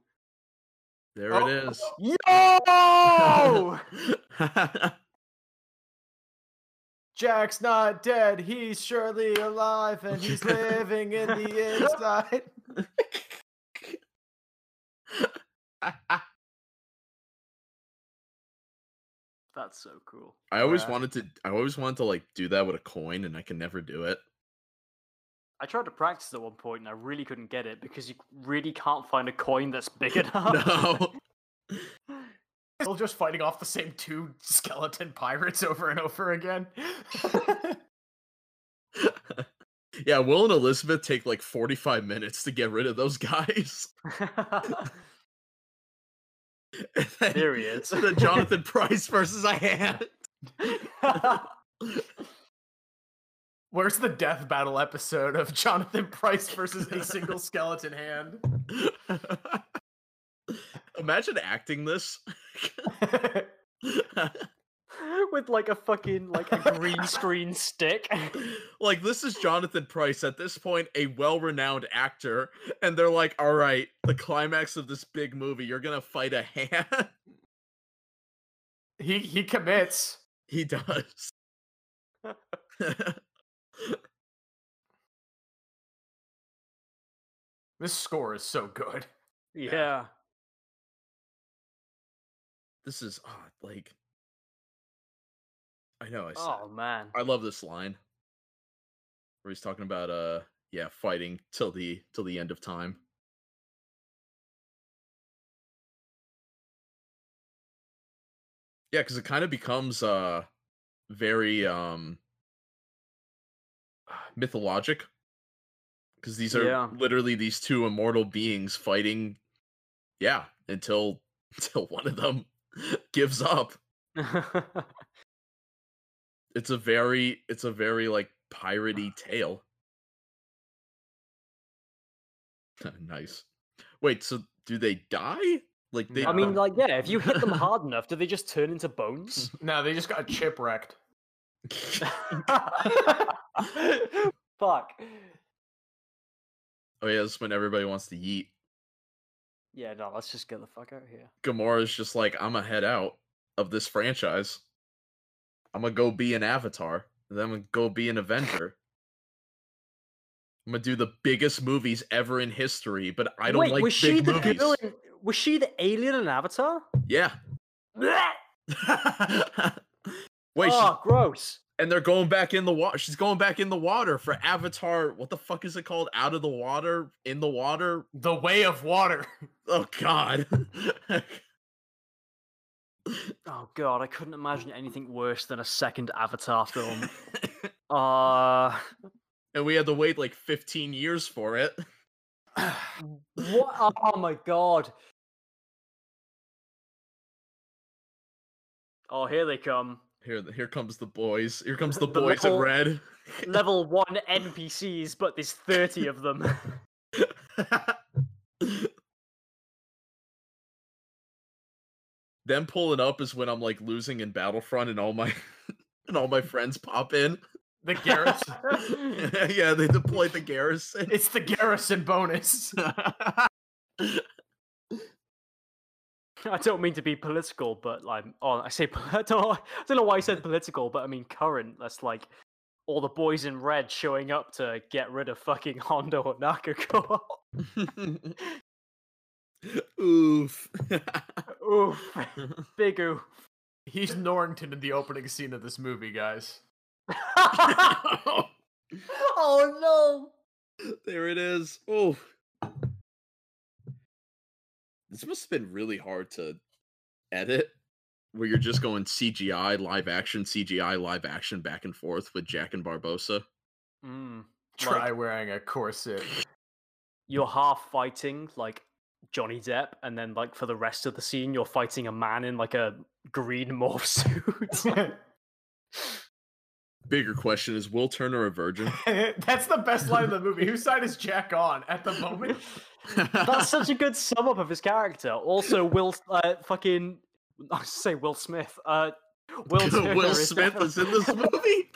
there Oh, it is. Yo! Jack's not dead. He's surely alive, and he's living in the inside. That's so cool. I always Yeah. wanted to. I always wanted to like do that with a coin, and I can never do it. I tried to practice at one point and I really couldn't get it because you really can't find a coin that's big enough. No. Still just fighting off the same two skeleton pirates over and over again. yeah, Will and Elizabeth take like forty-five minutes to get rid of those guys. Then- there he is. and then Jonathan Pryce versus a hand. Where's the death battle episode of Jonathan Pryce versus a single skeleton hand? Imagine acting this. with like a fucking like a green screen stick. like this is Jonathan Pryce at this point, a well-renowned actor, and they're like, "All right, the climax of this big movie, you're gonna fight a hand." He he commits. he does. This score is so good. yeah. this is oh, like, I know. I Oh man. I love this line where he's talking about uh, yeah, fighting till the till the end of time. Yeah, because it kind of becomes uh very um mythologic because these are Yeah. literally these two immortal beings fighting yeah until until one of them gives up it's a very it's a very like piratey tale nice wait so do they die like they I mean, like, yeah, if you hit them hard enough, do they just turn into bones? No, they just got chip wrecked. Fuck. oh yeah this is when everybody wants to eat Yeah, no, let's just get the fuck out of here. Gamora's just like, I'm gonna head out of this franchise. I'm gonna go be an Avatar. Then I'm gonna go be an Avenger. I'm gonna do the biggest movies ever in history, but I don't Wait, like was big she the movies. girl in, Was she the alien in Avatar? Yeah. Wait, oh, she's- gross. And they're going back in the water. She's going back in the water for Avatar. What the fuck is it called? Out of the water, in the water. The way of water. Oh God. Oh god, I couldn't imagine anything worse than a second Avatar film. Uh and we had to wait like 15 years for it. what? Oh my god. Oh, here they come. Here, here comes the boys. Here comes the The boys in red. Level one NPCs, but there's 30 of them. Them pulling up is when I'm like losing in Battlefront, and all my and all my friends pop in. The garrison. yeah, they deploy the garrison. it's the garrison bonus. I don't mean to be political, but like, oh, I say, I don't, I don't know why I said political, but I mean current. That's like all the boys in red showing up to get rid of fucking Hondo or Nakako. Oof. Oof, big oof. He's Norrington in the opening scene of this movie, guys. oh no! there it is. Oh. This must have been really hard to edit where you're just going CGI, live action, CGI, live action back and forth with Jack and Barbossa. Mm. Try wearing a corset. you're half fighting like Johnny Depp, and then like for the rest of the scene, you're fighting a man in like a green morph suit. Bigger question is Will Turner a virgin? That's the best line of the movie. Whose side is Jack on at the moment? That's such a good sum up of his character. Also, Will uh, fucking I was gonna say Will Smith. Uh, Will Turner Will is Smith defi- is in this movie.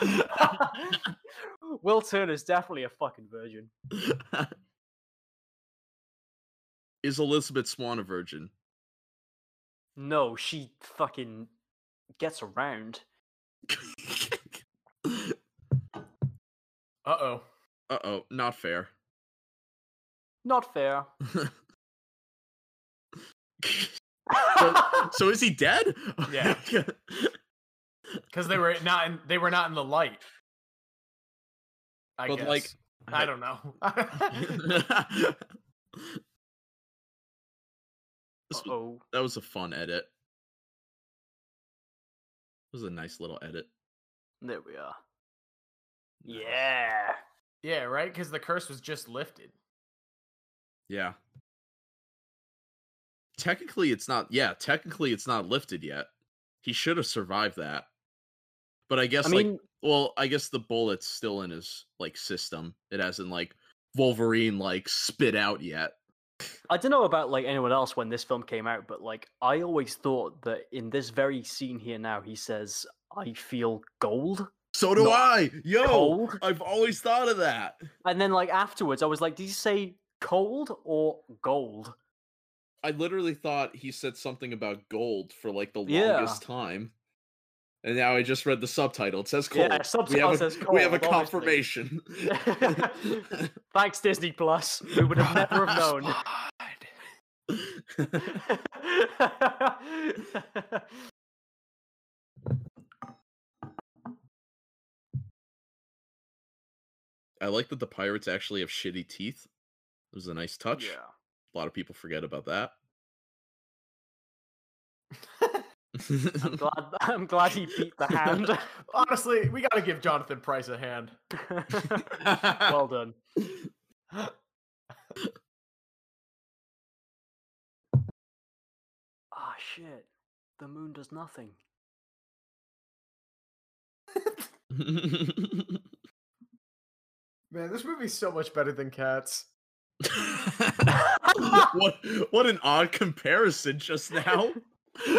Will Turner's definitely a fucking virgin. is Elizabeth Swann a virgin? No, she fucking gets around. Uh oh. Uh oh, not fair. Not fair. so, so is he dead? Yeah. Because they were not in, they were not in the light. I But, guess. like, I don't know. This Oh, that was a fun edit. It was a nice little edit. There we are. Yeah. yeah, right. Because the curse was just lifted. Yeah. Technically, it's not. Yeah, technically, it's not lifted yet. He should have survived that. But I guess, I like, mean, well, I guess the bullet's still in his like system. It hasn't like Wolverine like spit out yet. I don't know about like anyone else when this film came out, but like I always thought that in this very scene here now, he says, I feel gold, So do I. Yo, cold. I've always thought of that. And then like afterwards, I was like, did you say cold or gold? I literally thought he said something about gold for like the Yeah. longest time. And now I just read the subtitle. It says cold. Yeah, we subtitle have a, says We have a confirmation. Thanks, Disney Plus. We would have never have known. I like that the pirates actually have shitty teeth. It was a nice touch. yeah. A lot of people forget about that. I'm glad. I'm glad he beat the hand. Honestly, we gotta give Jonathan Pryce a hand. well done. Ah shit. The moon does nothing. Man, this movie's so much better than Cats. what what an odd comparison just now.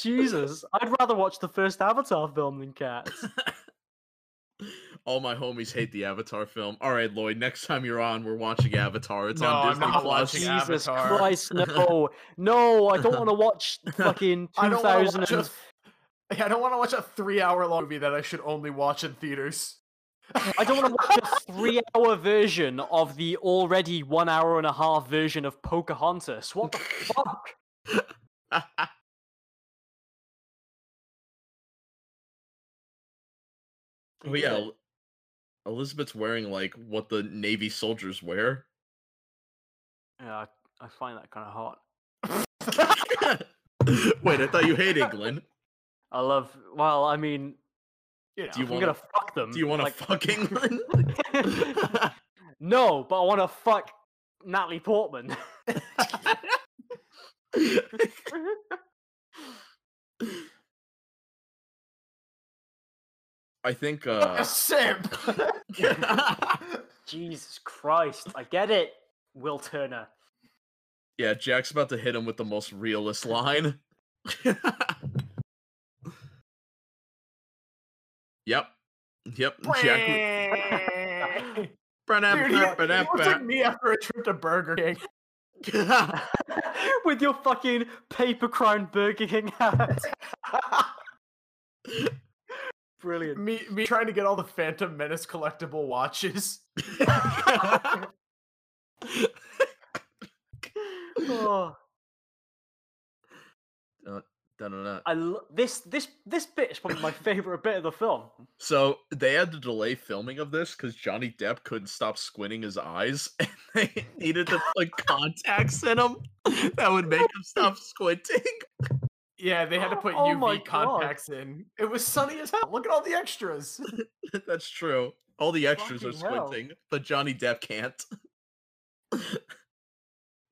Jesus, I'd rather watch the first Avatar film than Cats. All my homies hate the Avatar film. All right, Lloyd. Next time you're on, we're watching Avatar. It's No, on I'm Disney not Plus. watching Jesus Avatar. Christ, no, no! I don't want to watch fucking I two don't want to thousand. watch a. I don't want to watch a three-hour-long movie that I should only watch in theaters. I don't want to watch a three-hour version of the already one hour and a half version of Pocahontas. What the fuck? oh yeah, Elizabeth's wearing like what the Navy soldiers wear. Yeah, I, I find that kind of hot. Wait, I thought you hate England. I love. Well, I mean, You know, Do you wanna- fuck them. Do you want to like- fuck England? no, but I want to fuck Natalie Portman. I think uh a simp. Jesus Christ, I get it, Will Turner. yeah, Jack's about to hit him with the most realist line. Yep. Yep. Jack Dude, looks like me after a trip to Burger King. With your fucking paper crown Burger King hat. Brilliant. me, me trying to get all the Phantom Menace collectible watches. Oh, Dun-dun-dun. I lo- this this this bit is probably my favorite bit of the film. So they had to delay filming of this because Johnny Depp couldn't stop squinting his eyes, and they needed to put contacts in him that would make him stop squinting. Yeah, they had to put Oh my UV God. contacts in. It was sunny as hell. Look at all the extras. That's true. All the extras are Fucking hell. squinting, but Johnny Depp can't.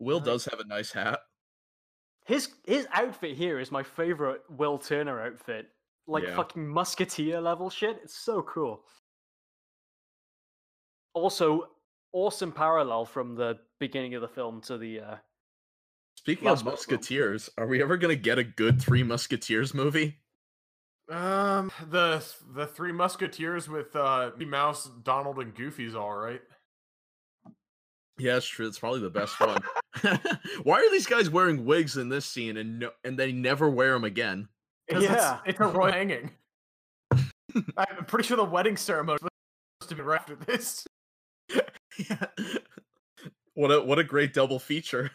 Will Nice. does have a nice hat. His his outfit here is my favorite Will Turner outfit. Like Yeah. fucking musketeer level shit. It's so cool. Also, awesome parallel from the beginning of the film to the uh Speaking of one. Musketeers, are we ever gonna get a good Three Musketeers movie? Um, the the Three Musketeers with uh, Mickey Mouse, Donald, and Goofy's all right. Yeah, it's true. It's probably the best one. Why are these guys wearing wigs in this scene and no, and they never wear them again? Yeah. it's, it's a royal hanging. I'm pretty sure the wedding ceremony was supposed to be right after this. Yeah. What a what a great double feature.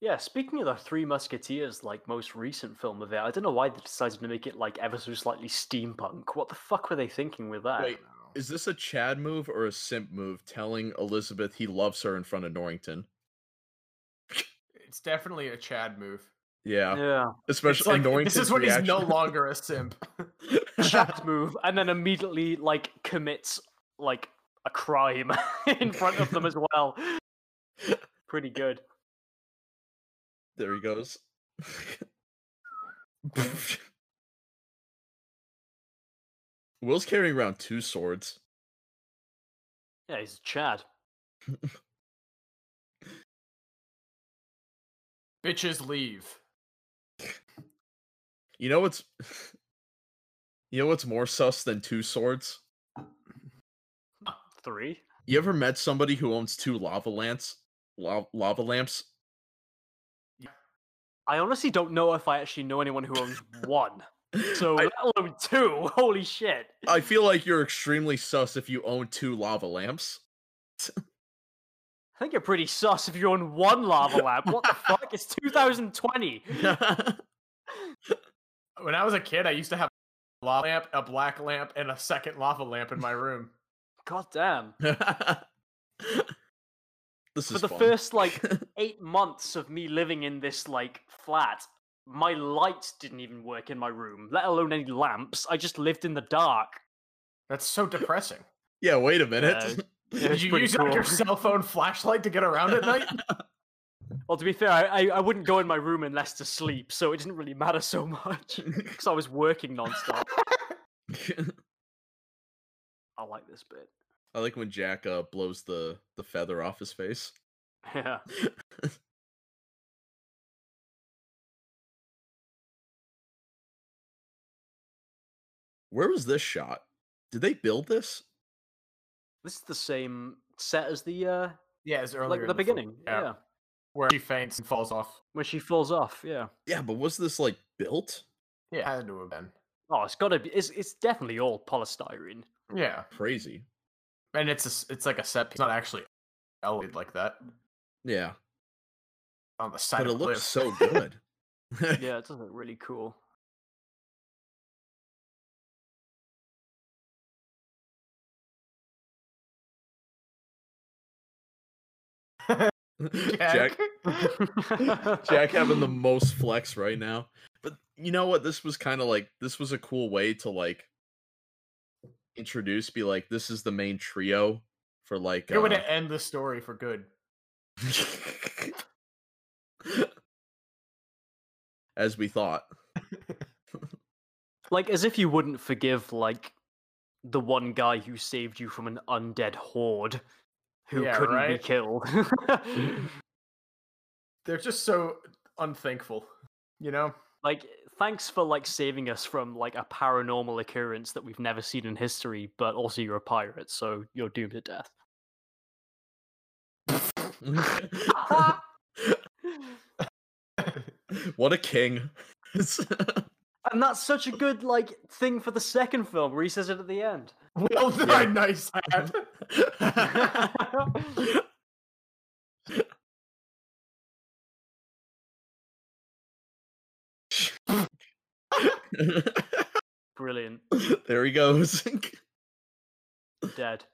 Yeah, speaking of the Three Musketeers, like most recent film of it, I don't know why they decided to make it like ever so slightly steampunk. What the fuck were they thinking with that? Wait, is this a Chad move or a simp move telling Elizabeth he loves her in front of Norrington? It's definitely a Chad move. Yeah. Yeah, Especially like, Norrington's this is when reaction. he's no longer a simp. Chad move, and then immediately like commits like a crime in front of them as well. Pretty good. there he goes. Will's carrying around two swords. Yeah, he's Chad. Bitches leave. You know what's You know what's more sus than two swords? Uh, three. You ever met somebody who owns two lava lamps? Lava, lava lamps? I honestly don't know if I actually know anyone who owns one. So I- let alone two. Holy shit. I feel like you're extremely sus if you own two lava lamps. I think you're pretty sus if you own one lava lamp. What the fuck? It's 2020. When I was a kid, I used to have a lava lamp, a black lamp, and a second lava lamp in my room. God damn. this For is the fun. first like eight months of me living in this like flat, my lights didn't even work in my room, let alone any lamps. I just lived in the dark. That's so depressing. yeah, wait a minute. Yeah, Did you pretty use like, your cell phone flashlight to get around at night? Well, to be fair, I, I, I wouldn't go in my room unless to sleep, so it didn't really matter so much because I was working nonstop. I like this bit. I like when Jack uh, blows the the feather off his face. Yeah. Where was this shot? Did they build this? This is the same set as the uh yeah, as earlier. like in the film. beginning. Yeah. yeah. Where she faints and falls off. When she falls off, yeah. Yeah, but was this like built? Yeah, had to have been. Oh, it's gotta be it's it's definitely all polystyrene. Yeah, Crazy. and it's a, s- it's like a set piece, not actually elevated like that Yeah, on the side but of it a looks cliff. so good. Yeah, it does look really cool. Jack Jack having the most flex right now. But you know what? This was kind of like this was a cool way to like introduce, be like, this is the main trio for like Good way uh, to end the story for good. as we thought. like as if you wouldn't forgive like the one guy who saved you from an undead horde who Yeah, couldn't be right? killed. They're just so unthankful, you know. like thanks for like saving us from like a paranormal occurrence that we've never seen in history, but also you're a pirate, so you're doomed to death. what a king. And that's such a good like thing for the second film where he says it at the end. well done, nice hat. Brilliant. there he goes. Dead.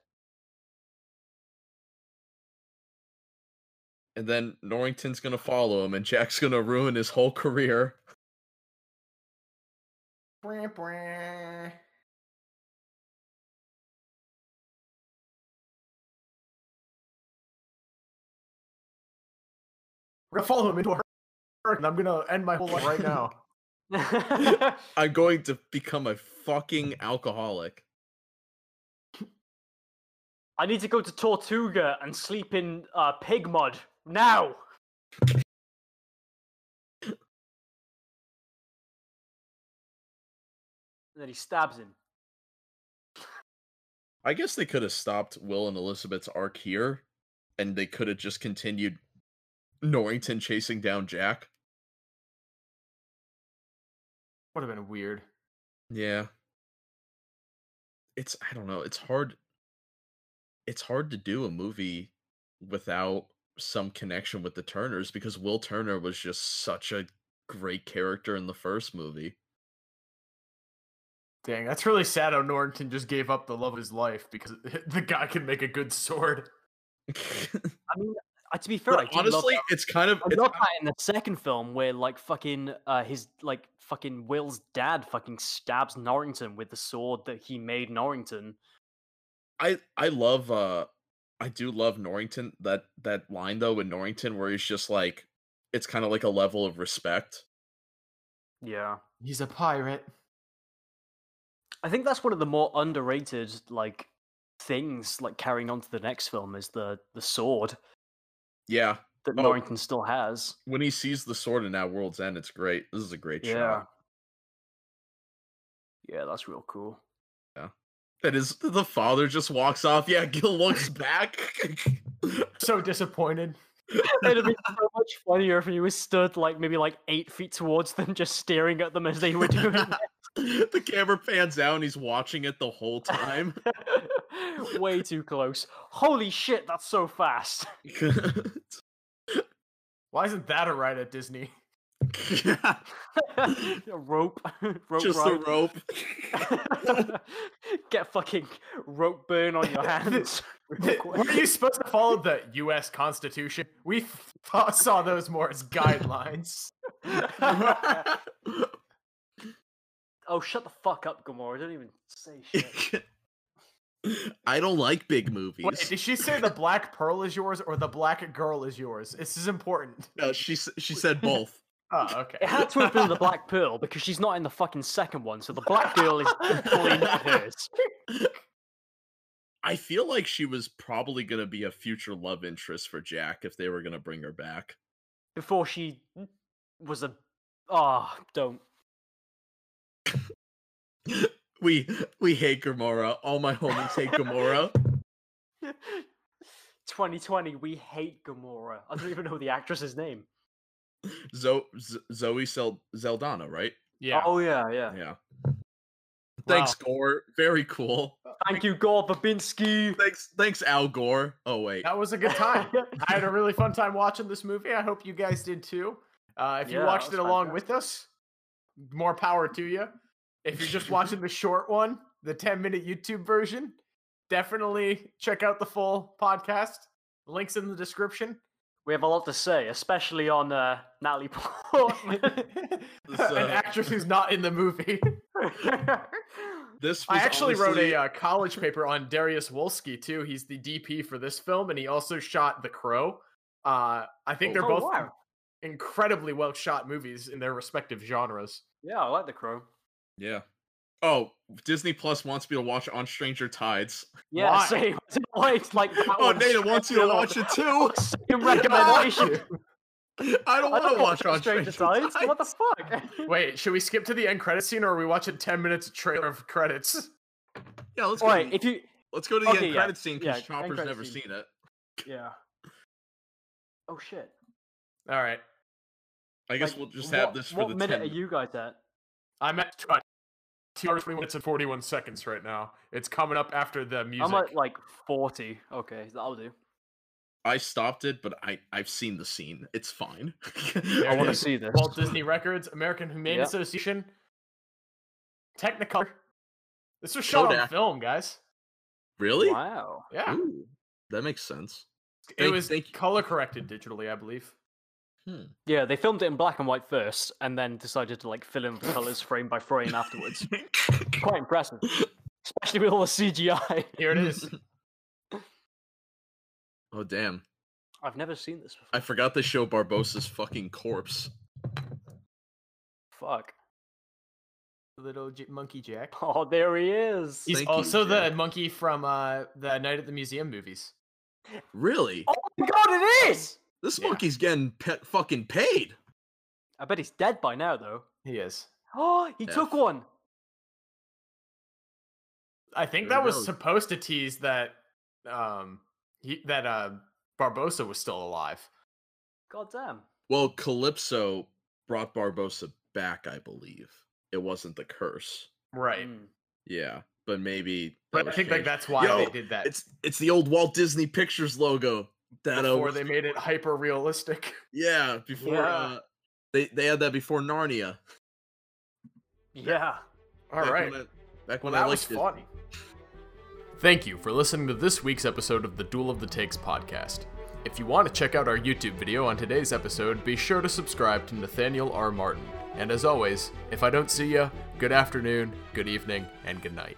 and then Norrington's gonna follow him, and Jack's gonna ruin his whole career. We're gonna follow him into a hurricane. and I'm gonna end my whole life right now. I'm going to become a fucking alcoholic. I need to go to Tortuga and sleep in uh, pig mud now. And then he stabs him. I guess they could have stopped Will and Elizabeth's arc here, and they could have just continued Norrington chasing down Jack. Would have been weird. Yeah. It's I don't know, it's hard it's hard to do a movie without some connection with the Turners because Will Turner was just such a great character in the first movie. Dang, that's really sad how Norrington just gave up the love of his life because the guy can make a good sword. I mean, uh, to be fair, I But do love honestly, that- it's kind of I it's love that in the second film where like fucking uh his like fucking Will's dad fucking stabs Norrington with the sword that he made Norrington. I I love uh I do love Norrington that that line though in Norrington where he's just like it's kind of like a level of respect. Yeah. He's a pirate. I think that's one of the more underrated like things like carrying on to the next film is the the sword Yeah, that Oh. Norrington still has. when he sees the sword in that World's End, it's great. This is a great Yeah. shot. Yeah, that's real cool. Yeah. That is the father just walks off. Yeah, Gil looks back. So disappointed. It'd be so much funnier if he was stood like maybe like eight feet towards them, just staring at them as they were doing the camera pans out and he's watching it the whole time. Way too close. Holy shit, that's so fast. Why isn't that a ride at Disney? A rope, rope just ride. a rope. Get fucking rope burn on your hands. real. Were you supposed to follow the U.S. Constitution? We th- saw those more as guidelines. oh, shut the fuck up, Gamora. Don't even say shit. I don't like big movies. Wait, did she say the black pearl is yours or the black girl is yours? This is important. No, she she said both. Oh, okay. It had to have been the Black Pearl because she's not in the fucking second one, so the Black Girl is fully not hers. I feel like she was probably gonna be a future love interest for Jack if they were gonna bring her back. Before she was a. Oh, don't. We we hate Gamora. All my homies hate Gamora. 2020, we hate Gamora. I don't even know the actress's name. Zo- Z- Zoe Sel- Saldana, right? Yeah. Oh, yeah, yeah. Yeah. Thanks, Gore. Very cool. Thank you, Gore Verbinski. Thanks, thanks, Al Gore. Oh wait, That was a good time. I had a really fun time watching this movie. I hope you guys did too. Uh, if you watched it was along with us, more power to you. If you're just watching the short one, the 10 minute YouTube version, definitely check out the full podcast. Links in the description. We have a lot to say, especially on uh, Natalie Portman. This, An uh, actress who's not in the movie. this was I actually wrote a uh, college paper on Dariusz Wolski too. He's the DP for this film, and he also shot The Crow. Uh, I think they're Oh, both wow. incredibly well shot movies in their respective genres. Yeah, I like The Crow. Yeah. Oh, Disney Plus wants me to watch On Stranger Tides. Yeah, Why? same. Like, like that Oh, one Nate wants you to watch it too. Same recommendation. I don't want to watch On Stranger Stranger Tides. Tides. What the fuck? Wait, should we skip to the end credit scene, or are we watching ten minutes of trailer of credits? Yeah, let's go. Alright, to, if you let's go to the okay, end yeah, credit scene because end Chopper's never scene. seen it. yeah. Oh shit. All right, I guess Like, we'll just what, have this for What the minute 10 are you guys at? I'm at uh, two hours, twenty minutes, and forty-one seconds right now. It's coming up after the music. I'm at like 40. Okay, that'll do. I stopped it, but I I've seen the scene. It's fine. I want to see this. Walt Disney Records, American Humane Yeah. Association, Technicolor. This was shot on film, guys. really? Wow. Yeah, Ooh, that makes sense. it Thank- was thank- color corrected digitally, I believe. Hmm. Yeah, they filmed it in black and white first, and then decided to like fill in the colors frame by frame afterwards. Quite impressive, especially with all the CGI. Here it is. oh damn! I've never seen this before. I forgot to show Barbossa's fucking corpse. Fuck. Little J- monkey Jack. Oh, there he is. He's Thank you, also the Jack. monkey from uh, the Night at the Museum movies. Really? Oh my god, it is! This Yeah. monkey's getting pe- fucking paid. I bet he's dead by now, though. He is. Oh, he Yeah. took one. I think There that he was supposed to tease that um he that uh Barbossa was still alive. God damn. Well, Calypso brought Barbossa back, I believe. It wasn't the curse. Right. Mm. Yeah, but maybe. But I was think like that's why Yo, they did that It's it's the old Walt Disney Pictures logo. That uh, before was- they made it hyper realistic. yeah before Yeah. uh, they they had that before Narnia. Yeah. All back right. When I, back when Well, I that was liked it. funny. Thank you for listening to this week's episode of the Duel of the Takes podcast. If you want to check out our YouTube video on today's episode, be sure to subscribe to Nathaniel R. Martin. And as always, if I don't see you, good afternoon, good evening, and good night.